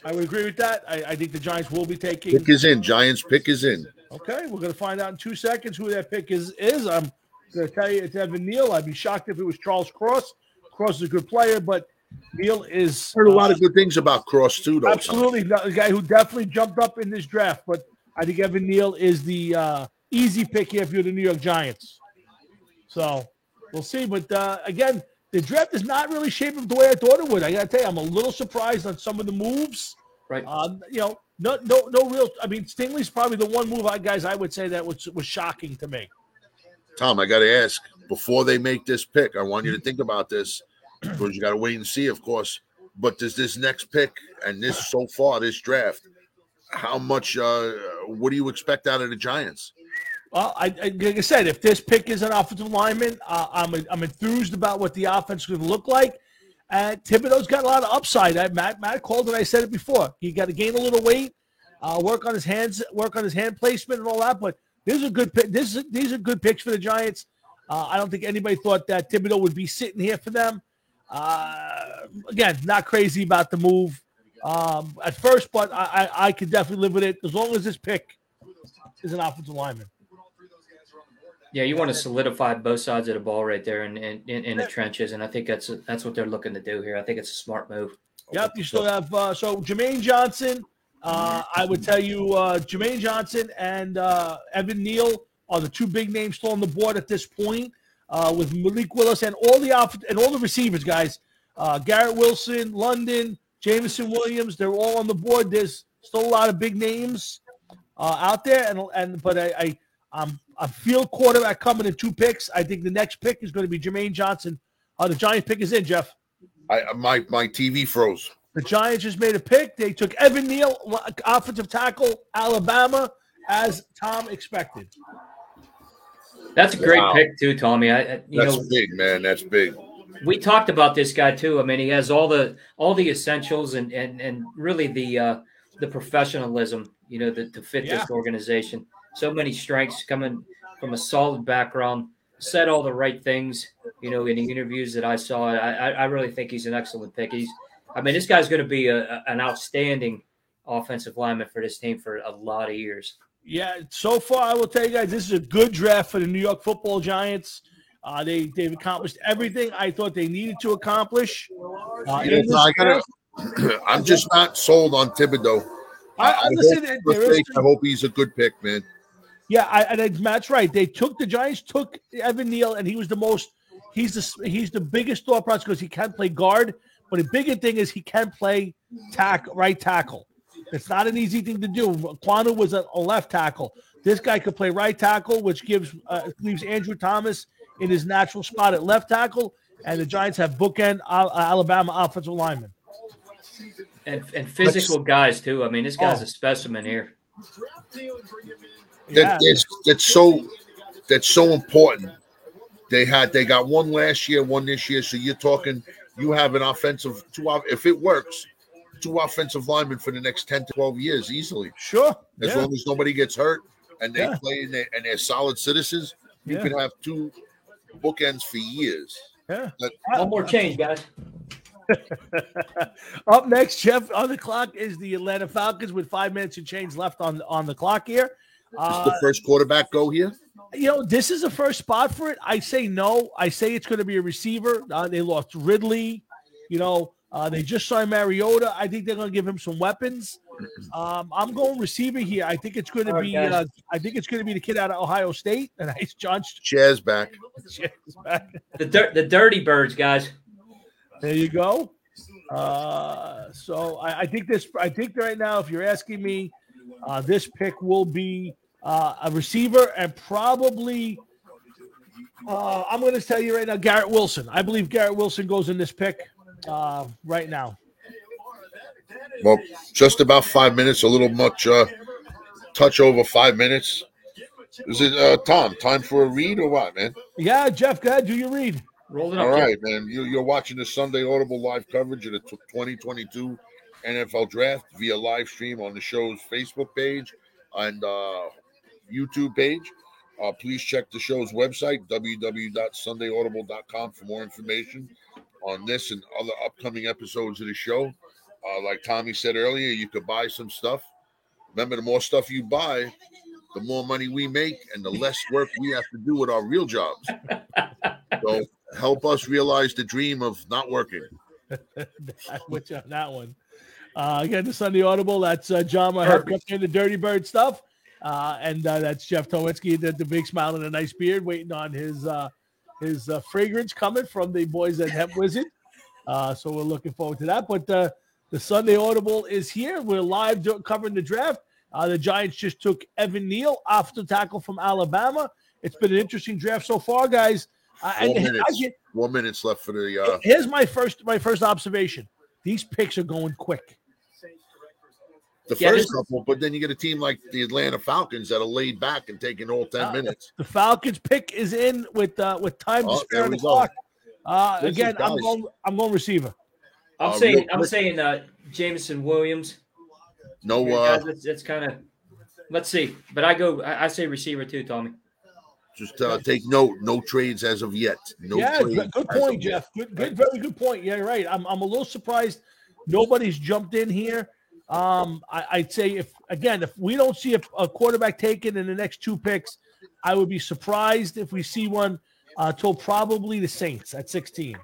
I would agree with that. I, I think the Giants will be taking. pick is in. Giants pick is in. Okay, we're going to find out in two seconds who that pick is. Is I'm going to tell you it's Evan Neal. I'd be shocked if it was Charles Cross. Cross is a good player, but Neal is Heard a lot uh, of good things about Cross too, though. Absolutely not a guy who definitely jumped up in this draft. But I think Evan Neal is the uh, easy pick here if you're the New York Giants. So we'll see. But uh, again, the draft is not really shaping up the way I thought it would. I got to tell you, I'm a little surprised on some of the moves. Right. Uh, you know, no, no, no real. I mean, Stingley's probably the one move, I guys, I would say that was was shocking to me. Tom, I got to ask before they make this pick. I want you to think about this because you got to wait and see, of course. But does this next pick and this so far this draft, how much? uh What do you expect out of the Giants? Well, I, I like I said, if this pick is an offensive lineman, uh, I'm I'm enthused about what the offense is going to look like. And Thibodeaux's got a lot of upside. I, Matt Matt called it. I said it before. He got to gain a little weight, uh, work on his hands, work on his hand placement and all that. But these are good. This is these are good picks for the Giants. Uh, I don't think anybody thought that Thibodeaux would be sitting here for them. Uh, again, not crazy about the move um, at first, but I, I I could definitely live with it as long as this pick is an offensive lineman. Yeah, you want to solidify both sides of the ball right there in, in, in, the trenches, and I think that's that's what they're looking to do here. I think it's a smart move. Yep, you still have uh, so Jermaine Johnson. Uh, I would tell you uh, Jermaine Johnson and uh, Evan Neal are the two big names still on the board at this point. Uh, with Malik Willis and all the off- and all the receivers, guys. Uh, Garrett Wilson, London, Jameson Williams, they're all on the board. There's still a lot of big names uh, out there, and and but I, I I'm I field quarterback coming in two picks. I think the next pick is going to be Jermaine Johnson. Uh, the Giants pick is in, Jeff. I my my TV froze. The Giants just made a pick. They took Evan Neal, offensive tackle, Alabama, as Tom expected. That's a great Wow. pick too, Tommy. I, I you That's know big, man. That's big. we talked about this guy too. I mean, he has all the all the essentials and and and really the uh, the professionalism, you know, that to fit Yeah. this organization. So many strengths coming from a solid background. Said all the right things, you know, in the interviews that I saw. I I, I really think he's an excellent pick. He's, I mean, this guy's going to be a, a- an outstanding offensive lineman for this team for a lot of years. Yeah, so far I will tell you guys, this is a good draft for the New York Football Giants. Uh, they they've accomplished everything I thought they needed to accomplish. Uh, in You I gotta, [clears throat] I'm just not sold on Thibodeaux. I, I, listen, hope, there- there is I hope he's a good pick, man. Yeah, I, and Matt's right. They took the Giants took Evan Neal, and he was the most. He's the he's the biggest thought process because he can play guard. But the bigger thing is he can play tack right tackle. It's not an easy thing to do. Quanu was a, a left tackle. This guy could play right tackle, which gives uh, leaves Andrew Thomas in his natural spot at left tackle, and the Giants have bookend Al- Alabama offensive lineman. And and physical guys too. I mean, this guy's Oh. a specimen here. Yeah. That, that's that's so that's so important. They had they got one last year, one this year. So you're talking you have an offensive two if it works, two offensive linemen for the next 10 to 12 years easily. Sure. As Yeah. long as nobody gets hurt and they Yeah. play and, they, and they're solid citizens, you Yeah. can have two bookends for years. Yeah. That- uh, One more change, guys. [laughs] Up next, Jeff, on the clock is the Atlanta Falcons with five minutes and change left on on the clock here. Is Uh, the first quarterback go here? you know, this is the first spot for it. I say no. I say it's going to be a receiver. Uh, they lost Ridley. You know, uh, they just signed Mariota. I think they're going to give him some weapons. Um, I'm going receiver here. I think it's going to be. Uh, I think it's going to be the kid out of Ohio State, [laughs] and I John. Chaz back. back. The dirt, the dirty birds, guys. There you go. Uh, so I, I think this. I think right now, if you're asking me, uh, this pick will be uh, a receiver and probably. Uh, I'm going to tell you right now, Garrett Wilson. I believe Garrett Wilson goes in this pick uh, right now. Well, just about five minutes, a little much uh touch over five minutes. Is it uh Tom, time for a read or what, man? Yeah, Jeff, go ahead. Do you read? Roll it up. All Jeff. right, man. You, you're watching the Sunday Audible live coverage of the 2022 NFL Draft via live stream on the show's Facebook page and uh, YouTube page. Uh, please check the show's website, www.sundayaudible.com, for more information on this and other upcoming episodes of the show. Uh, like Tommy said earlier, you could buy some stuff. Remember, the more stuff you buy, the more money we make and the less work we have to do with our real jobs. So help us realize the dream of not working. [laughs] with you on that one. Uh, again, the Sunday Audible. That's uh, John Mahar Perfect. the Dirty Bird stuff, uh, and uh, that's Jeff Tolwinski, the, the big smile and a nice beard, waiting on his uh, his uh, fragrance coming from the boys at Hemp Wizard. Uh, so we're looking forward to that. But uh, the Sunday Audible is here. We're live covering the draft. Uh, the Giants just took Evan Neal off the tackle from Alabama. It's been an interesting draft so far, guys. Uh, Four and I minutes. get- Four minutes left for the. Uh, here's my first my first observation. These picks are going quick. The Yeah, first couple, but then you get a team like the Atlanta Falcons that are laid back and taking all 10 Uh, minutes. The Falcons pick is in with uh, with time to Oh, spare on the go. clock. Uh, again, I'm guys. going I'm going receiver. I'm Uh, saying I'm saying uh Jameson Williams. No, Here, uh, guys, it's, it's kind of let's see. But I go I, I say receiver too, Tommy. just uh, take note. No trades as of yet. No yeah, trades good, good point. Jeff. Good, good, very good point. Yeah, you're right. I'm I'm a little surprised nobody's jumped in here. Um, I, I'd say if again if we don't see a, a quarterback taken in the next two picks, I would be surprised if we see one uh, till probably the Saints at 16.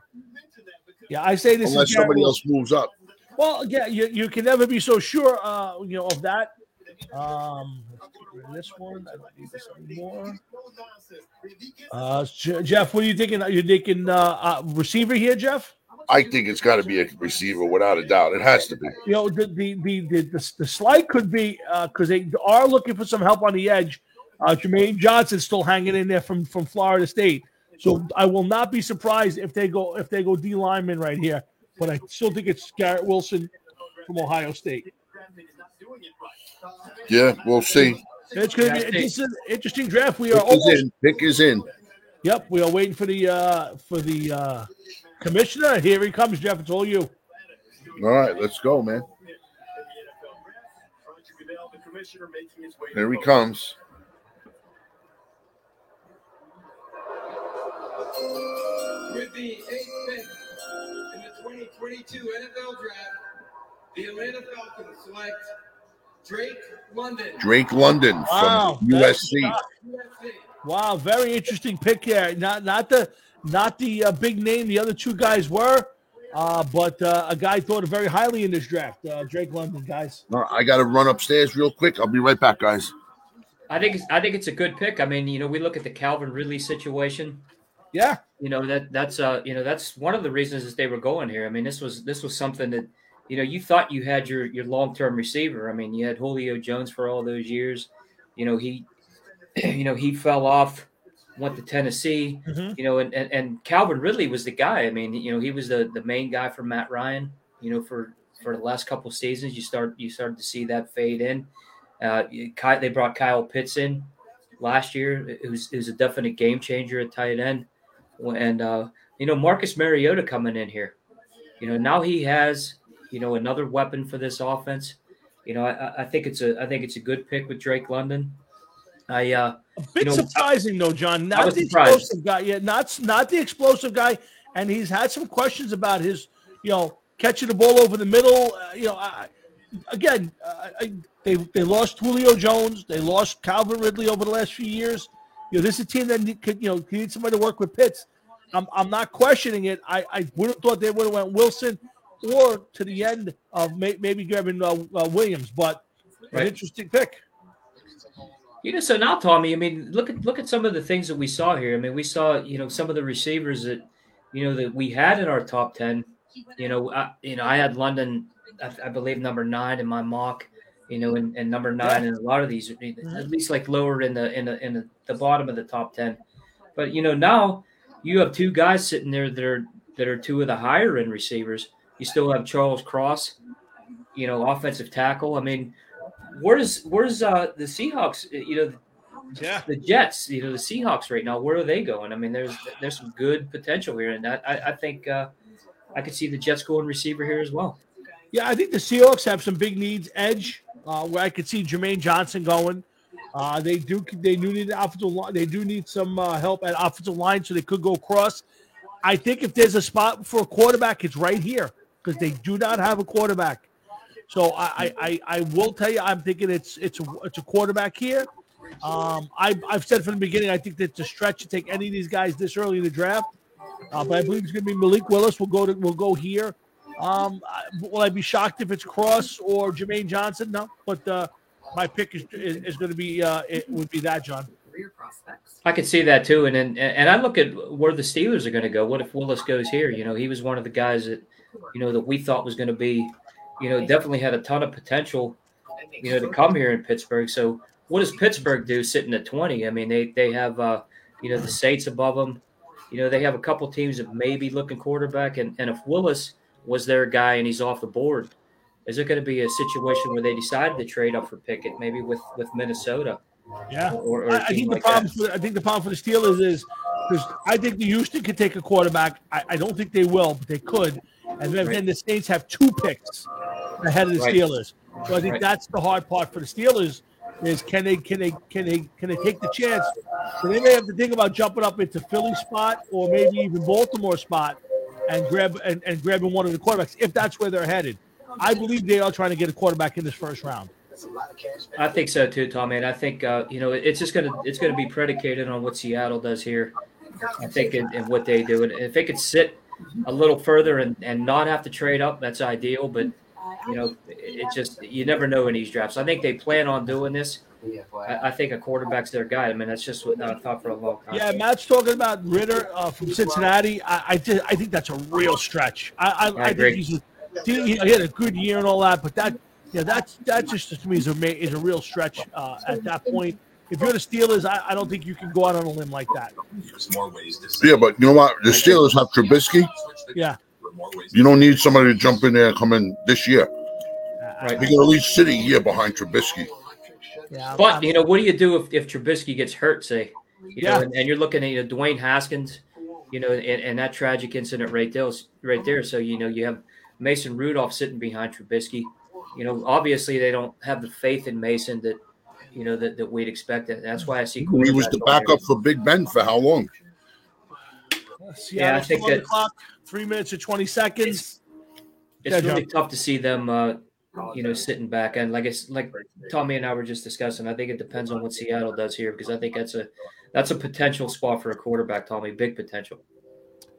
Yeah, I say this Unless somebody else moves up. Well, yeah, you, you can never be so sure, uh, you know, of that. Um, this one, I don't need this anymore. Uh, Jeff, what are you thinking? Are you thinking uh, uh, receiver here, Jeff? I think it's got to be a receiver without a doubt. It has to be. You know, the the the the, the, the slide could be because they are looking for some help on the edge. Uh, Jermaine Johnson's still hanging in there from from Florida State, so I will not be surprised if they go if they go D lineman right here. But I still think it's Garrett Wilson from Ohio State. Yeah, we'll see. It's going to be this is an interesting draft. We are Pick is almost in. Pick is in. Yep, we are waiting for the uh for the uh commissioner. Here he comes, Jeff. It's all you. All right, let's go, man. There he comes. With the eighth pick in the 2022 NFL Draft, the Atlanta Falcons select Drake London. Drake London from that's- USC. USC. Wow, very interesting pick here. Not not the not the uh, big name the other two guys were, uh, but uh, a guy thought very highly in this draft. Uh, Drake London, guys. All right, I got to run upstairs real quick. I'll be right back, guys. I think it's, I think it's a good pick. I mean, you know, we look at the Calvin Ridley situation. Yeah, You know that that's uh you know that's one of the reasons that they were going here. I mean, this was this was something that you know you thought you had your your long term receiver. I mean, you had Julio Jones for all those years. You know he [clears throat] you know, he fell off, went to Tennessee, Mhm. you know, and, and, and Calvin Ridley was the guy. I mean, you know, he was the, the main guy for Matt Ryan, you know, for, for the last couple of seasons, you start, you started to see that fade in. Uh, they brought Kyle Pitts in last year. It was, it was a definite game changer at tight end. And, uh, you know, Marcus Mariota coming in here, you know, now he has, you know, another weapon for this offense. You know, I- I think it's a, I think it's a good pick with Drake London. I, uh, A bit know, surprising though, John. Not the surprised. explosive guy. Yeah, not not the explosive guy. And he's had some questions about his, you know, catching the ball over the middle. Uh, you know, I, again, uh, I, they they lost Julio Jones. They lost Calvin Ridley over the last few years. You know, this is a team that need, could, you know, need somebody to work with Pitts. I'm, I'm not questioning it. I, I would have thought they would have went Wilson or to the end of may, maybe grabbing uh, uh, Williams, but an interesting pick. You know, so now, Tommy, I mean, look at look at some of the things that we saw here. I mean, we saw, you know, some of the receivers that, you know, that we had in our top ten. You know, I, you know, I had London, I, I believe, number nine in my mock. You know, and, and number nine in a lot of these, at least like lower in the in the in the, the bottom of the top ten. But you know, now you have two guys sitting there that are that are two of the higher end receivers. You still have Charles Cross, you know, offensive tackle. I mean, where's where's uh the Seahawks? You know, Yeah. the Jets, you know, the Seahawks right now, where are they going? I mean, there's there's some good potential here, and I I, I think uh, I could see the Jets going receiver here as well. Yeah, I think the Seahawks have some big needs. Edge, uh, where I could see Jermaine Johnson going. Uh, they do they do need an offensive line. They do need some uh, help at offensive line, so they could go across. I think if there's a spot for a quarterback, it's right here because they do not have a quarterback. So I, I, I, will tell you, I'm thinking it's it's a, it's a quarterback here. Um, I, I've said from the beginning, I think that it's a stretch to take any of these guys this early in the draft. Uh, but I believe it's going to be Malik Willis. We'll go to we'll go here. Um, will I be shocked if it's Cross or Jermaine Johnson? No, but uh, my pick is is, is going to be uh, it would be that John. I could see that too, and and, and I look at where the Steelers are going to go. What if Willis goes here? You know, he was one of the guys that you know that we thought was going to be, you know, definitely had a ton of potential. You know, to come here in Pittsburgh. So what does Pittsburgh do sitting at twenty? I mean, they they have uh, you know the Saints above them. You know, they have a couple teams that may be looking quarterback, and and if Willis was their guy and he's off the board, is it going to be a situation where they decide to trade up for Pickett, maybe with with Minnesota? Yeah, Or, or I, think the like problem. For, I think the problem for the Steelers is because I think the Houston could take a quarterback. I, I don't think they will, but they could. And then, Right. then the Saints have two picks ahead of the Right. Steelers. So I think Right. that's the hard part for the Steelers is can they can they can they can they take the chance? So they may have to think about jumping up into Philly spot or maybe even Baltimore spot and grab and, and grabbing one of the quarterbacks if that's where they're headed. I believe they are trying to get a quarterback in this first round. That's a lot of cash. I think so too, Tommy. And I think uh, you know it's just gonna it's gonna be predicated on what Seattle does here. I think and, and what they do. And if they could sit a little further and, and not have to trade up, that's ideal. But you know, it, it just you never know in these drafts. I think they plan on doing this. I, I think a quarterback's their guy. I mean, that's just what I thought for a long time. Yeah, Matt's talking about Ridder uh, from Cincinnati. I I, just, I think that's a real stretch. I I, I, agree. think he's he, he had a good year and all that, but that yeah, that's that just to me is a is a real stretch uh, at that point. If you're the Steelers, I, I don't think you can go out on a limb like that. There's more ways to say Yeah, but you know what? The Steelers have Trubisky. Yeah, You don't need somebody to jump in there and come in this year. I- Right. You can at least sit a year behind Trubisky. yeah. I'm- But you know, what do you do if, if Trubisky gets hurt, say? You Yeah. know, and, and you're looking at you know, Dwayne Haskins, you know, and, and that tragic incident right there, right there. So you know, you have Mason Rudolph sitting behind Trubisky. You know, obviously they don't have the faith in Mason that you know that, that we'd expect. And that's why I see. He was quarterbacks the on backup for Big Ben for how long? Seattle's I think still on the that- clock, three minutes and twenty seconds. It's Yeah, really John. tough to see them, uh, you know, sitting back. And like it's like Tommy and I were just discussing. I think it depends on what Seattle does here because I think that's a that's a potential spot for a quarterback, Tommy. Big potential.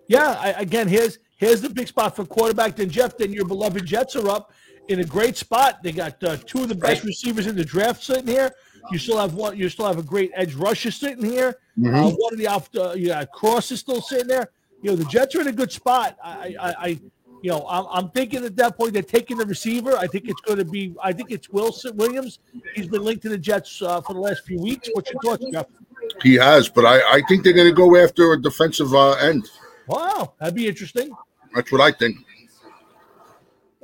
Yeah, I, again, here's here's the big spot for quarterback. Then Jeff, then your beloved Jets are up in a great spot. They got uh, two of the best Right. receivers in the draft sitting here. You still have one. You still have a great edge rusher sitting here. Mm-hmm. Uh, one of the off, uh, yeah, Cross is still sitting there. You know, the Jets are in a good spot. I, I, I, you know, I'm, I'm thinking at that point they're taking the receiver. I think it's going to be. I think it's Wilson Williams. He's been linked to the Jets uh, for the last few weeks. What's your thoughts, Jeff? He has, but I, I think they're going to go after a defensive uh, end. Wow, that'd be interesting. That's what I think.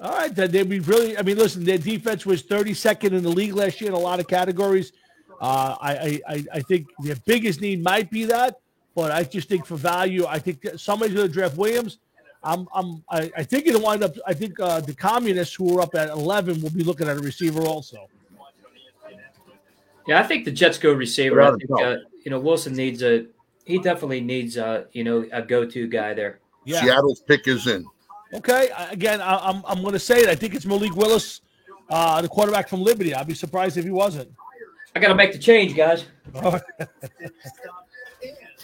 All right, then they'd be really. I mean, listen, their defense was 32nd in the league last year in a lot of categories. Uh, I, I, I- I think their biggest need might be that, but I just think for value, I think somebody's going to draft Williams. I'm, I'm, I, I think it'll wind up. I think uh, the communists who are up at 11 will be looking at a receiver also. Yeah, I think the Jets go receiver. I think uh, you know Wilson needs a. He definitely needs a you know a go-to guy there. Yeah. Seattle's pick is in. Okay. Again, I, I'm, I'm going to say it. I think it's Malik Willis, uh, the quarterback from Liberty. I'd be surprised if he wasn't. I got to make the change, guys. [laughs]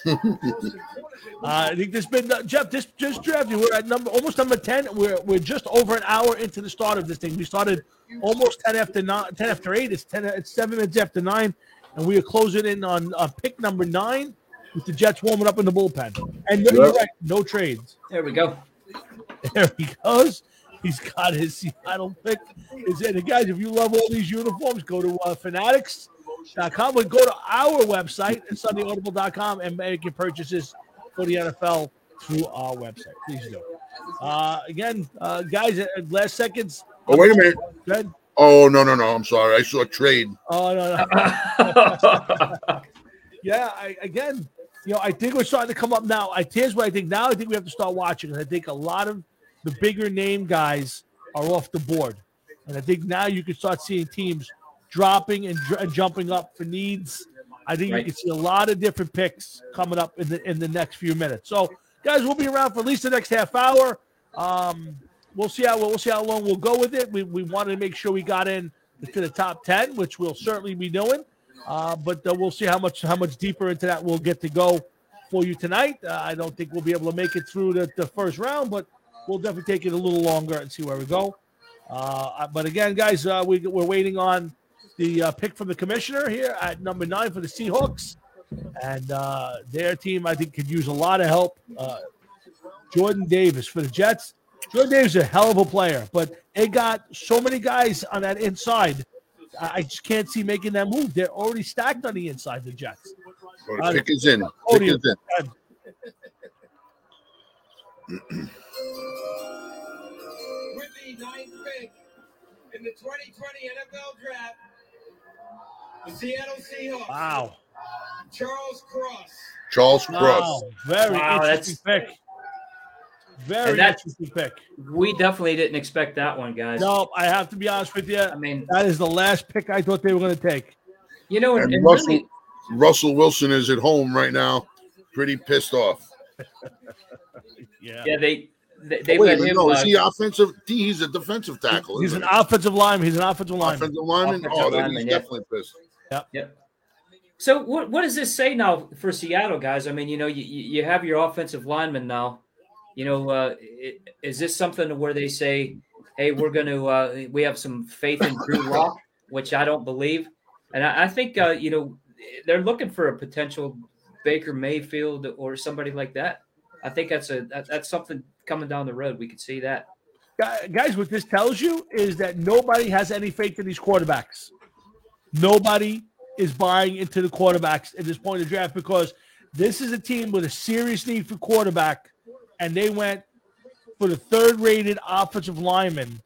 Uh, [laughs] I think there's been uh, Jeff. This just drafted. We're at number almost number ten. We're we're just over an hour into the start of this thing. We started almost ten after nine, ten after eight. It's ten. It's seven minutes after nine, and we are closing in on uh, pick number nine with the Jets warming up in the bullpen. And no, you're Yep. right, no trades. There we go. [laughs] There he goes. He's got his Seattle pick. Is it, guys? If you love all these uniforms, go to uh, Fanatics.com or go to our website at SundayAudible.com and make your purchases for the NFL through our website. Please do. Uh, again, uh, guys, at at last seconds. Oh, wait a minute. Go ahead. Oh, no, no, no. I'm sorry. I saw a trade. Oh no, no. [laughs] yeah, I, again, you know, I think we're starting to come up now. I here's what I think. Now I think we have to start watching. And I think a lot of the bigger name guys are off the board, and I think now you can start seeing teams dropping and, and jumping up for needs. I think Right. you can see a lot of different picks coming up in the in the next few minutes. So, guys, we'll be around for at least the next half hour. Um, we'll see how we'll see how long we'll go with it. We, we wanted to make sure we got in to the top ten, which we'll certainly be doing. Uh, but uh, we'll see how much how much deeper into that we'll get to go for you tonight. Uh, I don't think we'll be able to make it through the, the first round, but we'll definitely take it a little longer and see where we go. Uh, but again, guys, uh, we, we're waiting on the uh, pick from the commissioner here at number nine for the Seahawks, and uh, their team I think could use a lot of help. Uh, Jordan Davis for the Jets. Jordan Davis is a hell of a player, but they got so many guys on that inside. I I just can't see making that move. They're already stacked on the inside, the Jets. The Uh, pick is in. Pick is in. With the ninth pick in the 2020 NFL Draft, the Seattle Seahawks. Wow. Charles Cross. Charles Cross. Wow. Very Wow, interesting pick. Very interesting pick. We definitely didn't expect that one, guys. No, I have to be honest with you. I mean, That is the last pick I thought they were going to take. you know, and, And and Russell, really, Russell Wilson is at home right now, pretty pissed off. [laughs] Yeah. yeah, they they, they Wait, let but him. no, uh, is he offensive? He's a defensive tackle. He's an isn't offensive lineman. He's an offensive lineman. offensive lineman. Offensive Oh, lineman, he's yeah. definitely pissed. Yep. So what what does this say now for Seattle guys? I mean, you know, you, you you have your offensive lineman now. You know, uh, i- is this something where they say, "Hey, we're going to uh, we have some faith in Drew Lock," which I don't believe, and I, I think uh, you know they're looking for a potential Baker Mayfield or somebody like that. I think that's a that, that's something coming down the road. We could see that. Guys, what this tells you is that nobody has any faith in these quarterbacks. Nobody is buying into the quarterbacks at this point in the draft because this is a team with a serious need for quarterback, and they went for the third-rated offensive lineman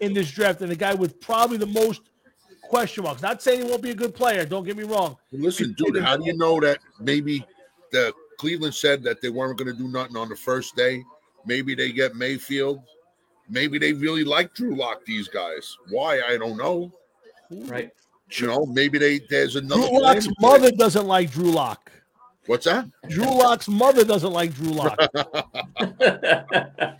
in this draft, and the guy with probably the most question marks. Not saying he won't be a good player. Don't get me wrong. Listen, dude, how do you know that maybe the Cleveland said that they weren't going to do nothing on the first day? Maybe they get Mayfield. Maybe they really like Drew Lock. These guys. Why? I don't know. Right. You know, maybe they there's another. Drew Lock's mother doesn't like Drew Lock. What's that? Drew Lock's mother doesn't like Drew Lock. [laughs]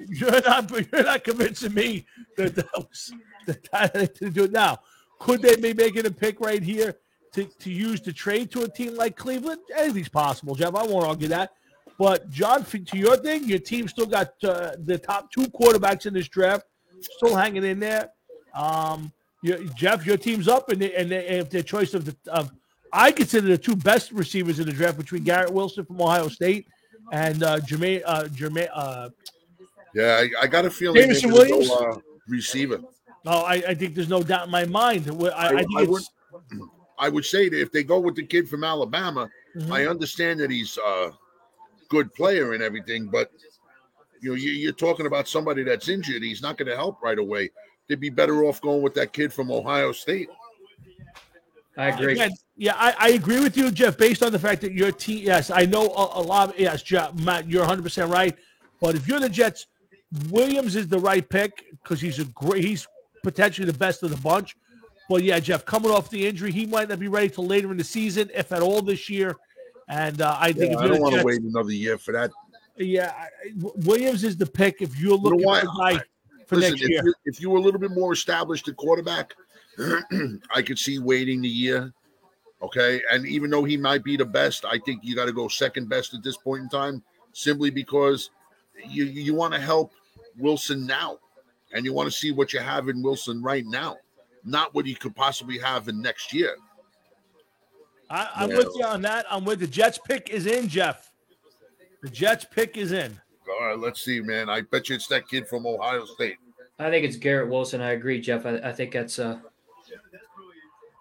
you're not you're not convincing me that that was that that had to do it now. Could they be making a pick right here to, to use to trade to a team like Cleveland? Anything's possible, Jeff. I won't argue that. But John, to your thing, your team still got uh, the top two quarterbacks in this draft, still hanging in there. Um, your, Jeff, your team's up, and they, and, they, and if their choice of the of, I consider the two best receivers in the draft between Garrett Wilson from Ohio State and uh, Jermaine uh, Jermaine uh, Yeah, I, I got a feeling. Jameson Williams? uh, receiver. No, I, I think there's no doubt in my mind. I, I, I, think I would, I would say that if they go with the kid from Alabama, Mhm. I understand that he's a good player and everything, but you know, you, you're talking about somebody that's injured. He's not going to help right away. They'd be better off going with that kid from Ohio State. I agree. Again, yeah, I, I agree with you, Jeff, based on the fact that your team, yes, I know a, a lot, yes, Jeff, Matt, you're 100% right. But if you're the Jets, Williams is the right pick because he's a great, he's potentially the best of the bunch. But yeah, Jeff, coming off the injury, he might not be ready till later in the season, if at all this year. And uh, I think Yeah, if I you're don't want to wait another year for that. yeah, I- Williams is the pick if you're You know looking for a guy for Listen, next if year. you, if you were a little bit more established at quarterback, [clears throat] I could see waiting the year. Okay. And even though he might be the best, I think you got to go second best at this point in time, simply because you, you want to help Wilson now. And you want to see what you have in Wilson right now, not what you could possibly have in next year. I, I'm Yeah. with you on that. I'm with the Jets pick is in, Jeff. The Jets pick is in. All right, let's see, man. I bet you it's that kid from Ohio State. I think it's Garrett Wilson. I agree, Jeff. I, I think that's uh.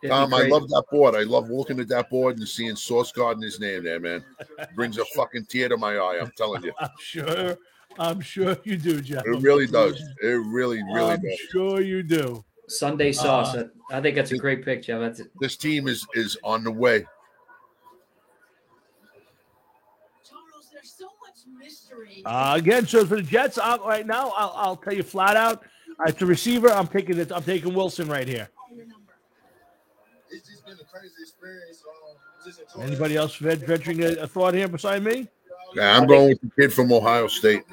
Tom, I love that board. I love looking at that board and seeing Sauce Gardner his name there, man. Brings a [laughs] fucking tear to my eye. I'm telling you. I'm sure. I'm sure you do, Jeff. It really does. It really, really I'm does. sure you do. Sunday sauce. Uh, I think that's a great pick, Jeff. That's it. This team is is on the way. Charles, there's so much mystery. Uh, again, so for the Jets, i right now, I'll, I'll tell you flat out, uh, it's a receiver. I'm taking it. I'm taking Wilson right here. It's just been a crazy experience. Um, just enjoying Anybody else ven- venturing a, a thought here beside me? Yeah, I'm going with the kid from Ohio State.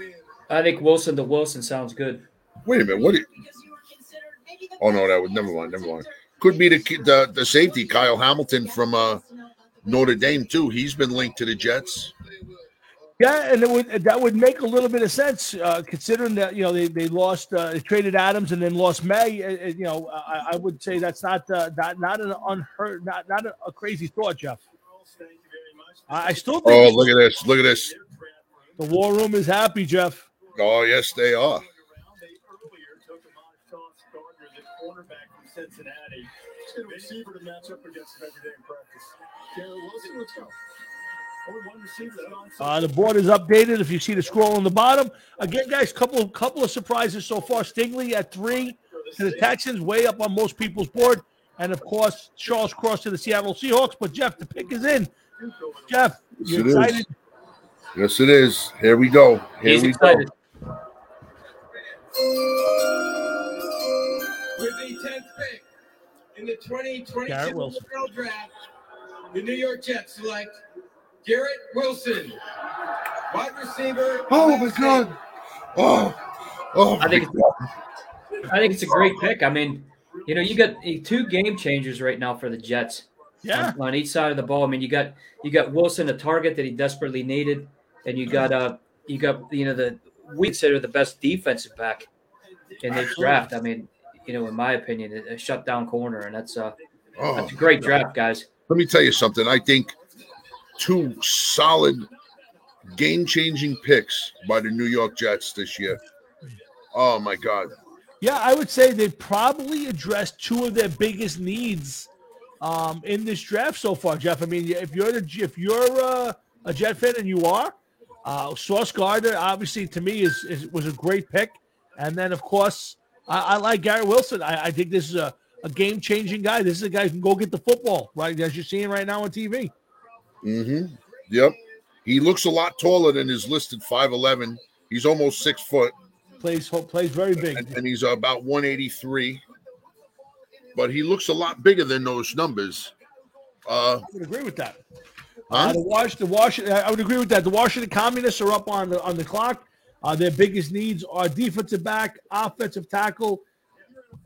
I think Wilson to Wilson sounds good. Wait a minute. What? do you- Oh no, that was never mind. Never mind. Could be the kid- the, the safety Kyle Hamilton from uh, Notre Dame too. He's been linked to the Jets. Yeah, and it would that would make a little bit of sense uh, considering that you know they, they lost uh, they traded Adams and then lost Maye. Uh, you know, I, I would say that's not uh, not not an unheard not not a, a crazy thought, Jeff. I, I still think Oh, look at this! Look at this! the war room is happy, Jeff. Oh, yes, they are. earlier took Ahmad Sauce Gardner, the cornerback from Cincinnati. Get a receiver to match up against him every day in practice. Garrett Wilson, let's go. Uh, the board is updated. If you see the scroll on the bottom, again, guys, couple couple of surprises so far. Stingley at three to the Texans, way up on most people's board, and of course Charles Cross to the Seattle Seahawks. But Jeff, the pick is in. Jeff, Yes, you it is. excited? Yes, it is. Here we go. Here He's we excited. go. With the 10th pick in the 2022 NFL Draft, the New York Jets select Garrett Wilson, wide receiver. Oh my Ohio State. God! Oh, oh! I think I think it's a great pick. I mean, you know, you got two game changers right now for the Jets. Yeah. on, on each side of the ball. I mean, you got you got Wilson, a target that he desperately needed, and you got uh you got you know the we consider the best defensive back in this draft. I mean, you know, in my opinion, a a shutdown corner, and that's uh oh. that's a great draft, guys. Let me tell you something. I think two solid game-changing picks by the New York Jets this year. Oh my God! Yeah, I would say they probably addressed two of their biggest needs um, in this draft so far, Jeff. I mean, if you're the, if you're uh, a Jet fan and you are, uh, Sauce Gardner obviously to me is, is was a great pick, and then of course I, I like Garrett Wilson. I, I think this is a, a game changing guy. This is a guy who can go get the football right as you're seeing right now on TV. Mm-hmm. Yep. He looks a lot taller than his listed 5'11. He's almost six foot, Plays plays very big. and, and he's about 183. But he looks a lot bigger than those numbers. Uh, I would agree with that. Huh? Uh, the Wash, the Wash, I would agree with that. The Washington Communists are up on the on the clock. Uh, their biggest needs are defensive back, offensive tackle,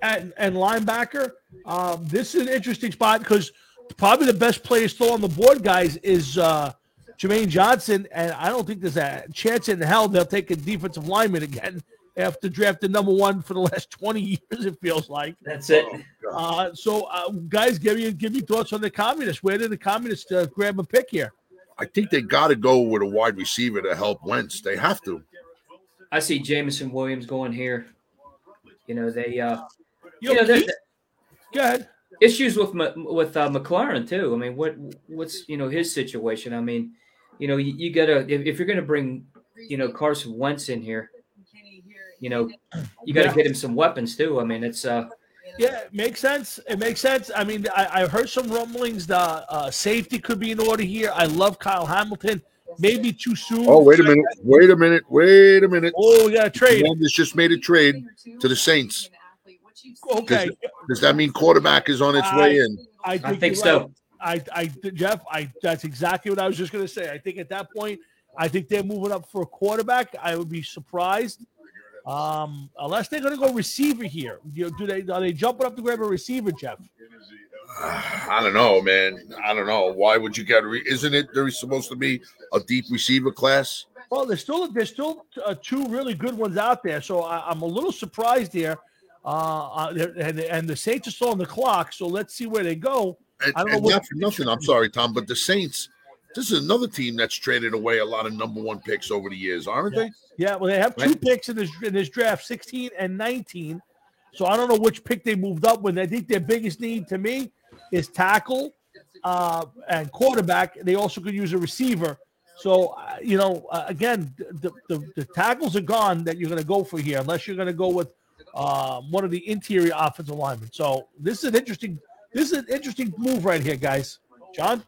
and, and linebacker. Um, this is an interesting spot because probably the best player still on the board, guys, is uh, Jermaine Johnson, and I don't think there's a chance in hell they'll take a defensive lineman again after drafting number one for the last twenty [laughs] years. It feels like. That's it. Uh, so, uh, guys, give me give me thoughts on the communists. Where did the communists uh, grab a pick here? I think they got to go with a wide receiver to help Wentz. They have to. I see Jameson Williams going here. You know they, uh, You you know, know, Keith- Go ahead. Issues with with uh, McLaurin too. I mean, what what's you know his situation? I mean, you know, you, you gotta if, if you're gonna bring you know Carson Wentz in here, you know, you gotta Yeah. get him some weapons too. I mean, it's uh, Yeah, it makes sense. It makes sense. I mean, I, I heard some rumblings. The uh, safety could be in order here. I love Kyle Hamilton. Maybe too soon. Oh, wait a minute. Wait a minute. Wait a minute. Oh, we got a trade. Commanders just made a trade to the Saints. Okay, Does that mean quarterback is on its way in? I I think, think so. right. I, I, Jeff, I. That's exactly what I was just going to say. I think at that point, I think they're moving up for a quarterback. I would be surprised, um, unless they're going to go receiver here. You know, do they? Are they jumping up to grab a receiver, Jeff? [sighs] I don't know, man. I don't know. Why would you get? Re- isn't it there is supposed to be a deep receiver class? Well, there's still there's still uh, two really good ones out there, so I, I'm a little surprised here. Uh, uh, and and the Saints are still on the clock, so let's see where they go. And, I don't know not for nothing. I'm sorry, Tom, but the Saints. This is another team that's traded away a lot of number one picks over the years, aren't they? Yeah, well, they have two picks in this in this draft, 16 and 19. So I don't know which pick they moved up with. I think their biggest need to me is tackle uh, and quarterback. They also could use a receiver. So uh, you know, uh, again, the, the the tackles are gone that you're going to go for here, unless you're going to go with uh, one of the interior offensive linemen. So this is an interesting this is an interesting move right here, guys. John.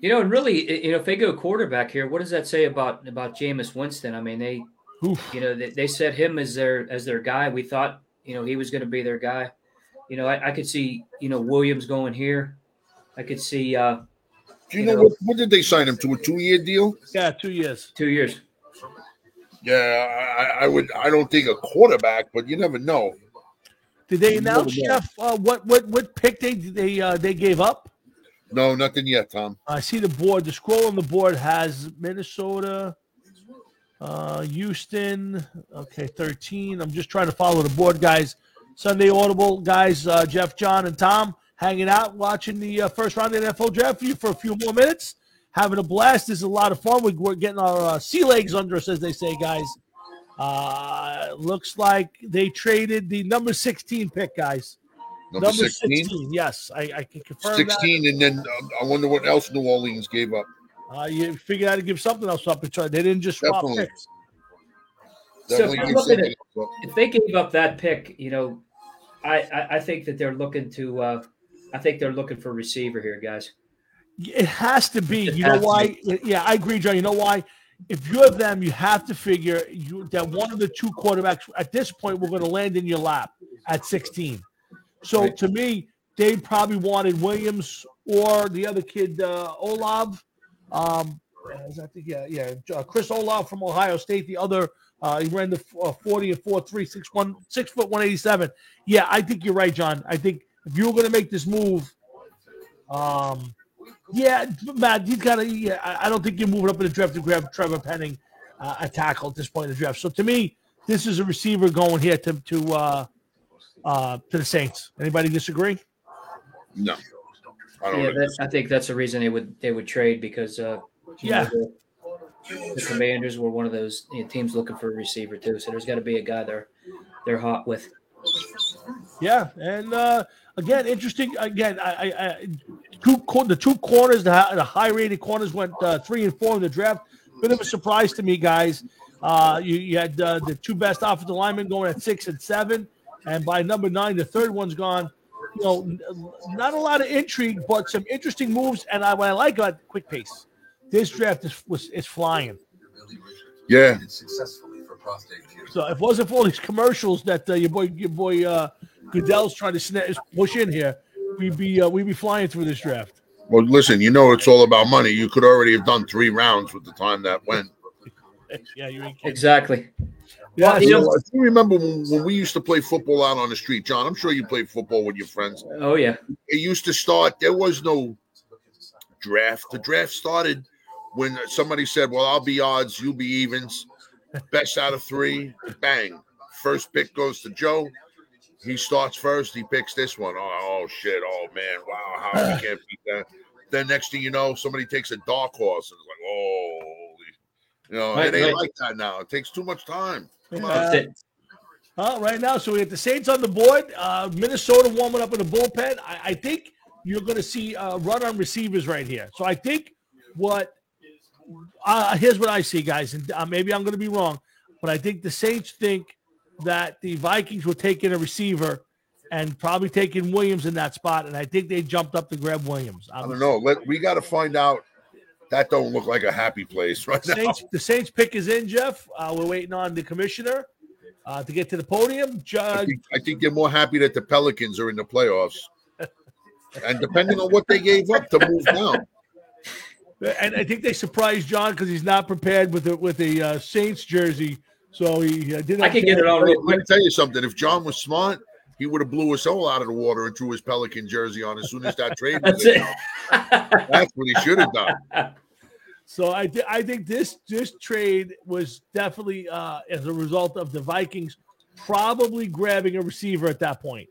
you know, and really, you know, if they go quarterback here, what does that say about about Jameis Winston? I mean, they, Oof. you know, they, they set him as their as their guy. We thought, you know, he was going to be their guy. You know, I, I could see, you know, Williams going here. I could see uh, Do you, You know, know- what, what did they sign him to? A two-year deal? Yeah, two years. two years. Yeah, I, I would. I don't think a quarterback, but you never know. Did they You announce. Jeff, uh, what what what pick they they uh, they gave up? No, nothing yet, Tom. I see the board. The scroll on the board has Minnesota, uh, Houston. Okay, thirteen. I'm just trying to follow the board, guys. Sunday Audible guys, uh, Jeff, John, and Tom hanging out, watching the uh, first round of the NFL draft for you for a few more minutes, having a blast. This is a lot of fun. We- We're getting our uh, sea legs under us, as they say, guys. Uh, looks like they traded the number 16 pick, guys. Number, 16? Yes, I, I can confirm 16, and then uh, I wonder what else New Orleans gave up. that. Uh, you figured out to give something else up. They didn't just swap Definitely. picks. So if Definitely you look at it, if they gave up that pick, you know, I I, I think that they're looking to. Uh, I think they're looking for receiver here, guys. It has to be. It You know why? Yeah, I agree, John. You know why? If you're them, you have to figure you that one of the two quarterbacks at this point we're going to land in your lap at 16. So Right. to me, they probably wanted Williams or the other kid, uh, Olave. Um, I think yeah, yeah, uh, Chris Olave from Ohio State. The other, uh, he ran the uh, 40 and 4 3, 6 1, 6 foot 187. Yeah, I think you're right, John. I think if you were going to make this move, um, yeah, Matt, he's got to. Yeah, I I don't think you're moving up in the draft to grab Trevor Penning, uh, a tackle at this point in the draft. So to me, this is a receiver going here to to uh, uh, to the Saints. Anybody disagree? No, I don't Yeah, that, I think that's the reason they would they would trade because uh, Yeah. know, the, the Commanders were one of those you know, teams looking for a receiver too. So there's got to be a guy they're they're hot with. Yeah, and uh, again, interesting. Again, I, I, I two cor- the two corners, the, hi- the high rated corners went uh, three and four in the draft. Bit of a surprise to me, guys. Uh, you, you had uh, the two best offensive linemen going at six and seven, and by number nine, the third one's gone. You know, not a lot of intrigue, but some interesting moves. And I, what I like about quick pace, this draft is was is flying. Yeah, So if it wasn't for all these commercials that uh, your boy your boy uh, Goodell's trying to sna- push in here, we'd be uh, we'd be flying through this draft. Well, listen, you know it's all about money. You could already have done three rounds with the time that went. [laughs] Yeah, you ain't. Exactly. Yeah, You you know- know, if remember when, when we used to play football out on the street, John? I'm sure you played football with your friends. Oh yeah. It used to start. There was no draft. The draft started when somebody said, "Well, I'll be odds, you'll be evens. Best out of three, bang. First pick goes to Joe. He starts first. He picks this one. Oh, oh shit! Oh man! Wow! How we [sighs] can't beat that? Then next thing you know, somebody takes a dark horse and it's like, oh. You know, Right, it ain't right. like that now. It takes too much time. Come on. That's it. Uh, right now, so we have the Saints on the board. Uh, Minnesota warming up in the bullpen. I, I think you're going to see a run on receivers right here. So I think what uh, here's what I see, guys, and uh, maybe I'm going to be wrong, but I think the Saints think that the Vikings were taking a receiver and probably taking Williams in that spot, and I think they jumped up to grab Williams. I don't know. Let we got to find out. That don't look like a happy place right now. Saints, the Saints pick is in, Jeff. Uh, we're waiting on the commissioner uh, to get to the podium. I think, I think they're more happy that the Pelicans are in the playoffs. And depending on what they gave up to move down, and I think they surprised John because he's not prepared with the with the uh, Saints jersey. So he uh, didn't. I can get it on let real me quick. tell you something. If John was smart, he would have blew us all out of the water and threw his Pelican jersey on as soon as that trade was That's it. announced. [laughs] That's what he should have done. So I thi- I think this this trade was definitely uh, as a result of the Vikings probably grabbing a receiver at that point.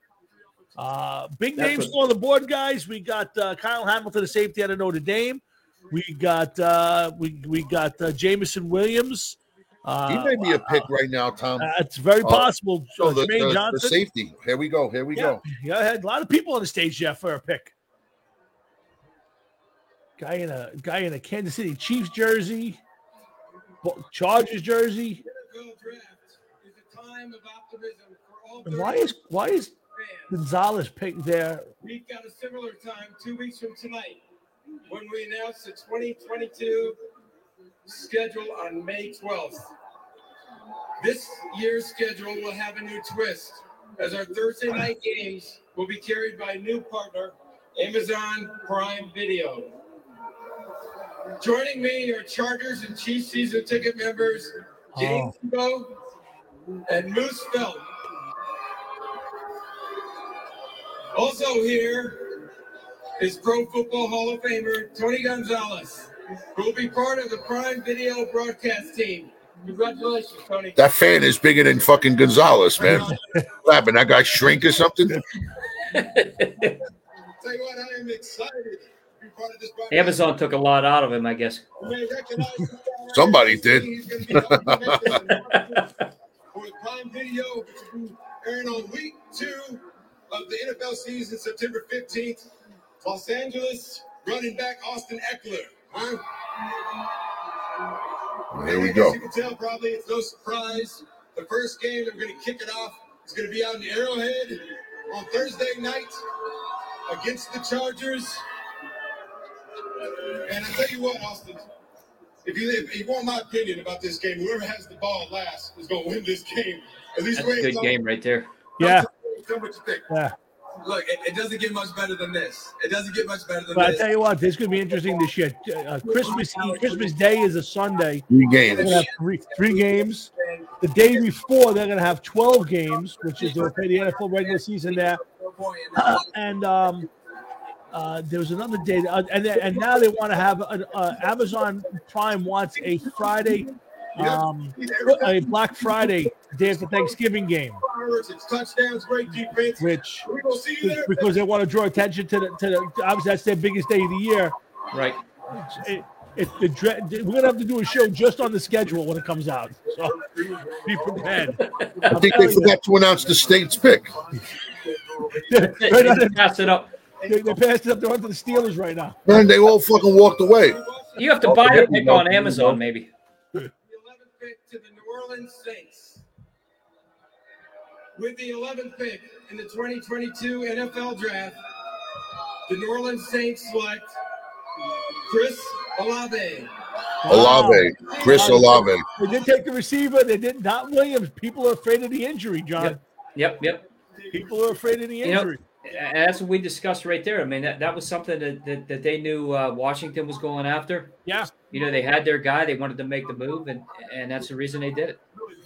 Uh, big That's names what- on the board, guys. We got uh, Kyle Hamilton, the safety out of Notre Dame. We got uh, we we got uh, Jameson Williams. Uh, He may be a pick right now, Tom. uh, it's very Uh, possible. So uh, the, the- the Johnson. safety. Here we go. Here we Yeah, go. go ahead. A lot of people on the stage, Jeff, for a pick. Guy in a guy in a Kansas City Chiefs jersey, Bo- Chargers jersey. NFL draft is a time of optimism for all And why is why is. Gonzalez picked there? We've got a similar time two weeks from tonight when we announce the 2022 schedule on May 12th. This year's schedule will have a new twist as our Thursday night games will be carried by a new partner, Amazon Prime Video. Joining me are Chargers and Chiefs season ticket members oh. James Tebow and Moose Felt. Also here is Pro Football Hall of Famer Tony Gonzalez, who will be part of the Prime Video broadcast team. Congratulations, Tony. That fan is bigger than fucking Gonzalez, man. [laughs] what happened? That guy shrink or something? [laughs] Tell you what, I am excited to be part of this. Amazon took a lot out of him, I guess. You may recognize this guy right Somebody did. He's gonna be helping make this announcement For Prime Video, which be airing on week two of the NFL season, September 15th. Los Angeles running back Austin Ekeler. Huh? Here we go. As go. you can tell, probably it's no surprise. The first game that we're going to kick it off is going to be out in Arrowhead on Thursday night against the Chargers. And I tell you what, Austin, if you, if you want my opinion about this game, whoever has the ball last is going to win this game. At least That's a good game right there. Yeah, Tell me what you think. yeah. Look, it, it doesn't get much better than this. It doesn't get much better than But I tell you what, this is going to be interesting this year. Uh, Christmas Eve, Christmas Day is a Sunday. Three They're going to games. have three, three games. The day before, they're going to have 12 games, which is they'll play the NFL regular season there. Uh, [laughs] and um, uh, there was another day, uh, and then- and now they want to have uh, uh, Amazon Prime wants a Friday, um, a Black Friday day after Thanksgiving game, It's touchdowns, great defense. which We're going see because they want to draw attention to the to the obviously that's their biggest day of the year. Right. It, it, the we're gonna have to do a show just on the schedule when it comes out. So be prepared. I think they forgot to announce the state's pick. [laughs] Right they- Pass it up. they, they passed it up. They're onto the Steelers right now. Man, they all fucking walked away. You have to buy the pick on Amazon, maybe. the 11th pick to the New Orleans Saints. With the 11th pick in the 2022 NFL Draft, the New Orleans Saints select Chris Olave. Olave, Chris Olave. They did take the receiver. They did not Williams. People are afraid of the injury, John. Yep, yep. People are afraid of the You know, injury. And that's what we discussed right there. I mean, that, that was something that, that, that they knew uh, Washington was going after. yeah, You know, they had their guy. They wanted to make the move, and and that's the reason they did it.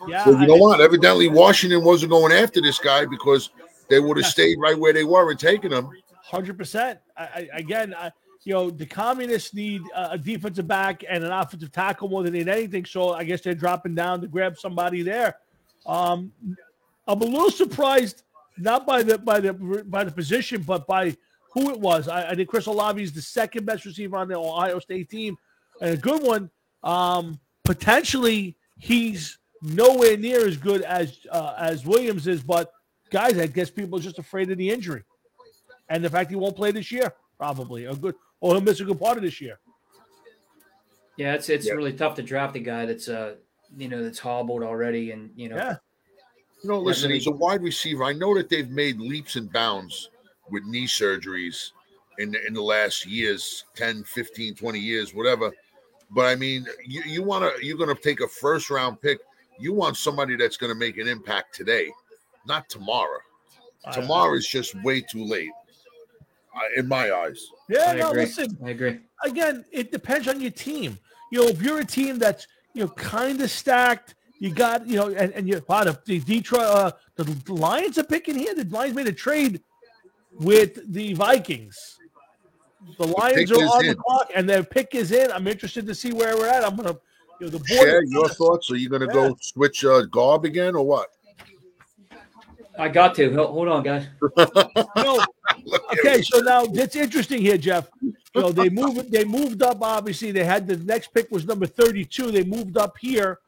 yeah. Well, you know what? Evidently, Washington wasn't going after this guy because they would have stayed right where they were and taken him. Hundred percent. I, I, again, I, you know, the communists need uh, a defensive back and an offensive tackle more than they need anything. So I guess they're dropping down to grab somebody there. Um, I'm a little surprised, not by the by the by the position, but by who it was. I, I think Chris Olave is the second best receiver on the Ohio State team, and a good one. Um, potentially he's nowhere near as good as uh, as Williams is. But guys, I guess people are just afraid of the injury and the fact he won't play this year, probably a good or he'll miss a good part of this year. Yeah, it's it's Yeah. really tough to draft a guy that's uh you know that's hobbled already, and you know Yeah. You know, listen, really- he's a wide receiver. I know that they've made leaps and bounds with knee surgeries in the, in the last years 10, 15, 20 years, whatever. But I mean, you, you want to, you're going to take a first round pick. You want somebody that's going to make an impact today, not tomorrow. Tomorrow is just way too late, uh, in my eyes. Yeah, I no, agree. listen. I agree. again, it depends on your team. You know, if you're a team that's you know kind of stacked, you got you know, and, and you wow, the, the Detroit, uh, the, the Lions are picking here. The Lions made a trade with the Vikings. The Lions pick are is on the clock, and their pick is in. I'm interested to see where we're at. I'm gonna, you know, the board. Share your thoughts. Are you going to Yeah. go switch uh, Garb again or what? I got to hold on, guys. [laughs] No, okay, so now it's interesting here, Jeff. You know, they [laughs] moved they moved up, obviously. They had the next pick was number 32. They moved up here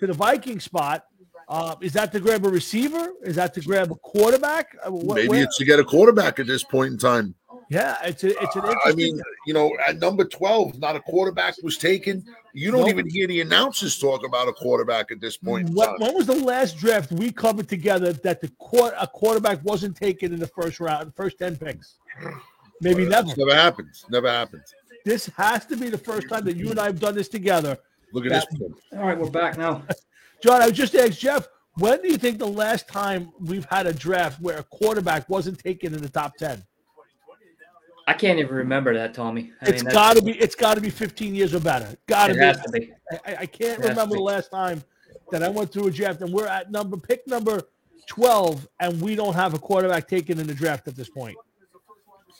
to the Viking spot. Uh, is that to grab a receiver? Is that to grab a quarterback? Uh, wh- Maybe where- it's to get a quarterback at this point in time. yeah, it's a, it's an I mean, you know, at number 12, not a quarterback was taken. You don't Nope. even hear the announcers talk about a quarterback at this point in when, when was the last draft we covered together that the quar- a quarterback wasn't taken in the first round, first 10 picks? Maybe never. Never happens. Never happens. This has to be the first time that you and I have done this together. Look at Yeah. this. one. All right, we're back now. [laughs] John, I just asked Jeff, when do you think the last time we've had a draft where a quarterback wasn't taken in the top 10? I can't even remember that, Tommy. I It's mean, got to be. It's got to be 15 years or better. Got to It be. has to be. I, I can't It remember the last time that I went through a draft and we're at number pick number 12 and we don't have a quarterback taken in the draft at this point.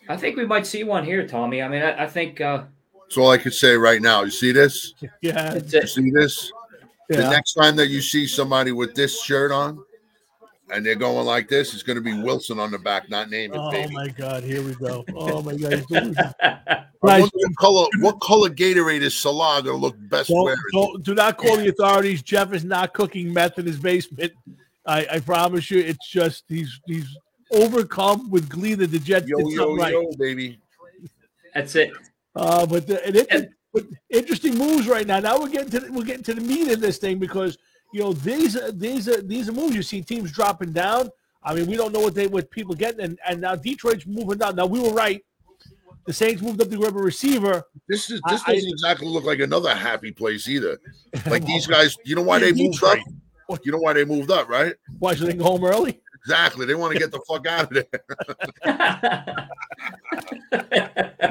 I think we might see one here, Tommy. I mean, I, I think uh, That's all I could say right now. You see this? Yeah. You see this? The next time that you see somebody with this shirt on and they're going like this, it's going to be Wilson on the back, not name it, Oh baby. my God! Here we go. Oh my God! he's doing- [laughs] I Guys, wonder what color, what color Gatorade is Saleh going to look best don't, wearing? don't, do not call the authorities. Jeff is not cooking meth in his basement. I, I promise you, it's just he's he's overcome with glee that the Jets Yo, did yo, something right. yo, baby. That's it. Uh, but the, and it, but interesting moves right now. Now we're getting to the, we're getting to the meat of this thing because you know these are these are these are moves. You see teams dropping down. I mean, we don't know what they what people getting, and, and now Detroit's moving down. Now we were right. The Saints moved up to grab a receiver. This is this I- doesn't exactly look like another happy place either. [laughs] Like these guys, you know why they moved up? You know why they moved up, right? Why should they go home early? Exactly. They want to get the fuck out of there. [laughs]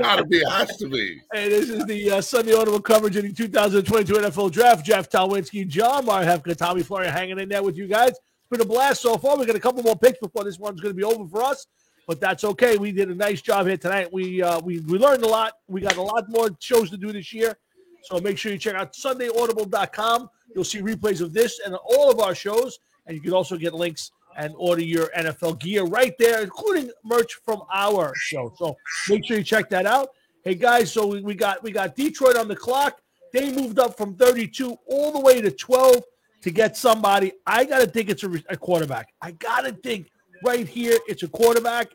Gotta be, has to be. Hey, this is the uh, Sunday Audible coverage of the 2022 NFL Draft. Jeff Tolwinski, John Marhefka, Tommy Floria hanging in there with you guys. It's been a blast so far. We got a couple more picks before this one's going to be over for us, but that's okay. We did a nice job here tonight. We uh, we we learned a lot. We got a lot more shows to do this year, so make sure you check out SundayAudible.com. You'll see replays of this and all of our shows, and you can also get links and order your NFL gear right there, including merch from our show. So make sure you check that out. Hey guys, so we, we got we got Detroit on the clock. They moved up from 32 all the way to 12 to get somebody. I gotta think it's a, a quarterback. I gotta think right here it's a quarterback.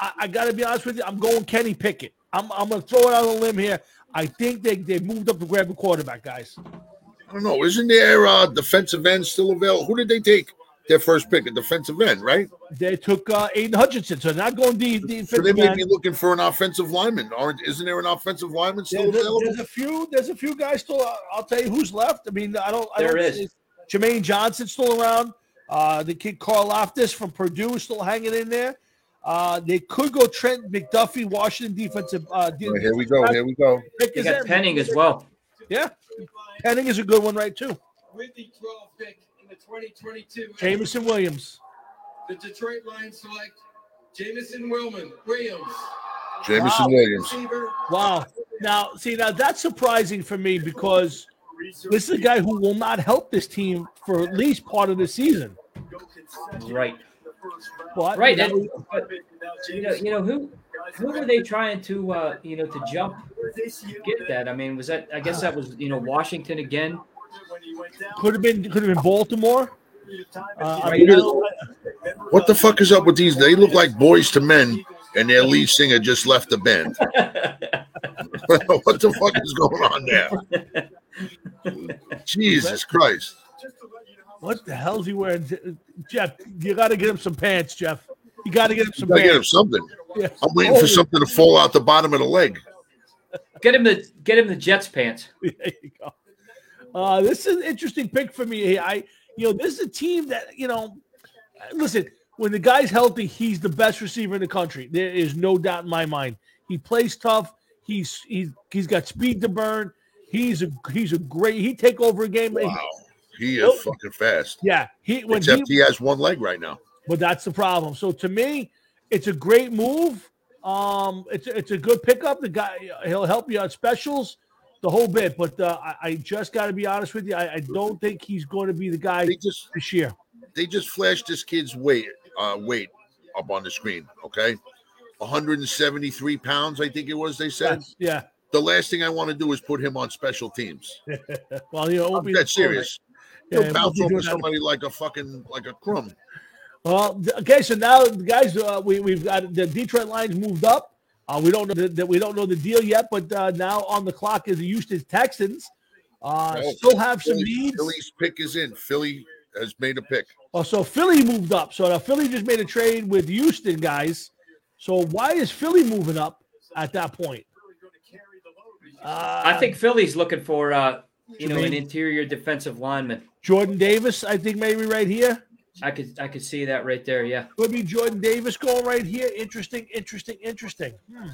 I, I gotta be honest with you. I'm going Kenny Pickett. I'm, I'm gonna throw it out on a limb here. I think they, they moved up to grab a quarterback, guys. I don't know. Isn't their uh, defensive end still available? Who did they take their first pick? A defensive end, right? They took uh, Aiden Hutchinson, so they're not going the the So they may end. be looking for an offensive lineman. Aren't? Isn't there an offensive lineman still There's a, available? there's a few. There's a few guys still. uh, I'll tell you who's left. I mean, I don't. I There don't is. see- Jermaine Johnson still around. Uh, the kid Karlaftis from Purdue is still hanging in there. Uh, they could go Trent McDuffie, Washington defensive. Uh, Right, here we go. Here we go. pick You is got. Penning as well. Yeah, Penning is a good one, right? Too. With the 12th pick in the 2022, Jameson Williams. the Detroit Lions select Jameson Wilman Williams. Jameson Wow. Williams. Wow. Now, see, now that's surprising for me because this is a guy who will not help this team for at least part of the season. Right. But Right. you know, And, but, you know, you know who who were they trying to uh, you know to jump get that? I mean, was that I guess that was you know Washington again. Could have been could have been Baltimore. Uh, I Right. mean, What the fuck is up with these? They look like boys to men, and their lead singer just left the band. [laughs] [laughs] what the fuck is going on there? Jesus Christ. what the hell's he wearing? Jeff, you got to get him some pants, Jeff. You got to get him some Gotta get him something. Yeah. I'm waiting for something to fall out the bottom of the leg. Get him the get him the Jets pants. [laughs] There you go. Uh, this is an interesting pick for me. I, you know, this is a team that you know. Listen, when the guy's healthy, he's the best receiver in the country. There is no doubt in my mind. He plays tough. He's he's he's got speed to burn. He's a he's a great. He take over a game. Wow. He is fucking fast. Yeah, he when Except he, he has one leg right now. but that's the problem. So to me, it's a great move. Um, it's it's a good pickup. The guy he'll help you on specials, the whole bit. But uh, I, I just got to be honest with you. I, I don't think he's going to be the guy They just this year. they just flashed this kid's weight uh weight up on the screen. Okay. 173 pounds, I think it was. They said That's- yeah. the last thing I want to do is put him on special teams. [laughs] Well, you know, I'm that serious. Yeah, He'll bounce over somebody like a fucking like a crumb. Well, okay. So now, guys, uh, we we've got the Detroit Lions moved up. Uh, we don't know the, that we don't know the deal yet, but uh, now on the clock is the Houston Texans. Uh, No, still have some Philly- needs. Philly's pick is in. Philly has made a pick. Oh, so Philly moved up. So now Philly just made a trade with Houston guys. So why is Philly moving up at that point? Uh, I think Philly's looking for uh, you know, an interior defensive lineman. Jordan Davis. I think maybe right here I could I could see that right there. Yeah. could be Jordan Davis going right here. Interesting, interesting, interesting. Hmm.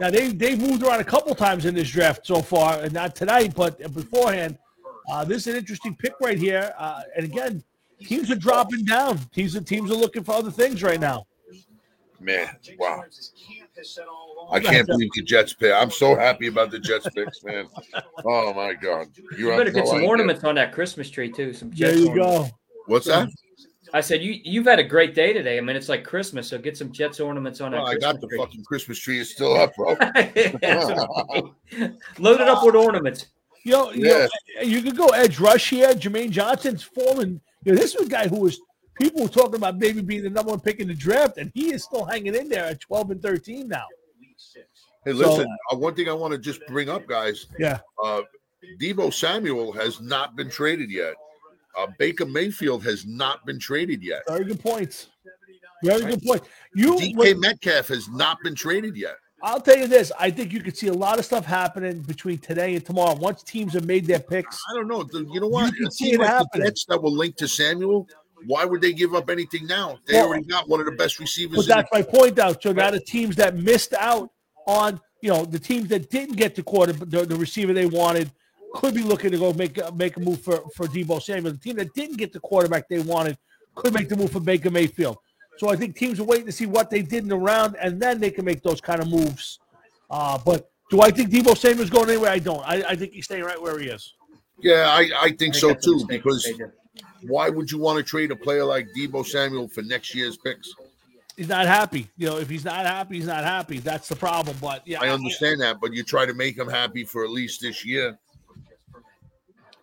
Now they they've moved around a couple times in this draft so far, and not tonight, but beforehand. Uh, this is an interesting pick right here. Uh, and again, teams are dropping down. Teams are teams are looking for other things right now. Man, wow. I can't believe the Jets pick. I'm so happy about the Jets picks, man. Oh my god. You, You have better no get some idea. ornaments on that Christmas tree too. Some There you ornaments. go. What's that? I said you you've had a great day today. I mean, it's like Christmas, so get some Jets ornaments on that. Well, I Christmas got the tree. fucking Christmas tree is still up, bro. [laughs] [laughs] Load it up with ornaments. You know, you, know, you could go edge rush here. Jermaine Johnson's fallen. You know, this was a guy who was people were talking about maybe being the number one pick in the draft, and he is still hanging in there at 12 and 13 now. Hey, listen, uh, one thing I want to just bring up, guys. Yeah. Uh, Deebo Samuel has not been traded yet. Uh, Baker Mayfield has not been traded yet. Very good points. Very good point. You, DK Metcalf has not been traded yet. I'll tell you this. I think you could see a lot of stuff happening between today and tomorrow. Once teams have made their picks, I don't know. The- You know what? You can see it like the happening. Jets that were linked to Samuel, why would they give up anything now? They Well- already got one of the best receivers. But that's my point out. So now the teams that missed out on, you know, the teams that didn't get the quarter, the, the receiver they wanted, could be looking to go make a, make a move for for Deebo Samuel. The team that didn't get the quarterback they wanted could make the move for Baker Mayfield. So I think teams are waiting to see what they did in the round, and then they can make those kind of moves. Uh, but do I think Deebo Samuel's going anywhere? I don't. I, I think he's staying right where he is. Yeah, I, I think so that's a too. mistake Because they why would you want to trade a player like Deebo Samuel for next year's picks? He's not happy. You know, if he's not happy, he's not happy. That's the problem. But yeah, I understand that, but you try to make him happy for at least this year.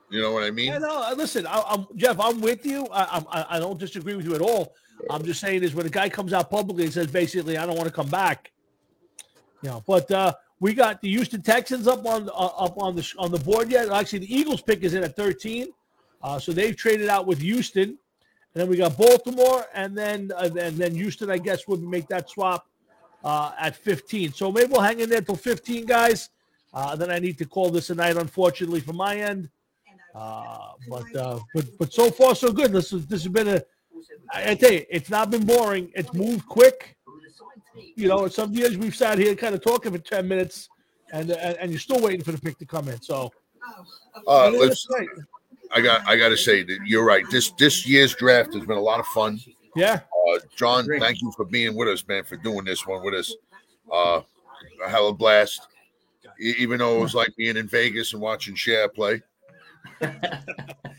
You know what I mean? Yeah, no. uh, Listen, I, I'm Jeff. I'm with you. I, I I don't disagree with you at all. I'm just saying is when a guy comes out publicly and says basically I don't want to come back. You know, but uh, we got the Houston Texans up on uh, up on the on the board yet. Actually, the Eagles pick is in at 13, uh, so they've traded out with Houston, and then we got Baltimore, and then uh, and then Houston. I guess would make that swap uh, at 15. So maybe we'll hang in there till 15, guys. Uh, then I need to call this a night, unfortunately, from my end. Uh, but uh, but but so far so good. This is this has been a. I, I tell you, it's not been boring. It's moved quick. You know, some years we've sat here kind of talking for ten minutes, and and, and you're still waiting for the pick to come in. So Uh, let's. right. I got. I got to say that you're right. This this year's draft has been a lot of fun. yeah, Uh, John, thank you for being with us, man, for doing this one with us. Uh, a hell of a blast. Even though it was like being in Vegas and watching Cher play. [laughs]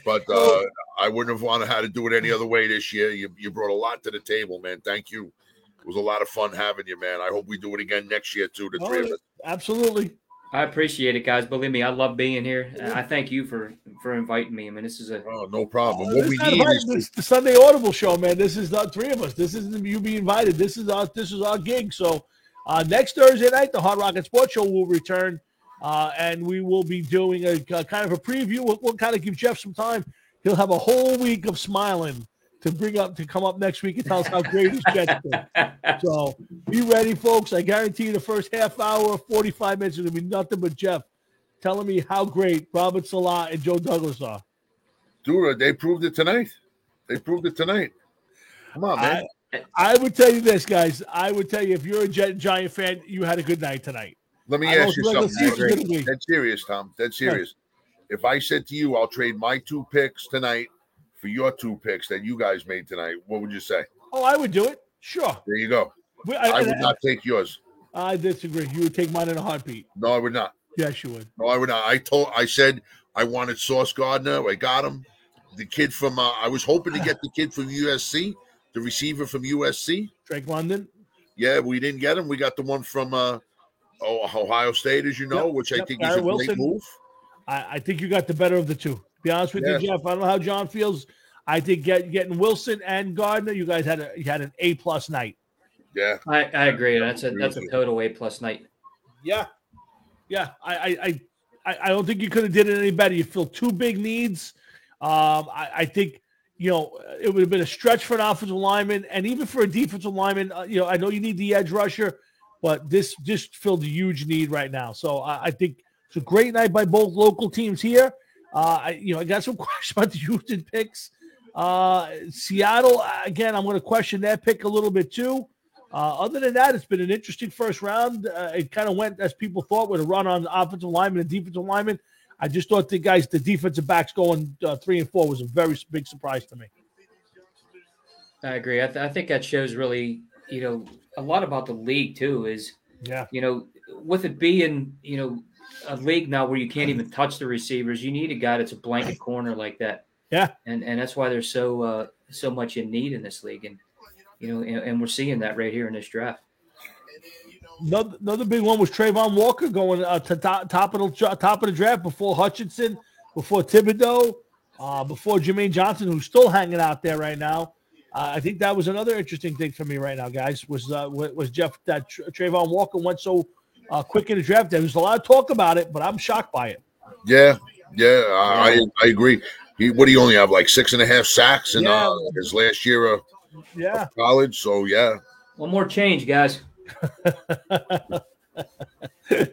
but uh, I wouldn't have wanted how to do it any other way this year. You, you brought a lot to the table, man. Thank you. It was a lot of fun having you, man. I hope we do it again next year too. The Oh, three of us. absolutely. I appreciate it, guys. Believe me, I love being here. And I thank you for for inviting me. I mean, this is a Oh, no problem. What this we need is this- the Sunday Audible show, man. This is the three of us. This isn't you being invited. This is our this is our gig. So uh, next Thursday night, the Hard Rocket Sports Show will return, uh, and we will be doing a, a kind of a preview. We'll, we'll kind of give Jeff some time. He'll have a whole week of smiling to bring up to come up next week and tell us how great his Jets been. [laughs] So be ready, folks. I guarantee you the first half hour, 45 minutes is going to be nothing but Jeff telling me how great Robert Saleh and Joe Douglas are. Dude, they proved it tonight. They proved it tonight. Come on, man. I, I would tell you this, guys. I would tell you if you're a Jet Giant fan, you had a good night tonight. Let me I ask you something. gonna Dead serious, Tom. Dead serious. If I said to you, I'll trade my two picks tonight for your two picks that you guys made tonight, what would you say? Oh, I would do it. Sure. There you go. We- I I, would not take yours. I disagree. You would take mine in a heartbeat. No, I would not. Yes, you would. No, I would not. I told, I said I wanted Sauce Gardner. I got him. The kid from, uh, I was hoping to get the kid from USC, the receiver from USC. Drake London. Yeah, we didn't get him. We got the one from uh, oh, Ohio State, as you know, Yep, which I yep, think is Garrett a great move. I, I think you got the better of the two. To be honest with Yeah. you, Jeff. I don't know how John feels. I think get, getting Wilson and Gardner, you guys had a you had an A plus night. Yeah, I, I agree. That's a that's a total A plus night. Yeah, yeah. I I I, I- I don't think you could have did it any better. You filled two big needs. Um, I, I think you know it would have been a stretch for an offensive lineman, and even for a defensive lineman. Uh, you know, I know you need the edge rusher, but this just filled a huge need right now. So I, I think it's a great night by both local teams here. Uh, I, you know, I got some [laughs] questions about the Houston picks. Uh, Seattle again. I'm going to question that pick a little bit too. Uh, other than that, it's been an interesting first round. Uh, it kind of went as people thought with a run on offensive lineman and defensive lineman. I just thought the guys, the defensive backs going uh, three and four was a very big surprise to me. I agree. I, th- I think that shows really, you know, a lot about the league too. Is Yeah. you know, with it being, you know, a league now where you can't even touch the receivers, you need a guy that's a blanket corner like that. Yeah. And and that's why there's so uh so much in need in this league. And you know, and, and we're seeing that right here in this draft. Another, another big one was Travon Walker going uh, to top, top of the top of the draft before Hutchinson, before Thibodeaux, uh, before Jermaine Johnson, who's still hanging out there right now. Uh, I think that was another interesting thing for me right now, guys. Was uh, was Jeff that Tr- Travon Walker went so uh, quick in the draft? There was a lot of talk about it, but I'm shocked by it. yeah, yeah. I I, I agree. He what do you only have like six and a half sacks in Yeah. uh, his last year of Yeah. college? So yeah, One more change, guys. [laughs] [laughs]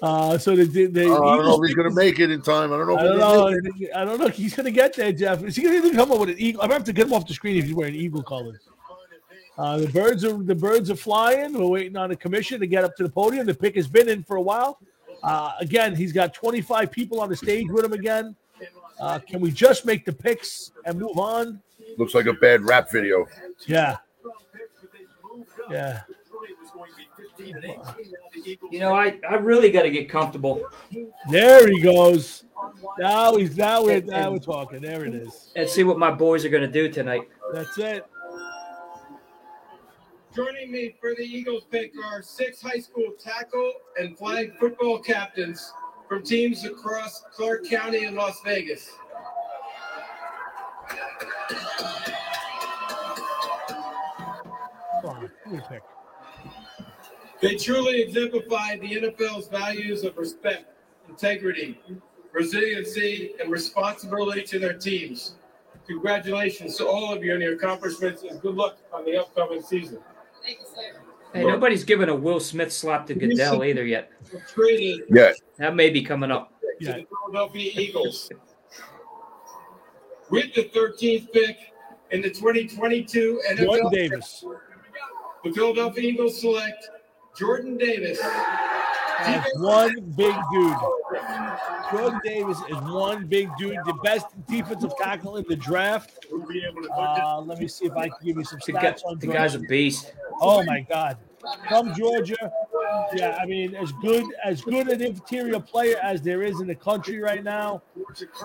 Uh, so they did. They, Uh, I don't know if he's gonna make it in time. I don't know. If I don't know. I don't know. He's going to get there, Jeff. Is he going to come up with an eagle? I'm going to have to get him off the screen if he's wearing eagle colors. Uh, the birds are the birds are flying. We're waiting on the commission to get up to the podium. The pick has been in for a while. Uh, again, he's got 25 people on the stage with him again. Uh, can we just make the picks and move on? Looks like a bad rap video. Yeah. Yeah. You know, I, I really got to get comfortable. There he goes. Now he's now we're now we're talking. There it is. and see what my boys are going to do tonight. That's it. Joining me for the Eagles pick are six high school tackle and flag football captains from teams across Clark County and Las Vegas. Come on, give me pick. They truly exemplified the NFL's values of respect, integrity, resiliency, and responsibility to their teams. Congratulations to all of you on your accomplishments and good luck on the upcoming season. Hey, nobody's given a Will Smith slap to Goodell either yet. Traded Yeah, That may be coming up. to the Philadelphia Eagles. With the 13th pick in the 2022 Jordan NFL, Davis. the Philadelphia Eagles select Jordan Davis. one big dude. Jordan Davis is one big dude, the best defensive tackle in the draft. Uh, let me see if I can give you some The, stats on the guy's a beast. Oh my God, from Georgia. Yeah, I mean, as good as good an interior player as there is in the country right now.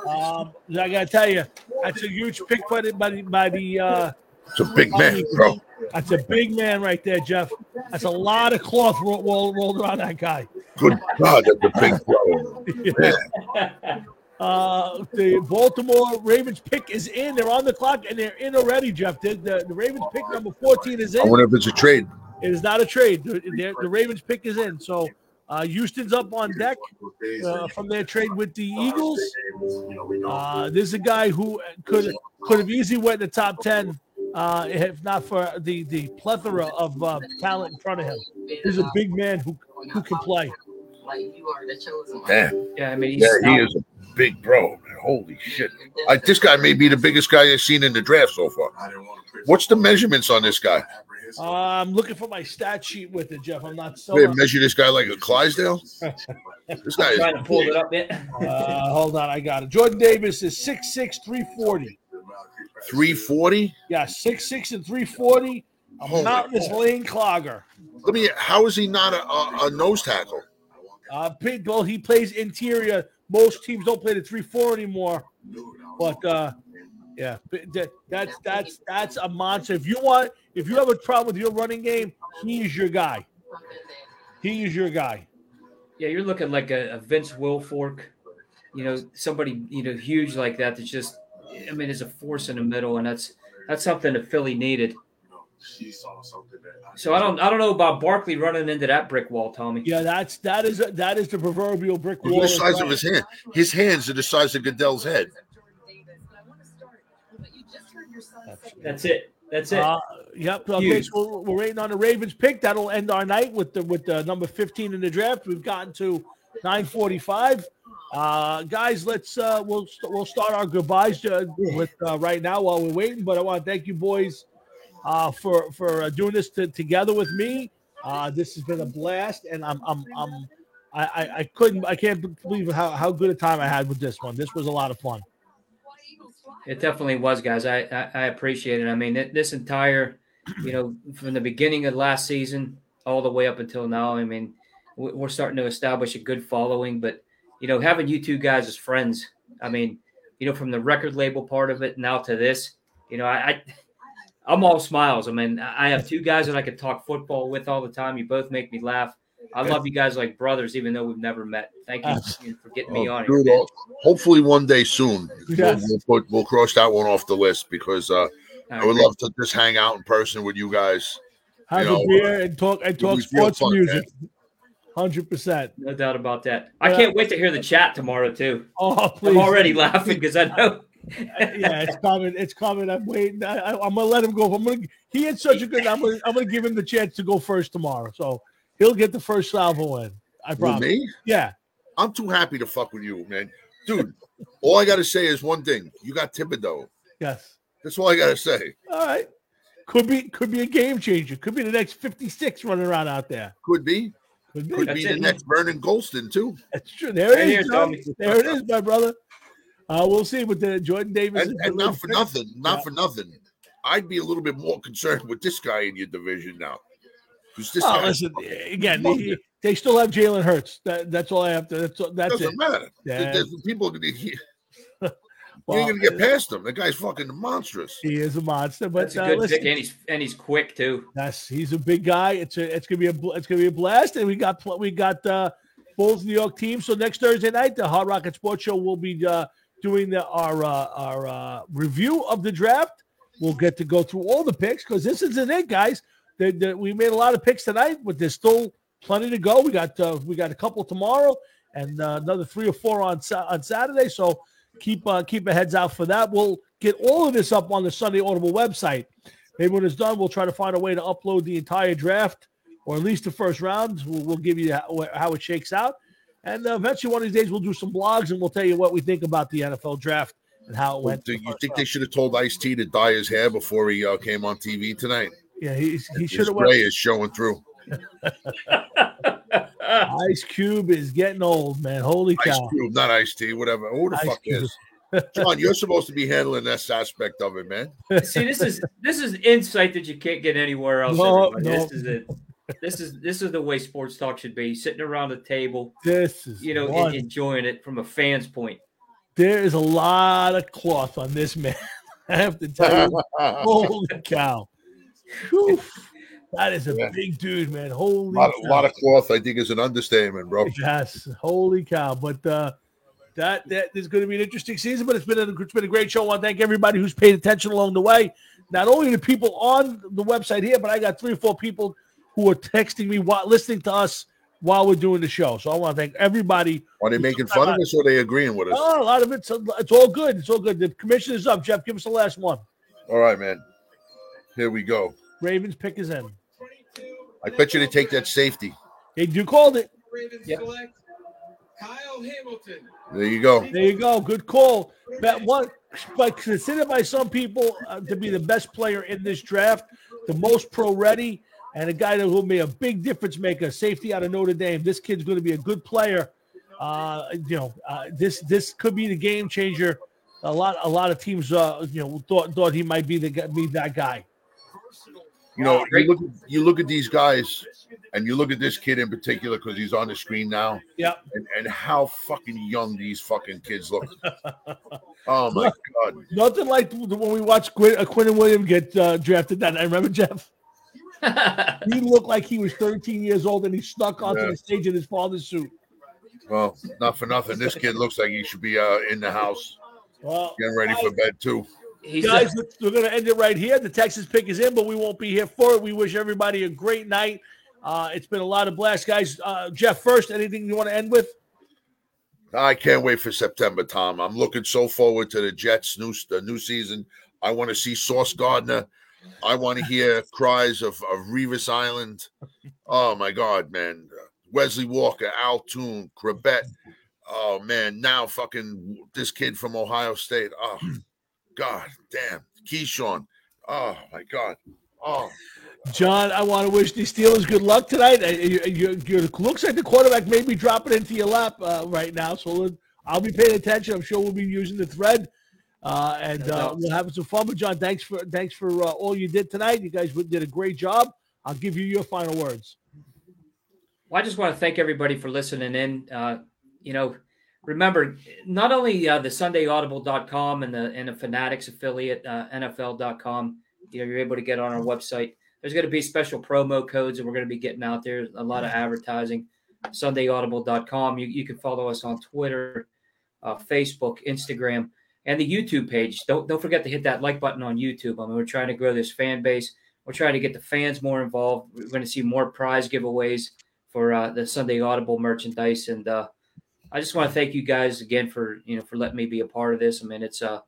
Um, I gotta tell you, that's a huge pick by the by the, by the uh, it's a big man, bro. That's a big man right there, Jeff. That's a lot of cloth ro- roll, rolled around that guy. Good God, that's a big bro. [laughs] Uh, the Baltimore Ravens pick is in. They're on the clock and they're in already, Jeff. The, the, the Ravens pick number 14 is in. I wonder if it's a trade. It is not a trade. The, the, the Ravens pick is in. So uh, Houston's up on deck uh, from their trade with the Eagles. Uh, this is a guy who could could have easily went in the top 10 uh, if not for the, the plethora of uh, talent in front of him. He's a big man who, who can play. Like you are the chosen one. Damn. Yeah, I mean, he's Yeah, he is a big bro. Holy shit. I, this guy may be the biggest guy I've seen in the draft so far. What's the measurements on this guy? Uh, I'm looking for my stat sheet with it, Jeff. I'm not so. They measure this guy like a Clydesdale? [laughs] This guy trying to pull big. it up yet. Uh, hold on, I got it. Jordan Davis is 6'6", 340. 340. Yeah, 6'6", and 340. A Holy mountainous cow. lane clogger. Let me. How is he not a, a, a nose tackle? Uh, Pete, well, he plays interior. Most teams don't play the 3-4 anymore. But uh, yeah, that, that's that's that's a monster. If you want, if you have a problem with your running game, he's your guy. He is your guy. Yeah, you're looking like a, a Vince Wilfork, you know, somebody you know huge like that. That's just, I mean, is a force in the middle, and that's that's something that Philly needed. So I don't I don't know about Barkley running into that brick wall, Tommy. Yeah, that's that is that is the proverbial brick wall. the size in of his hand. His hands are the size of Goodell's head. That's it. That's it. Uh, yep. Okay, Huge. so we're, we're waiting on the Ravens pick. That'll end our night with the with the number 15 in the draft. We've gotten to 9:45. Uh, guys, let's uh, we'll st- we'll start our goodbyes uh, with uh, right now while we're waiting. But I want to thank you boys uh, for for uh, doing this to, together with me. Uh, this has been a blast, and I'm I'm I'm I, I, I couldn't I can't believe how, how good a time I had with this one. This was a lot of fun. It definitely was, guys. I I, I appreciate it. I mean, th- this entire, you know, from the beginning of last season all the way up until now. I mean, we're starting to establish a good following. But you know, having you two guys as friends. I mean, you know, from the record label part of it now to this, you know, I. I I'm all smiles. I mean, I have two guys that I could talk football with all the time. You both make me laugh. I love you guys like brothers, even though we've never met. Thank you for getting me Oh, on here. dude, hopefully one day soon we'll, Yes. we'll put we'll cross that one off the list because uh, I would agree. love to just hang out in person with you guys. Have You know, a beer and talk and talk was real sports fun, music. Hundred percent. No doubt about that. I Yeah. can't wait to hear the chat tomorrow too. Oh, please. I'm already laughing because I know. [laughs] yeah, it's coming. It's coming. I'm waiting. I, I, I'm gonna let him go. I'm gonna. He had such a good. I'm gonna. I'm gonna give him the chance to go first tomorrow. So he'll get the first salvo in. I With promise. me, Yeah. I'm too happy to fuck with you, man. Dude, [laughs] all I gotta say is one thing: you got Thibodeaux. Yes. That's all I gotta say. All right. Could be. Could be a game changer. Could be the next 56 running around out there. Could be, Could be. could That's be it. the next Vernon Gholston too. That's true. There Right it here, is. There it is, my brother. Uh, we'll see with the Jordan Davis. And, and not for nothing, not Yeah. for nothing. I'd be a little bit more concerned with this guy in your division now. this Oh, listen. Again, they, they still have Jalen Hurts. That, that's all I have to. That's that's doesn't it. matter. Yeah. There's people gonna you Well, ain't gonna get past him. That guy's fucking monstrous. He is a monster, but That's a uh, good listen, pick, and he's and he's quick too. Yes, he's a big guy. It's a, it's gonna be a bl- it's gonna be a blast, and we got pl- we got uh, Bulls New York team. So next Thursday night, the Hot Rocket Sports Show will be uh, doing the, our uh, our uh, review of the draft. We'll get to go through all the picks because this isn't it, guys. The, the, we made a lot of picks tonight, but there's still plenty to go. We got uh, we got a couple tomorrow, and uh, another three or four on Sa- on Saturday. So keep uh, keep a heads out for that. We'll get all of this up on the Sunday Audible website. Maybe when it's done, we'll try to find a way to upload the entire draft or at least the first round. We'll, we'll give you how, how it shakes out. And uh, eventually, one of these days, we'll do some blogs and we'll tell you what we think about the NFL draft and how it went. Do you think they should have told Ice T to dye his hair before he uh, came on TV tonight? Yeah, he, he should His have gray went. is showing through. Ice Cube is getting old, man. Holy Ice cow. Cube, not Ice T, whatever. Who the Ice fuck Cube. is? John, you're supposed to be handling this aspect of it, man. See, this is this is insight that you can't get anywhere else. No, no. This is it. This is this is the way sports talk should be: sitting around a table, This is you know, one. enjoying it from a fan's point. there is a lot of cloth on this man. [laughs] I have to tell you. [laughs] Holy cow. Whew. That is a Yeah. big dude, man. Holy A lot, a lot of cloth, I think, is an understatement, bro. Yes, holy cow! But uh, that that is going to be an interesting season. But it's been a, it's been a great show. I want to thank everybody who's paid attention along the way. Not only the people on the website here, but I got three or four people who are texting me while listening to us while we're doing the show. So I want to thank everybody. Are they making fun of us or are they agreeing with us? Oh, a lot of it's it's all good. It's all good. The commission is up. Jeff, give us the last one. All right, man. Here we go. Ravens pick is in. I bet you they take that safety. They do called it. Ravens Yep. select Kyle Hamilton. There you go. There you go. Good call. That one, but considered by some people uh, to be the best player in this draft, the most pro ready, and a guy that will be a big difference maker. Safety out of Notre Dame. This kid's going to be a good player. Uh, you know, uh, this this could be the game changer. A lot a lot of teams, uh, you know, thought thought he might be the be that guy. You know, you look, you look at these guys, and you look at this kid in particular because he's on the screen now, Yep. and, and how fucking young these fucking kids look. [laughs] Oh my god! Nothing like when we watched Quinn, uh, Quinn and William get uh, drafted. That I remember Jeff. [laughs] He looked like he was 13 years old, and he snuck onto Yeah. the stage in his father's suit. Well, not for nothing. This kid looks like he should be uh, in the house Well, getting ready for bed too. He's guys, let's- we're going to end it right here. The Texas pick is in, but we won't be here for it. We wish everybody a great night. Uh, it's been a lot of blast, guys. Uh, Jeff, first, anything you want to end with? I can't wait for September, Tom. I'm looking so forward to the Jets' new the new season. I want to see Sauce Gardner. I want to hear [laughs] cries of, of Revis Island. Oh my God, man! Wesley Walker, Al Toon, Chrebet. Oh man, now fucking this kid from Ohio State. Oh [clears throat] God, damn, Keyshawn. Oh my God. Oh, John, I want to wish the Steelers good luck tonight. Uh, You, you, you, it looks like the quarterback may be dropping into your lap uh, right now, so I'll be paying attention. I'm sure we'll be using the thread, uh, and uh, we'll have some fun. But John, thanks for thanks for uh, all you did tonight. You guys did a great job. I'll give you your final words. Well, I just want to thank everybody for listening in. Uh, you know, remember not only uh, the SundayAudible.com and the and the Fanatics affiliate uh, NFL.com. You know, you're able to get on our website. There's going to be special promo codes that we're going to be getting out there. A lot of advertising. SundayAudible.com. You you can follow us on Twitter, uh, Facebook, Instagram, and the YouTube page. Don't don't forget to hit that like button on YouTube. I mean, we're trying to grow this fan base. We're trying to get the fans more involved. We're going to see more prize giveaways for uh, the Sunday Audible merchandise. And uh, I just want to thank you guys again for you know for letting me be a part of this. I mean, it's uh,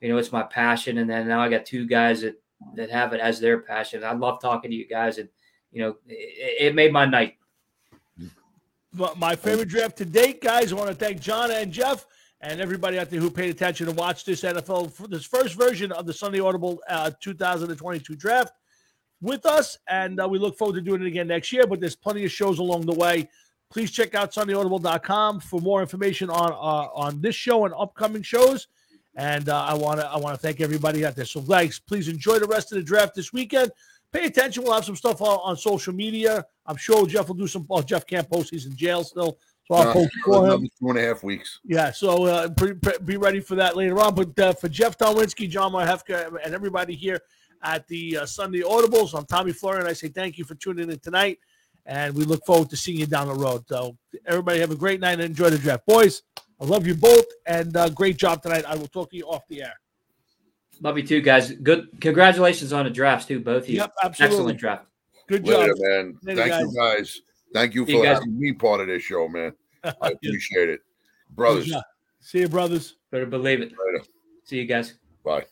you know, it's my passion, and then now I got two guys that that have it as their passion. I love talking to you guys, and you know, it, it made my night. My favorite draft to date, guys. I want to thank John and Jeff and everybody out there who paid attention and watched this NFL this first version of the Sunday Audible uh, 2022 draft with us. And uh, we look forward to doing it again next year. But there's plenty of shows along the way. Please check out SundayAudible.com for more information on uh, on this show and upcoming shows. And uh, I want to I want to thank everybody out there. So, guys, please enjoy the rest of the draft this weekend. Pay attention. We'll have some stuff on, on social media. I'm sure Jeff will do some. Oh, Jeff can't post. He's in jail still. So I'll Uh, post for him. two and a half weeks. Yeah, so uh, pre- pre- be ready for that later on. But uh, for Jeff Tolwinski, John Marhefka, and everybody here at the uh, Sunday Audibles, I'm Tommy Florian. I say thank you for tuning in tonight, and we look forward to seeing you down the road. So everybody have a great night and enjoy the draft, boys. I love you both, and uh, great job tonight. I will talk to you off the air. Love you too, guys. Good. Congratulations on the drafts too, both of you. Yep, absolutely. Excellent draft. Good job. Later, man. Later, Thank guys. you guys. Thank you See for you guys. having me part of this show, man. [laughs] I appreciate it. Brothers. See you, brothers. Better believe it. Later. See you guys. Bye.